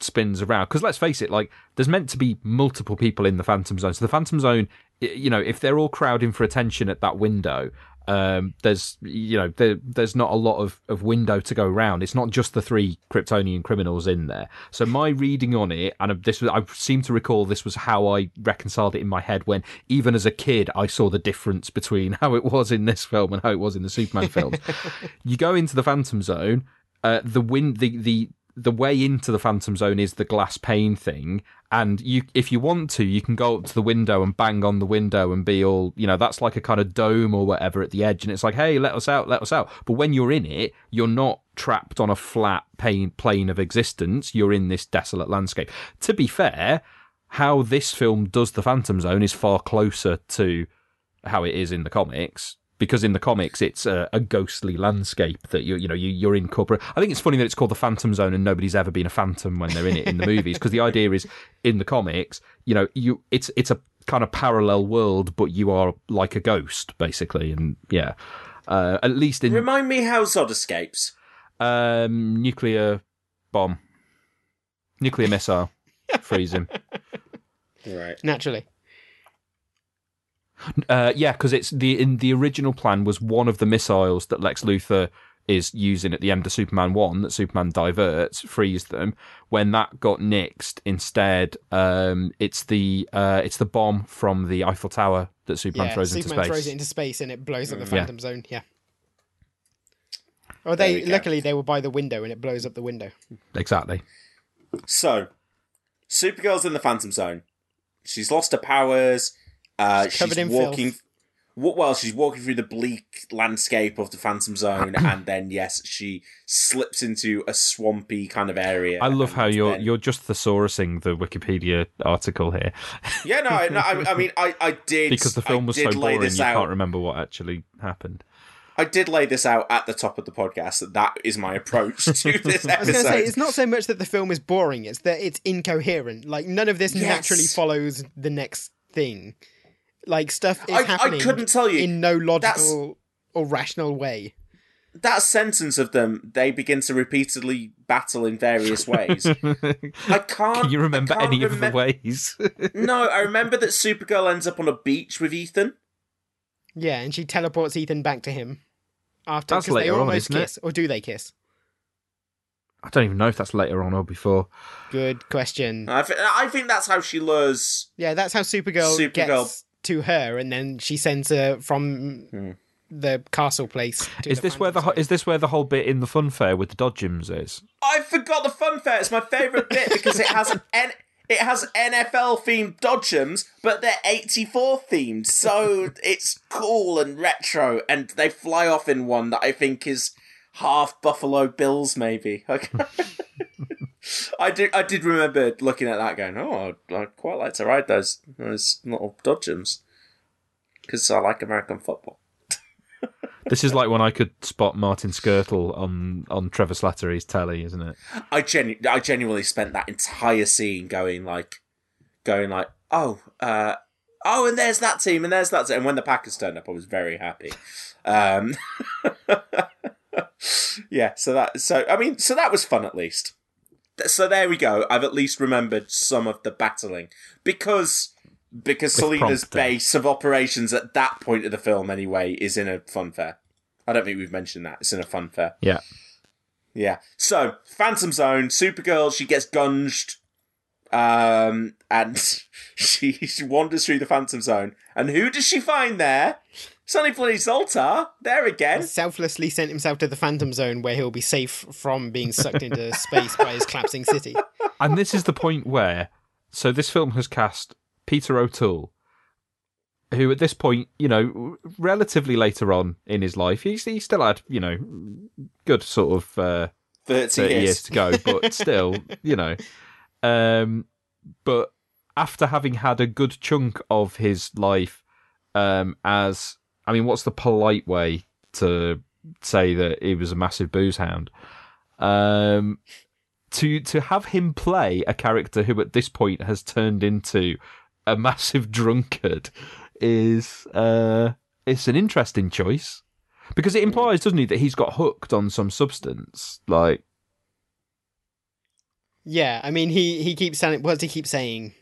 spins around. Because let's face it, like there's meant to be multiple people in the Phantom Zone. So the Phantom Zone, you know, if they're all crowding for attention at that window, um, there's you know there, there's not a lot of, of window to go around. It's not just the three Kryptonian criminals in there. So my reading on it, and this was I seem to recall this was how I reconciled it in my head when even as a kid I saw the difference between how it was in this film and how it was in the Superman films. you go into the Phantom Zone, uh, the wind the the the way into the Phantom Zone is the glass pane thing, and you, if you want to, you can go up to the window and bang on the window and be all, you know, that's like a kind of dome or whatever at the edge, and it's like, hey, let us out, let us out. But when you're in it, you're not trapped on a flat pane, plane of existence. You're in this desolate landscape. To be fair, how this film does the Phantom Zone is far closer to how it is in the comics because in the comics it's a, a ghostly landscape that you you know you, you're in corporate. I think it's funny that it's called the Phantom Zone and nobody's ever been a phantom when they're in it in the movies because the idea is in the comics you know you it's it's a kind of parallel world but you are like a ghost basically and yeah uh, at least in Remind me how Zod escapes. um, nuclear bomb nuclear missile freeze him. Right. Naturally. Uh, yeah, because it's the in the original plan was one of the missiles that Lex Luthor is using at the end of Superman 1 that Superman diverts, frees them. When that got nixed, instead, um, it's the uh, it's the bomb from the Eiffel Tower that Superman yeah, throws Superman into space. throws it into space and it blows up the Yeah. Phantom Zone. Yeah. Oh, they luckily they were by the window and it blows up the window. Exactly. So, Supergirl's in the Phantom Zone. She's lost her powers. Uh, She's in walking. filth. Well, she's walking through the bleak landscape of the Phantom Zone, and then yes, she slips into a swampy kind of area. I love how you're then- you're just thesaurusing the Wikipedia article here Yeah, no, I- no. I, I mean, I, I did because the film I was so lay boring you out. can't remember what actually happened. I did lay this out at the top of the podcast. That that is my approach to this I was going to say it's not so much that the film is boring; it's that it's incoherent. Like none of this Yes. naturally follows the next thing. Like stuff is I- I couldn't tell you. in no logical or rational way. that sentence of them, they begin to repeatedly battle in various ways. I can't. Can you remember I can't any of the ways? no, I remember that Supergirl ends up on a beach with Ethan. Yeah, and she teleports Ethan back to him after That's because they later on, almost isn't it? kiss, or do they kiss? I don't even know if that's later on or before. Good question. I, th- I think that's how she lures. Yeah, that's how Supergirl, Supergirl- gets to her, and then she sends her from Hmm. the castle place. To Is this where the ho- is this where the whole bit in the fun fair with the Dodgems is? I forgot the fun fair. It's my favourite bit because it has an it has NFL themed Dodgems, but they're eighty four themed, so it's cool and retro. And they fly off in one that I think is half Buffalo Bills, maybe. I did I did remember looking at that, going, "Oh, I'd, I'd quite like to ride those those little Dodgems because I like American football." This is like when I could spot Martin Skrtel on on Trevor Slattery's telly, isn't it? I genu- I genuinely spent that entire scene going like, going like, oh, uh, oh, and there's that team, and there's that team. And when the Packers turned up, I was very happy. Um, yeah, so that, so I mean, so that was fun at least. So there we go. I've at least remembered some of the battling because because With Selena's prompting. base of operations at that point of the film anyway is in a fun fair. I don't think we've mentioned that. It's in a fun fair. Yeah. Yeah. So, Phantom Zone, Supergirl, she gets gunged. Um, and she, she wanders through the Phantom Zone. And who does she find there? Sonny bloody Zoltar. There again. selflessly sent himself to the Phantom Zone where he'll be safe from being sucked into space by his collapsing city. And this is the point where, so this film has cast Peter O'Toole, who at this point, you know, relatively later on in his life, he's he still had, you know, good sort of uh, 30, 30 years to go, but still, you know, um, but after having had a good chunk of his life um, as, I mean, what's the polite way to say that he was a massive booze hound? Um, to to have him play a character who at this point has turned into a massive drunkard is uh it's an interesting choice because it implies doesn't he, that he's got hooked on some substance like Yeah, I mean, he, he keeps saying, what does he keep saying?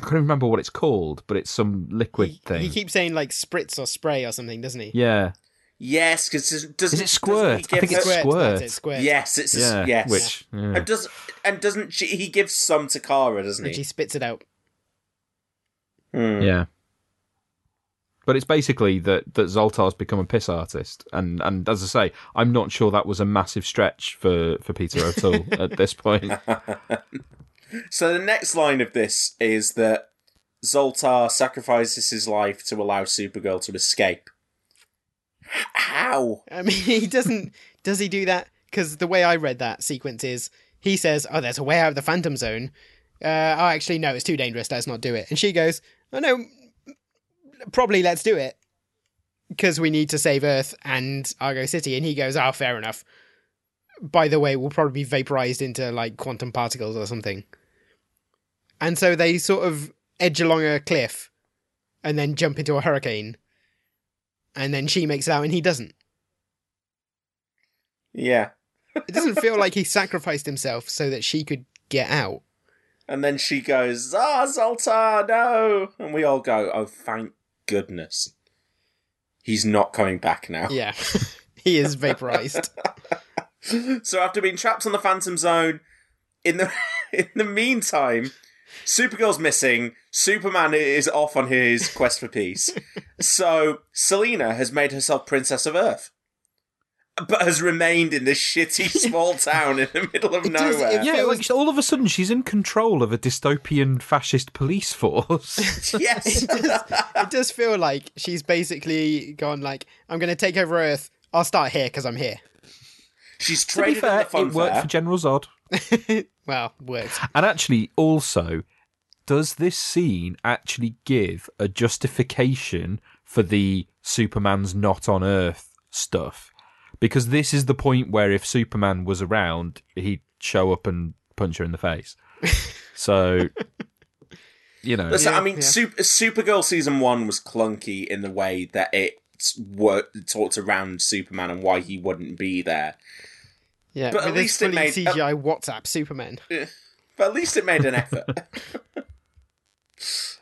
I can't remember what it's called but it's some liquid thing He keeps saying like spritz or spray or something, doesn't he? yeah Yes, because doesn't Is it Squirt? he I think give it's her- Squirt. It, squirt. Yes, it's a, Yeah, yes. which- yeah. and does and doesn't she, he gives some to Kara, doesn't he? And he? she spits it out. Hmm. yeah but it's basically that that Zoltar's become a piss artist and and as I say I'm not sure that was a massive stretch for for Peter O'Toole at this point So the next line of this is that Zoltar sacrifices his life to allow Supergirl to escape. How? I mean, he doesn't. Does he do that? Because the way I read that sequence is he says, "Oh, there's a way out of the Phantom Zone." Uh, oh, actually, no, it's too dangerous. Let's not do it. And she goes, "Oh no, probably let's do it because we need to save Earth and Argo City." And he goes, "Oh, fair enough." By the way, we'll probably be vaporized into like quantum particles or something. And so they sort of edge along a cliff and then jump into a hurricane. And then she makes it out and he doesn't. Yeah. It doesn't feel like he sacrificed himself so that she could get out. And then she goes, Ah, Zoltar, no! And we all go, Oh, thank goodness. He's not coming back now. Yeah. he is vaporized. so after being trapped on the Phantom Zone, in the in the meantime, Supergirl's missing. Superman is off on his quest for peace. so Selena has made herself Princess of Earth. But has remained in this shitty small town in the middle of nowhere. yeah, like all of a sudden she's in control of a dystopian fascist police force. yes, it does, it does feel like she's basically gone like, I'm going to take over Earth. I'll start here because I'm here. She's to be fair, the fun it worked fair. for General Zod. Well, works. And actually, also, does this scene actually give a justification for the Superman's not on Earth stuff? Because this is the point where if Superman was around, he'd show up and punch her in the face. So, you know. Listen, I mean, Super, Supergirl season one was clunky in the way that it worked, it talked around Superman and why he wouldn't be there. Yeah, But at least it made- uh, CGI WhatsApp Superman. But at least it made an effort. at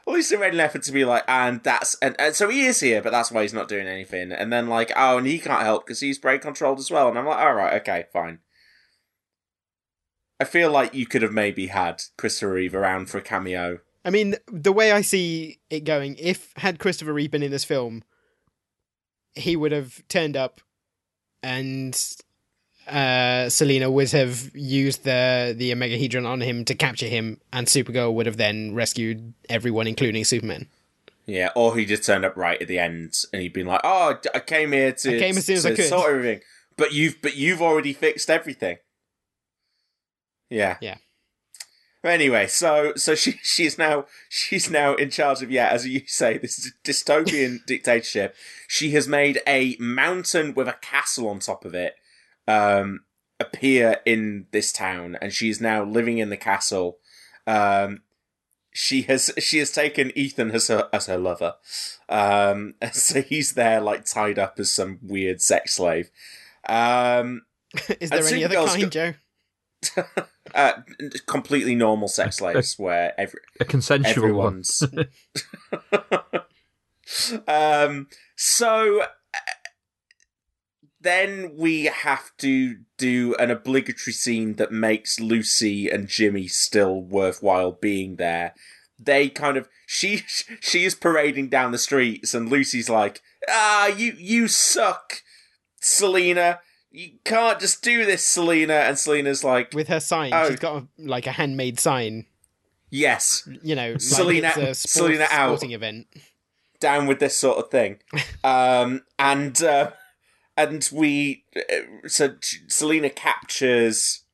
least it made an effort to be like, and that's and, and so he is here, but that's why he's not doing anything. And then like, oh, and he can't help because he's brain controlled as well. And I'm like, all right, okay, fine. I feel like you could have maybe had Christopher Reeve around for a cameo. I mean, the way I see it going, if had Christopher Reeve been in this film, he would have turned up, and uh, Selena would have used the the Omegahedron on him to capture him, and Supergirl would have then rescued everyone, including Superman. Yeah, or he just turned up right at the end, and he'd been like, "Oh, I came here to I came as soon as I could." sort everything." But you've but you've already fixed everything. Yeah. Yeah. Anyway, so so she she's now she's now in charge of yeah, as you say, this is a dystopian dictatorship. She has made a mountain with a castle on top of it um, appear in this town, and she is now living in the castle. Um, she has she has taken Ethan as her as her lover, um, so he's there like tied up as some weird sex slave. Um, Is there and any other Supergirl's kind, got- Joe? uh, completely normal sex slaves where every A consensual one. everyone's um so then we have to do an obligatory scene that makes Lucy and Jimmy still worthwhile being there. They kind of she she is parading down the streets and Lucy's like, "Ah, you you suck, Selena. You can't just do this, Selena." And Selena's like, With her sign, Oh. she's got a, like a handmade sign. "Yes, You know, like Selena- sports, Selena out. sporting event. down with this sort of thing. um, and uh, and we uh, so Selena captures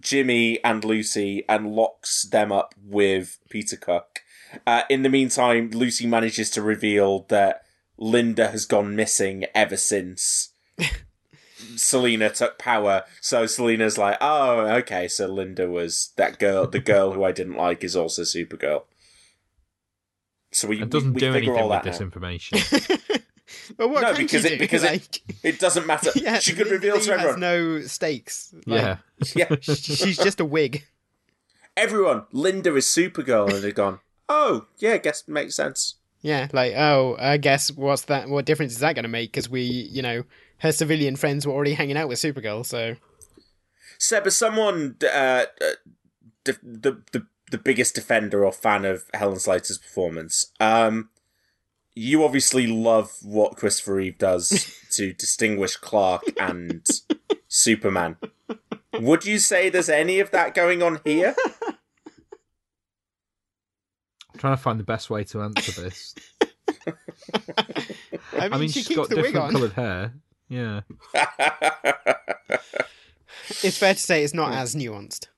Jimmy and Lucy and locks them up with Peter Cook. Uh, in the meantime, Lucy manages to reveal that Linda has gone missing ever since Selena took power. So Selena's like, "Oh, okay. So Linda was that girl. The girl who I didn't like is also Supergirl." So we It doesn't we, we do anything all with that this out. information. But what no, can because she it do? because Like- it it doesn't matter. yeah, she could reveal Lee to has everyone. no stakes. Like, yeah. Yeah, she's just a wig. everyone. Linda is Supergirl, and they've gone. Oh, yeah, I guess makes sense. Yeah, like oh, I guess what's that? What difference is that going to make? Because we, you know, her civilian friends were already hanging out with Supergirl, so Seb, as someone uh, uh, the the the biggest defender or fan of Helen Slater's performance, um, you obviously love what Christopher Reeve does to distinguish Clark and Superman. Would you say there's any of that going on here? I'm trying to find the best way to answer this. I mean, I mean, she she's keeps got the different coloured hair. Yeah. It's fair to say it's not as nuanced.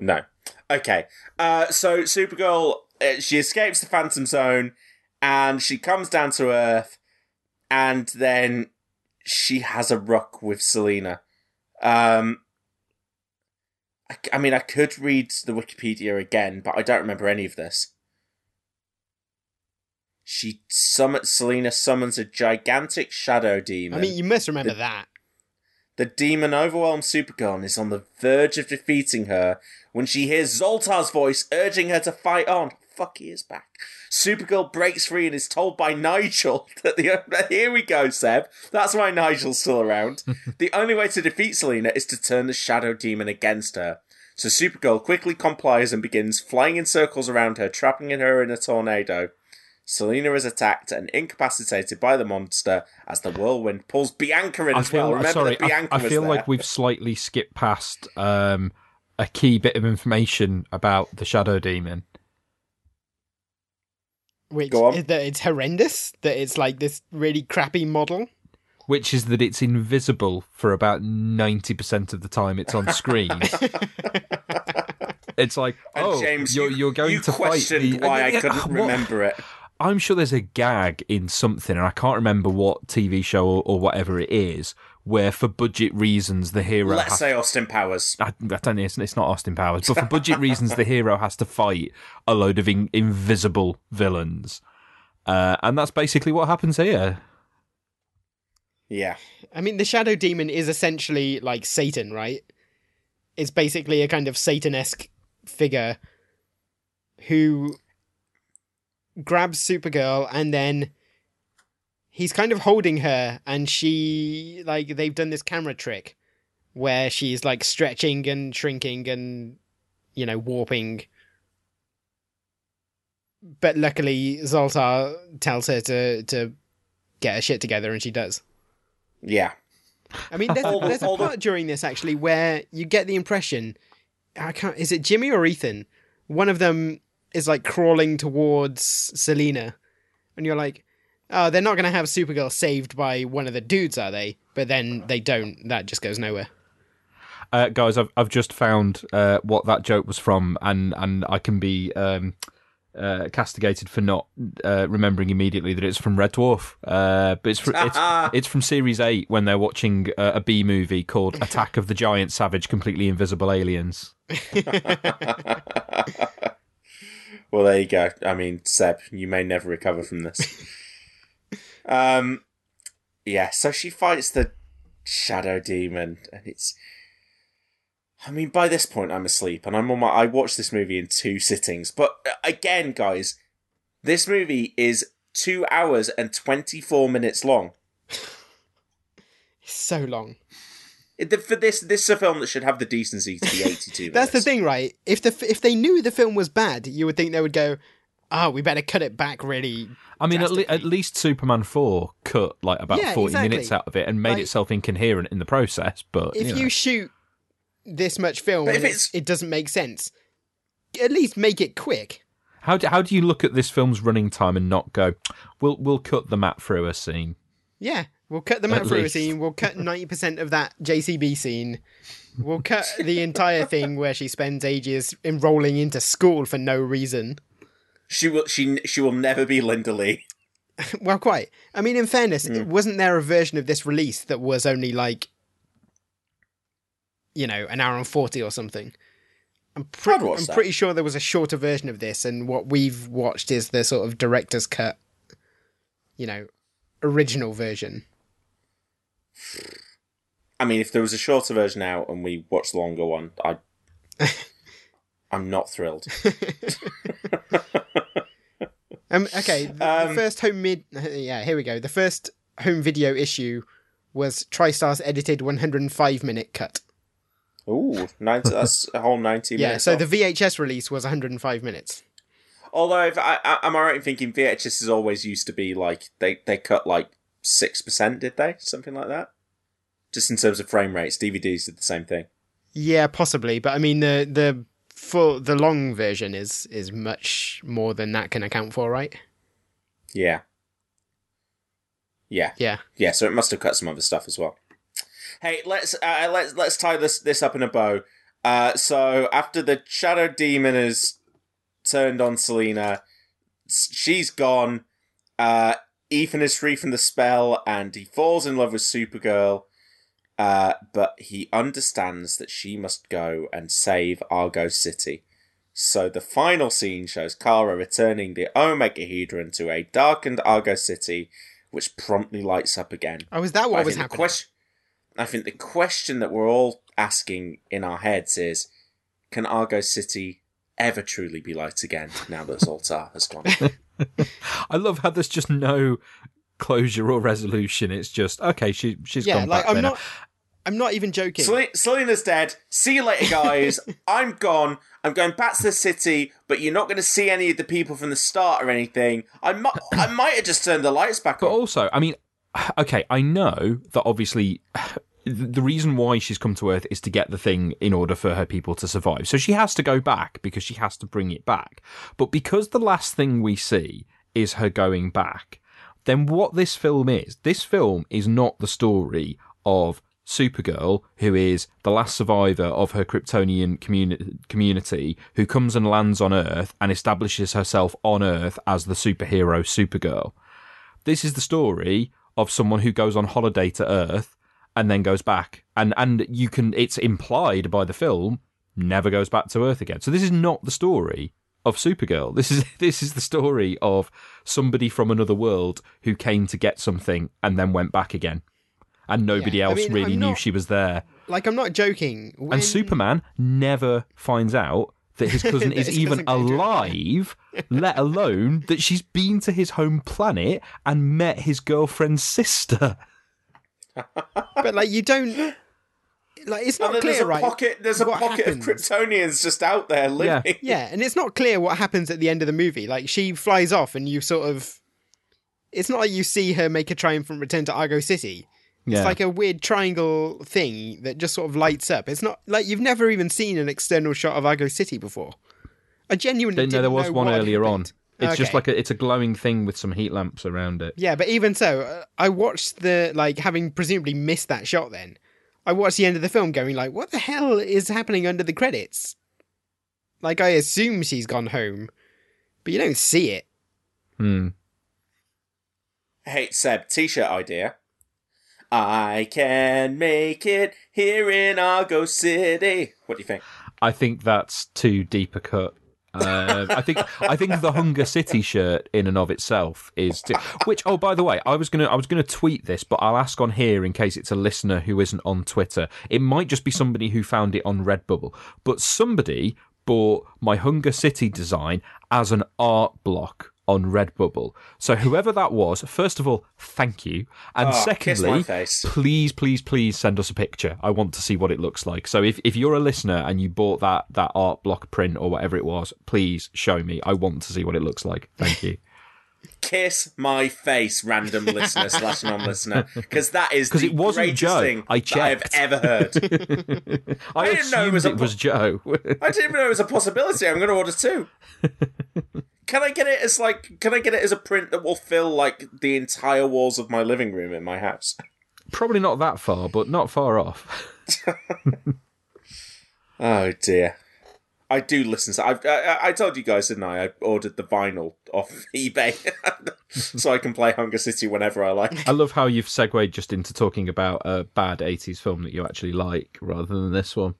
No. Okay. Uh, so Supergirl, uh, she escapes the Phantom Zone, and she comes down to Earth, and then she has a ruck with Selena. Um, I, I mean, I could read the Wikipedia again, but I don't remember any of this. She summons Selena summons a gigantic shadow demon. I mean, you must remember The- that. The demon overwhelms Supergirl and is on the verge of defeating her when she hears Zoltar's voice urging her to fight on. fuck, he is back. Supergirl breaks free and is told by Nigel that the. Here we go, Seb. That's why Nigel's still around. the only way to defeat Selena is to turn the Shadow Demon against her. So Supergirl quickly complies and begins flying in circles around her, trapping her in a tornado. Selena is attacked and incapacitated by the monster as the whirlwind pulls Bianca in I as feel, well. Remember sorry, Bianca I, I feel like we've slightly skipped past um, a key bit of information about the Shadow Demon. Which Go on. is that it's horrendous. That it's like this really crappy model. which is that it's invisible for about 90% of the time it's on screen. it's like, oh, James, you're, you- you're going you to fight the... why I Yeah, couldn't what- remember it. I'm sure there's a gag in something, and I can't remember what TV show or, or whatever it is, where for budget reasons the hero Let's has say Austin Powers. I, I don't know. It's, it's not Austin Powers, but for budget reasons, the hero has to fight a load of in, invisible villains, uh, and that's basically what happens here. Yeah. I mean, the Shadow Demon is essentially like Satan, right? It's basically a kind of Satan-esque figure who grabs Supergirl and then he's kind of holding her and she like they've done this camera trick where she's like stretching and shrinking and you know warping but luckily Zaltar tells her to to get her shit together and she does Yeah. I mean, there's, All the- there's a part during this actually where you get the impression. I can't. Is it Jimmy or Ethan? One of them is like crawling towards Selena, and you're like, "Oh, they're not going to have Supergirl saved by one of the dudes, are they?" But then they don't. That just goes nowhere. Uh, guys, I've I've just found uh, what that joke was from, and and I can be um, uh, castigated for not uh, remembering immediately that it's from Red Dwarf. Uh, but it's fr- it's it's from Series Eight when they're watching uh, a B movie called Attack of the Giant Savage, completely invisible aliens. Well, there you go. I mean, Seb, you may never recover from this. um, yeah. So she fights the shadow demon, and it's. I mean, by this point, I'm asleep, and I'm on my. I watched this movie in two sittings, but uh, again, guys, this movie is two hours and twenty four minutes long. It's so long. For this, this is a film that should have the decency to be eighty two. That's the thing, right? If the if they knew the film was bad, you would think they would go, "Oh, we better cut it back." Really, I mean, at, le- at least Superman Four cut like about Yeah, forty exactly. minutes out of it and made Like- itself incoherent in the process. But if you you, shoot this much film But and if it's, it doesn't make sense, at least make it quick. How do, how do you look at this film's running time and not go, we'll we'll cut the Matt Frewer scene? Yeah, we'll cut the At Matt Frewer least. scene. We'll cut ninety percent of that JCB scene. We'll cut the entire thing where she spends ages enrolling into school for no reason. She will. She she will never be Linda Lee. well, quite. I mean, in fairness, Hmm. wasn't there a version of this release that was only like, you know, an hour and forty or something? I'm, pre- I'm pretty sure there was a shorter version of this, and what we've watched is the sort of director's cut, you know, original version. I mean, if there was a shorter version out and we watched the longer one, I, I'm not thrilled. Um, okay, the, the Um, first home mid. Yeah, here we go. The first home video issue was TriStar's edited 105 minute cut. Ooh, 90, that's a whole ninety Yeah, minutes. so off. the VHS release was 105 minutes. Although, if I, I, am I right in thinking VHS has always used to be like they they cut like six percent, did they? Something like that. Just in terms of frame rates, DVDs did the same thing. Yeah, possibly, but I mean the the full the long version is is much more than that can account for, right? Yeah. Yeah. Yeah. Yeah, so it must have cut some other stuff as well. Hey, let's uh, let's let's tie this this up in a bow. Uh, so after the shadow demon has turned on Selena, she's gone. Uh, Ethan is free from the spell, and he falls in love with Supergirl. Uh, but he understands that she must go and save Argo City. So the final scene shows Kara returning the Omegahedron to a darkened Argo City, which promptly lights up again. Oh, is that what I was think the happening? question- I think the question that we're all asking in our heads is: Can Argo City ever truly be light again now that Zaltar has gone. I love how there's just no closure or resolution. It's just okay. She she's yeah, gone like back I'm there not. I'm not even joking. Sel- Selena's dead. See you later, guys. I'm gone. I'm going back to the city, but you're not going to see any of the people from the start or anything. I might, I might have just turned the lights back But on. also, I mean, okay, I know that obviously the reason why she's come to Earth is to get the thing in order for her people to survive. So she has to go back because she has to bring it back. But because the last thing we see is her going back, then what this film is, this film is not the story of Supergirl, who is the last survivor of her Kryptonian communi- community, who comes and lands on Earth and establishes herself on Earth as the superhero Supergirl. This is the story of someone who goes on holiday to Earth and then goes back, and and you can it's implied by the film never goes back to Earth again. So this is not the story of Supergirl. This is this is the story of somebody from another world who came to get something and then went back again, and nobody Yeah, I else mean, really I'm knew not- she was there. Like I'm not joking. When... And Superman never finds out that his cousin That is his even cousin alive, let alone that she's been to his home planet and met his girlfriend's sister. but like you don't. Like it's not and then clear, there's a right? pocket. There's a pocket happens. of Kryptonians just out there living. Yeah, and it's not clear what happens at the end of the movie. Like she flies off, and you sort of. It's not like you see her make a triumphant return to Argo City. It's like a weird triangle thing that just sort of lights up. It's not like you've never even seen an external shot of Argo City before. I genuinely no, didn't know there was know one what had earlier on. happened. It's just like a, it's a glowing thing with some heat lamps around it. Yeah, but even so, uh, I watched the like having presumably missed that shot. Then I watched the end of the film, going like, "What the hell is happening under the credits?" Like I assume she's gone home, but you don't see it. Hmm. Hey, Seb, t-shirt idea. I can make it here in Argo City. What do you think? I think that's too deep a cut. Uh, I think I think the Hunger City shirt in and of itself is too, which oh by the way I was gonna I was gonna tweet this but I'll ask on here in case it's a listener who isn't on Twitter it might just be somebody who found it on Redbubble but somebody bought my Hunger City design as an art block on Redbubble. So whoever that was first of all thank you. And Oh, secondly please please please send us a picture. I want to see what it looks like. So if, if you're a listener and you bought that that art block print or whatever it was please show me. I want to see what it looks like. Thank you. Kiss my face, random listener slash non-listener, because that is 'Cause the it wasn't greatest Joe. thing I that I've ever heard. i, I didn't know it was a it was joe. I didn't even know it was a possibility. I'm going to order two. Can I get it as like? Can I get it as a print that will fill like the entire walls of my living room in my house? probably not that far but not far off Oh dear. I do listen to. I've, I, I told you guys, didn't I? I ordered the vinyl off eBay, so I can play Hunger City whenever I like. i love how you've segued just into talking about a bad 80s film that you actually like rather than this one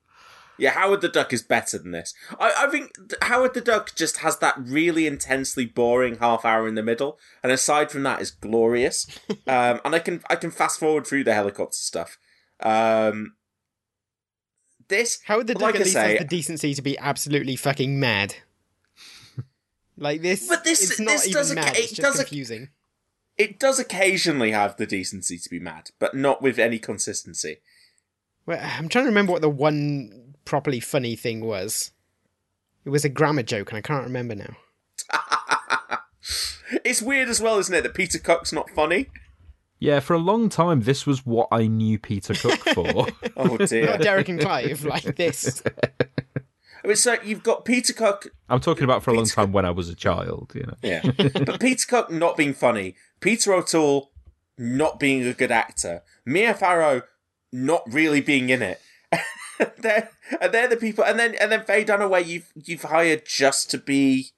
Yeah, Howard the Duck is better than this. I, I think th- Howard the Duck just has that really intensely boring half hour in the middle, and aside from that, is glorious. um, and I can I can fast forward through the helicopter stuff. Um, this Howard the Duck like at I least say, has the decency to be absolutely fucking mad. like this, But this- it's not this even doesn't- mad. it It's just confusing. it does occasionally have the decency to be mad, but not with any consistency. Well, I'm trying to remember what the one properly funny thing was. It was a grammar joke, and I can't remember now. It's weird as well, isn't it, that Peter Cook's not funny? yeah for a long time this was what i knew peter cook for Oh dear. Not Derek and Clive like this. I mean, so you've got Peter Cook i'm talking about for a long time when i was a child you know Yeah. but Peter Cook not being funny, Peter O'Toole not being a good actor, Mia Farrow not really being in it. they're, and they're the people, and then and then Faye Dunaway you've you've hired just to be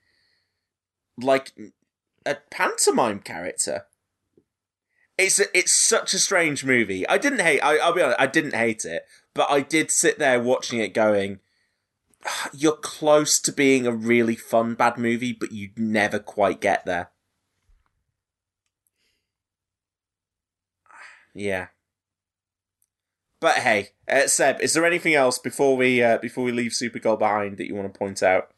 like a pantomime character. It's a, it's such a strange movie. I didn't hate. I, I'll be honest. I didn't hate it, but I did sit there watching it, going, ah, "You're close to being a really fun bad movie, but you never quite get there." Yeah. But hey, uh, Seb, is there anything else before we uh, before we leave Supergirl behind that you want to point out?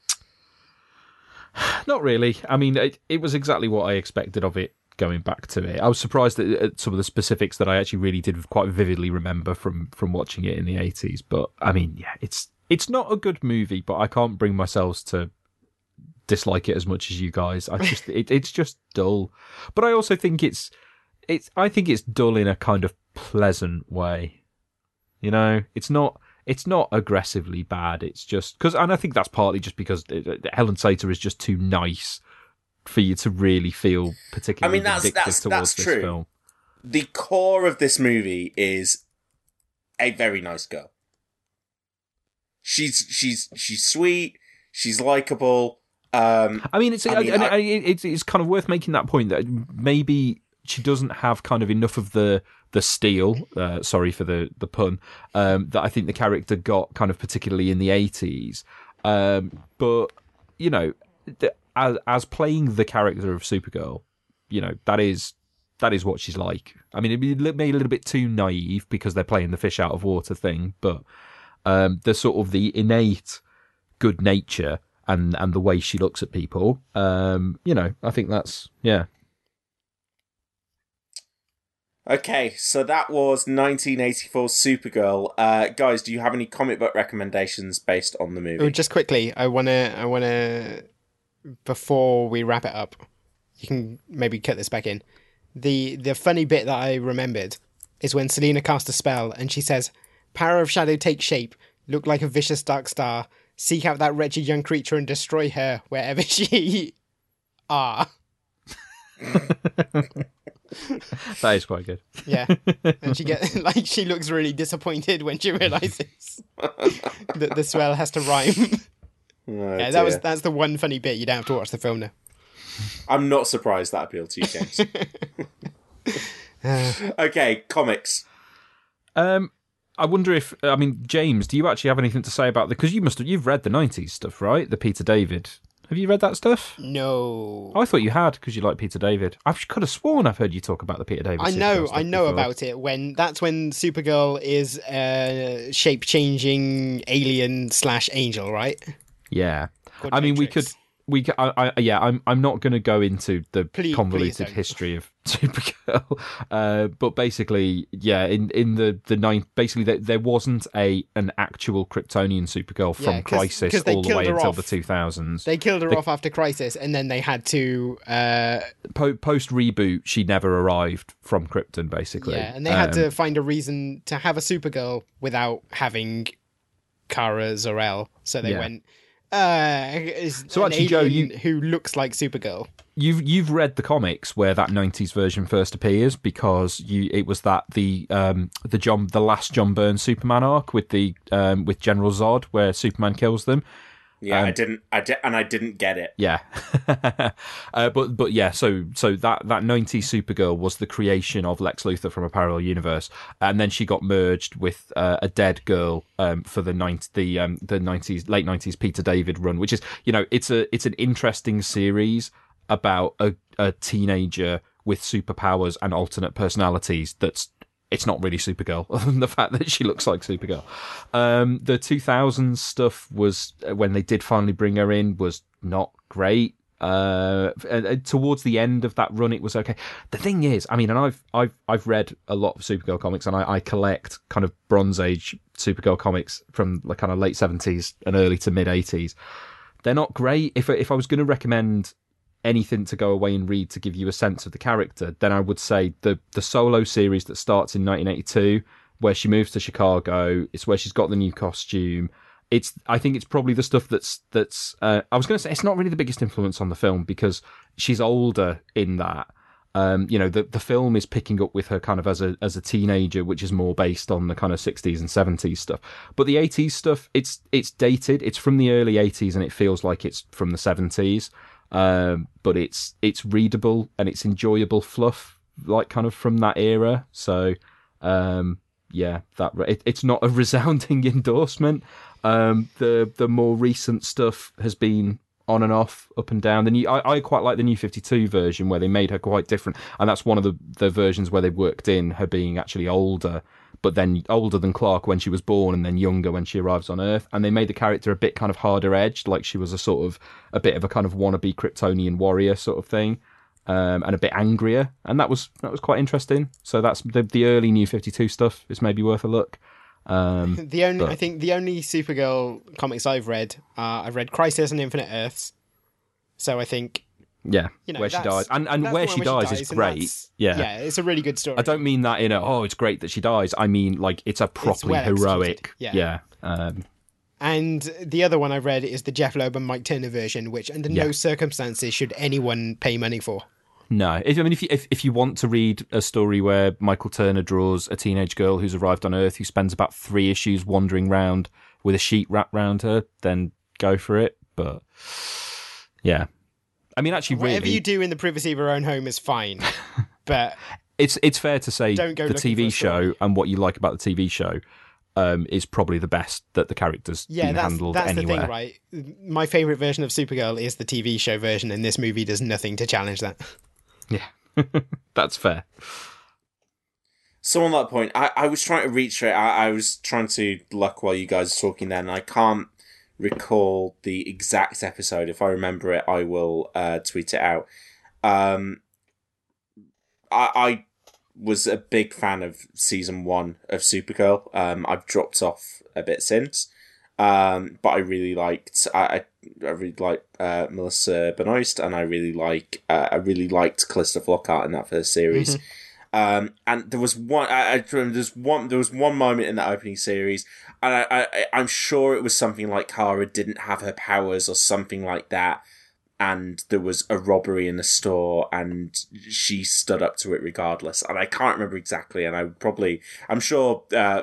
Not really. I mean, it, it was exactly what I expected of it going back to it. I was surprised at, some of the specifics that I actually really did quite vividly remember from from watching it in the 80s. But I mean, yeah, it's it's not a good movie, but I can't bring myself to dislike it as much as you guys. I just it, it's just dull. But I also think it's it's I think it's dull in a kind of pleasant way. You know, it's not it's not aggressively bad. It's just because, and I think that's partly just because Helen Slater is just too nice for you to really feel particularly. I mean, that's that's that's true. film. The core of this movie is a very nice girl. She's she's she's sweet. She's likable. Um, I mean, it's I mean, I- I- it's it's kind of worth making that point that maybe she doesn't have kind of enough of the the steel. Uh, sorry for the the pun. Um, that I think the character got kind of particularly in the eighties. Um, but you know, as as playing the character of Supergirl, you know that is that is what she's like. I mean, it may be a little bit too naive because they're playing the fish out of water thing, but um, the sort of the innate good nature and and the way she looks at people. Um, you know, I think that's yeah. Okay, so that was 1984 Supergirl. Uh, guys, do you have any comic book recommendations based on the movie? Oh, just quickly, I wanna, I wanna, before we wrap it up, you can maybe cut this back in. The the funny bit that I remembered is when Selena cast a spell and she says, "Power of shadow take shape, look like a vicious dark star, seek out that wretched young creature and destroy her wherever she are." That is quite good. Yeah, and she get like she looks really disappointed when she realizes that the swell has to rhyme. Oh, yeah, that was that's the one funny bit. You don't have to watch the film now. I'm not surprised that appealed to you, James. okay, comics. Um, I wonder if I mean James, do you actually have anything to say about the? Because you must have you've read the '90s stuff, right? The Peter David. Have you read that stuff? No. Oh, I thought you had because you like Peter David. I could have sworn I've heard you talk about the Peter David. I know, I know before. about it. When that's when Supergirl is uh, a shape changing alien slash angel, right? Yeah, I mean, we could. We, I, I, yeah, I'm. I'm not going to go into the Please- please convoluted don't. history of Supergirl, uh, but basically, yeah, in in the the nine, basically, there, there wasn't a an actual Kryptonian Supergirl from Yeah, 'cause- Crisis 'cause all the way until off. the 2000s. They killed her The- off after Crisis, and then they had to, uh, po- post reboot, she never arrived from Krypton, basically. yeah, and they had Um, to find a reason to have a Supergirl without having Kara Zor-El. So they Yeah. went, uh, is So actually, Joe, you- who looks like Supergirl. You've you've read the comics where that '90s version first appears because you it was that the um the John the last John Byrne Superman arc with the um with General Zod where Superman kills them. Yeah, I Um, didn't. I di- and I didn't get it. Yeah, uh, but but yeah, so so that that '90s Supergirl was the creation of Lex Luthor from a parallel universe, and then she got merged with uh, a dead girl um, for the 90, the um, the '90s late '90s Peter David run, which is you know it's a it's an interesting series about a, a teenager with superpowers and alternate personalities. That's it's not really Supergirl, other than the fact that she looks like Supergirl. Um, the 2000s stuff was uh, when they did finally bring her in was not great. Uh, towards the end of that run, it was okay. The thing is, I mean, and I've I've I've read a lot of Supergirl comics, and I, I collect kind of Bronze Age Supergirl comics from the kind of late 70s and early to mid 80s. They're not great. If if I was going to recommend anything to go away and read to give you a sense of the character, then I would say the the solo series that starts in 1982, where she moves to Chicago. It's where she's got the new costume. It's I think it's probably the stuff that's that's. Uh, I was going to say it's not really the biggest influence on the film because she's older in that. Um, you know, the the film is picking up with her kind of as a as a teenager, which is more based on the kind of sixties and seventies stuff. But the eighties stuff, it's it's dated. It's from the early eighties, and it feels like it's from the seventies. Um, but it's it's readable and it's enjoyable fluff, like kind of from that era. So, um, yeah, that it, it's not a resounding endorsement. Um, the the more recent stuff has been on and off, up and down. The new, I, I quite like the new 52 version where they made her quite different, and that's one of the, the versions where they worked in her being actually older, but then older than Clark when she was born, and then younger when she arrives on Earth. And they made the character a bit kind of harder edged, like she was a sort of a bit of a kind of wannabe Kryptonian warrior sort of thing. Um, and a bit angrier, and that was that was quite interesting. So that's the the early New Fifty Two stuff is maybe worth a look. Um, The only but- I think the only Supergirl comics I've read, uh, I've read Crisis on Infinite Earths. So I think Yeah, you know where she dies, and and where the she dies, is great. Yeah, yeah, it's a really good story. I don't mean that in a oh, it's great that she dies. I mean like it's a properly well heroic. executed, yeah. Um, And the other one I've read is the Jeph Loeb and Mike Turner version, which under Yeah. no circumstances should anyone pay money for. No, if, I mean if you if, if you want to read a story where Michael Turner draws a teenage girl who's arrived on Earth who spends about three issues wandering round with a sheet wrapped round her, then go for it. But yeah, I mean actually, Whatever really, you do in the privacy of your own home is fine, but it's it's fair to say Don't go the TV show and what you like about the TV show um, is probably the best that the characters yeah, that's handled that's anywhere. the thing, right? My favorite version of Supergirl is the TV show version, and this movie does nothing to challenge that. Yeah, that's fair. So on that point, I, I was trying to reach it. I, I was trying to look while you guys were talking then. And I can't recall the exact episode. If I remember it, I will uh, tweet it out. Um, I, I was a big fan of season one of Supergirl. Um, I've dropped off a bit since. Um, but I really liked I I, I really liked uh, Melissa Benoist and I really like uh, I really liked Calista Flockhart in that first series. Mhm. Um, and there was one I, I remember there's one there was one moment in that opening series, and I, I I'm sure it was something like Kara didn't have her powers or something like that, and there was a robbery in the store, and she stood up to it regardless. And I can't remember exactly, and I probably I'm sure uh,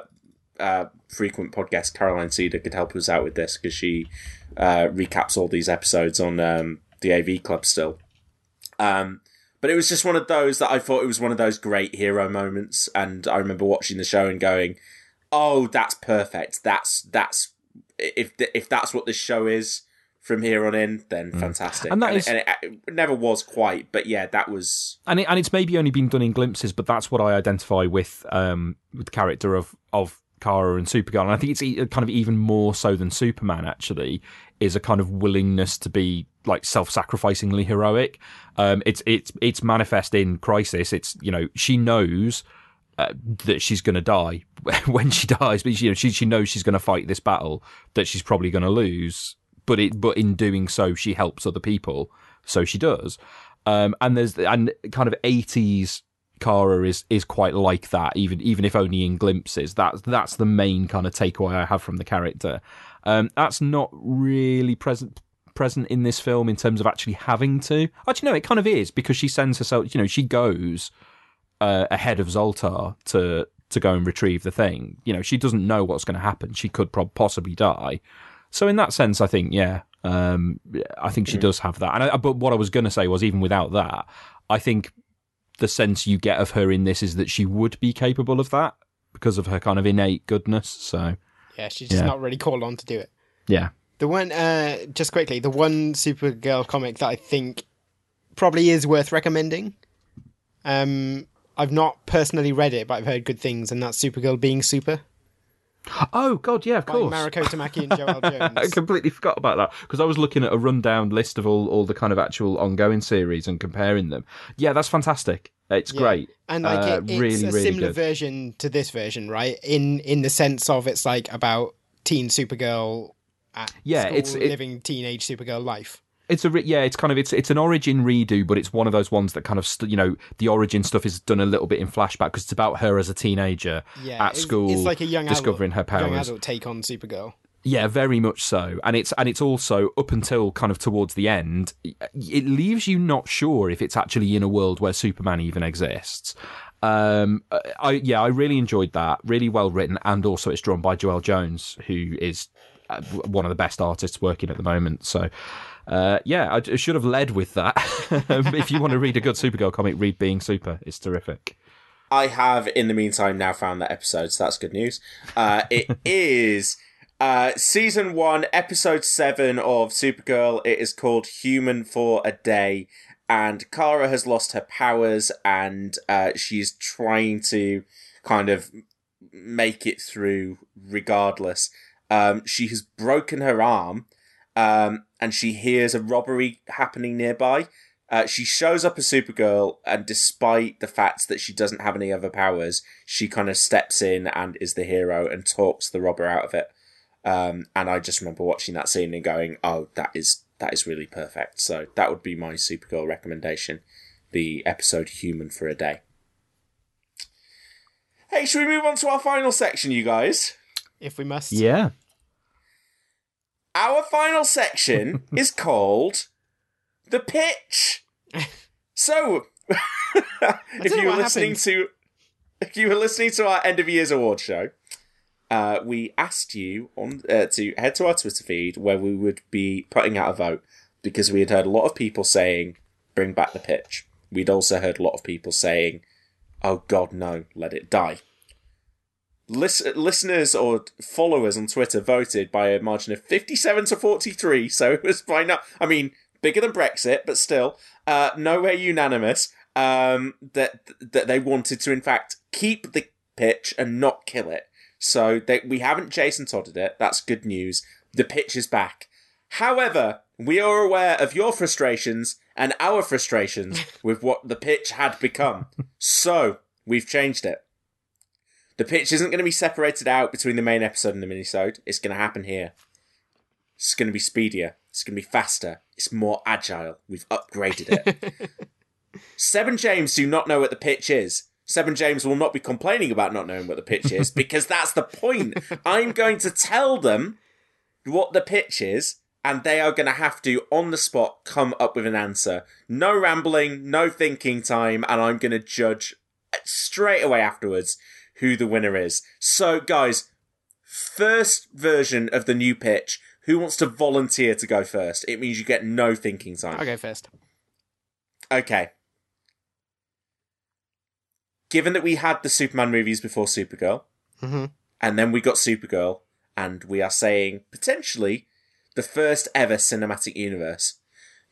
uh, frequent podcast Caroline Siede could help us out with this because she uh, recaps all these episodes on um, the AV Club still. Um, but it was just one of those that I thought it was one of those great hero moments, and I remember watching the show and going, "Oh, that's perfect. That's that's if if that's what this show is from here on in, then fantastic." Mm. And that it- is- and it, it never was quite, but yeah, that was and it, and it's maybe only been done in glimpses, but that's what I identify with um with the character of of Kara and Supergirl, and I think it's e- kind of even more so than Superman. Actually, is a kind of willingness to be like self-sacrificingly heroic. Um, it's it's it's manifest in Crisis. It's you know she knows. Uh, that she's going to die when she dies, but she, you know she she knows she's going to fight this battle that she's probably going to lose. But it but in doing so, she helps other people. So she does. Um, and there's and kind of eighties Kara is is quite like that, even even if only in glimpses. That's that's the main kind of takeaway I have from the character. Um, that's not really present present in this film in terms of actually having to. Actually, no, it kind of is because she sends herself. You know, she goes uh, ahead of Zaltar to to go and retrieve the thing. You know, she doesn't know what's going to happen. She could prob- possibly die. So in that sense, I think yeah, um, I think she Mm. does have that. And I, but what I was going to say was even without that, I think the sense you get of her in this is that she would be capable of that because of her kind of innate goodness. So Yeah, she's just Yeah. not really called on to do it. yeah, The one, uh, just quickly, the one Supergirl comic that I think probably is worth recommending. Um, I've not personally read it, but I've heard good things, and that's Supergirl being super. Oh God, yeah, of course. Mariko Tamaki and Joëlle Jones. I completely forgot about that because I was looking at a rundown list of all, all the kind of actual ongoing series and comparing them. Yeah, that's fantastic. It's Yeah. great. and like Uh, it, it's really, a really similar good. version to this version, right? In in the sense of it's like about teen Supergirl Yeah, school, it's- it- living teenage Supergirl life. It's a re- yeah, it's kind of it's it's an origin redo, but it's one of those ones that kind of st- you know the origin stuff is done a little bit in flashback because it's about her as a teenager Yeah, at it's- school, It's like a young discovering adult, her young powers. adult take on Supergirl. Yeah, very much so. And it's and it's also up until kind of towards the end, it leaves you not sure if it's actually in a world where Superman even exists. Um, I yeah, I really enjoyed that. Really well written, and also it's drawn by Joëlle Jones, who is uh, one of the best artists working at the moment. So. Uh, yeah, I, I should have led with that. if you want to read a good Supergirl comic, read Being Super. It's terrific. I have, in the meantime, now found that episode, so that's good news. Uh, it is Uh, season one, episode seven of Supergirl. It is called Human for a Day, and Kara has lost her powers, and uh, she's trying to kind of make it through regardless. Um, she has broken her arm, um, and she hears a robbery happening nearby. Uh, she shows up as Supergirl, and despite the fact that she doesn't have any other powers, she kind of steps in and is the hero and talks the robber out of it. Um, and I just remember watching that scene and going, "Oh, that is that is really perfect." So that would be my Supergirl recommendation: the episode "Human for a Day." Hey, should we move on to our final section, you guys? If we must. Yeah. Our final section is called the pitch. So, if you were listening happened. to if you were listening to our end of year's award show, uh, we asked you on uh, to head to our Twitter feed where we would be putting out a vote because we had heard a lot of people saying bring back the pitch. We'd also heard a lot of people saying, "Oh God, no, let it die." Lis- listeners or followers on Twitter voted by a margin of 57 to 43, so it was by now, I mean, bigger than Brexit, but still, uh, nowhere unanimous, um, that, that they wanted to, in fact, keep the pitch and not kill it. So they, we haven't Jason Todded it. That's good news. The pitch is back. However, we are aware of your frustrations and our frustrations with what the pitch had become. So we've changed it. The pitch isn't going to be separated out between the main episode and the minisode. It's going to happen here. It's going to be speedier. It's going to be faster. It's more agile. We've upgraded it. Seven James do not know what the pitch is. Seven James will not be complaining about not knowing what the pitch is because that's the point. I'm going to tell them what the pitch is, and they are going to have to, on the spot, come up with an answer. No rambling, no thinking time, and I'm going to judge straight away afterwards who the winner is. So, guys, first version of the new pitch. Who wants to volunteer to go first? It means you get no thinking time. I'll go first. Okay. Given that we had the Superman movies before Supergirl, hmm and then we got Supergirl, and we are saying potentially the first ever cinematic universe.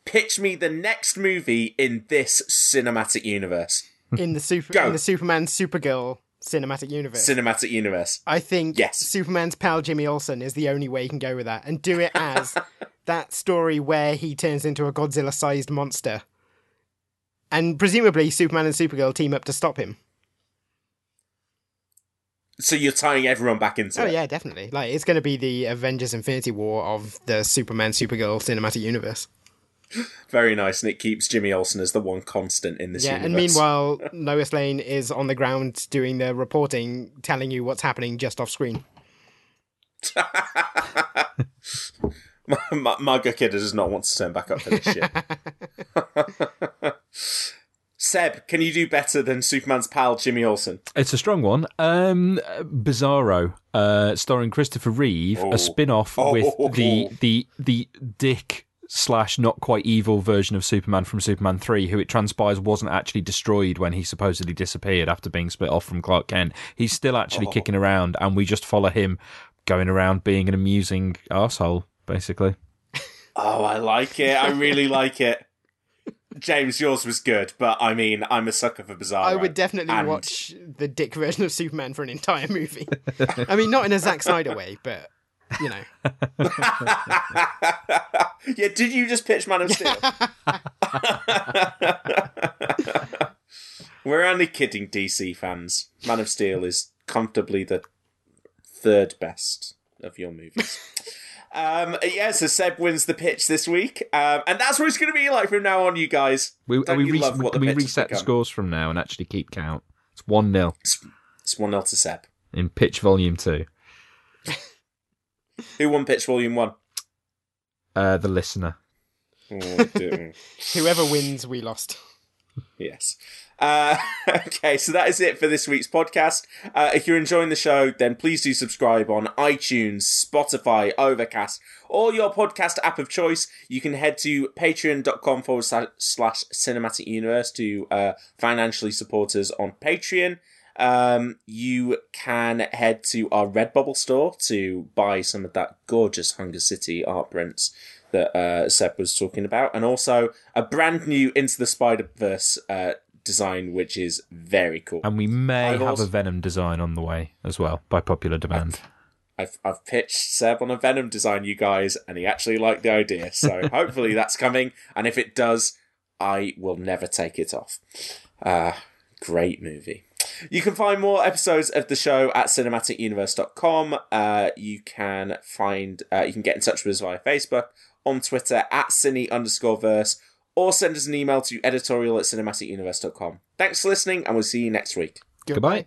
Pitch me the next movie in this cinematic universe. In the super Go. in the Superman Supergirl cinematic universe. Cinematic universe. I think Yes. Superman's pal Jimmy Olsen is the only way you can go with that, and do it as that story where he turns into a Godzilla-sized monster, and presumably Superman and Supergirl team up to stop him. So you're tying everyone back into oh it. yeah, definitely. Like it's going to be the Avengers Infinity War of the Superman Supergirl cinematic universe. Very nice, and it keeps Jimmy Olsen as the one constant in this yeah, universe. and meanwhile Lois Lane is on the ground doing the reporting, telling you what's happening just off screen. my, my, my good kid does not want to turn back up for this shit. Seb, can you do better than Superman's pal Jimmy Olsen? It's a strong one. Um, Bizarro, uh, starring Christopher Reeve, Oh. a spin-off Oh. with the the the Dick slash not quite evil version of Superman from Superman three, who it transpires wasn't actually destroyed when he supposedly disappeared after being split off from Clark Kent. He's still actually Oh. kicking around, and we just follow him going around being an amusing asshole, basically. Oh, I like it. I really like it. James, yours was good, but I mean, I'm a sucker for bizarre. I would definitely And- watch the Dick version of Superman for an entire movie. I mean, not in a Zack Snyder way, but you know. yeah, did you just pitch Man of Steel? We're only kidding, DC fans. Man of Steel is comfortably the third best of your movies. um, yeah, so Seb wins the pitch this week, um, and that's what it's going to be like from now on, you guys. We, Don't we, you re- love what the we reset the scores from now and actually keep count. It's one 0 It's one 0 to Seb. in Pitch Volume Two. Who won pitch volume one? Uh, the listener. Oh. Whoever wins, we lost. Yes. Uh, okay, so that is it for this week's podcast. Uh, if you're enjoying the show, then please do subscribe on iTunes, Spotify, Overcast, or your podcast app of choice. You can head to patreon.com forward slash slash cinematic universe to uh, financially support us on Patreon. Um, you can head to our Redbubble store to buy some of that gorgeous Hunger City art prints that uh, Seb was talking about, and also a brand new Into the Spider Verse uh, design, which is very cool. And we may I've have also- a Venom design on the way as well, by popular demand. I've I've pitched Seb on a Venom design, you guys, and he actually liked the idea. So hopefully that's coming, and if it does, I will never take it off. Uh, great movie. You can find more episodes of the show at cinematicuniverse.com. Uh, you can find uh, you can get in touch with us via Facebook, on Twitter at cine underscore verse, or send us an email to editorial at cinematicuniverse.com. Thanks for listening, and we'll see you next week. Goodbye.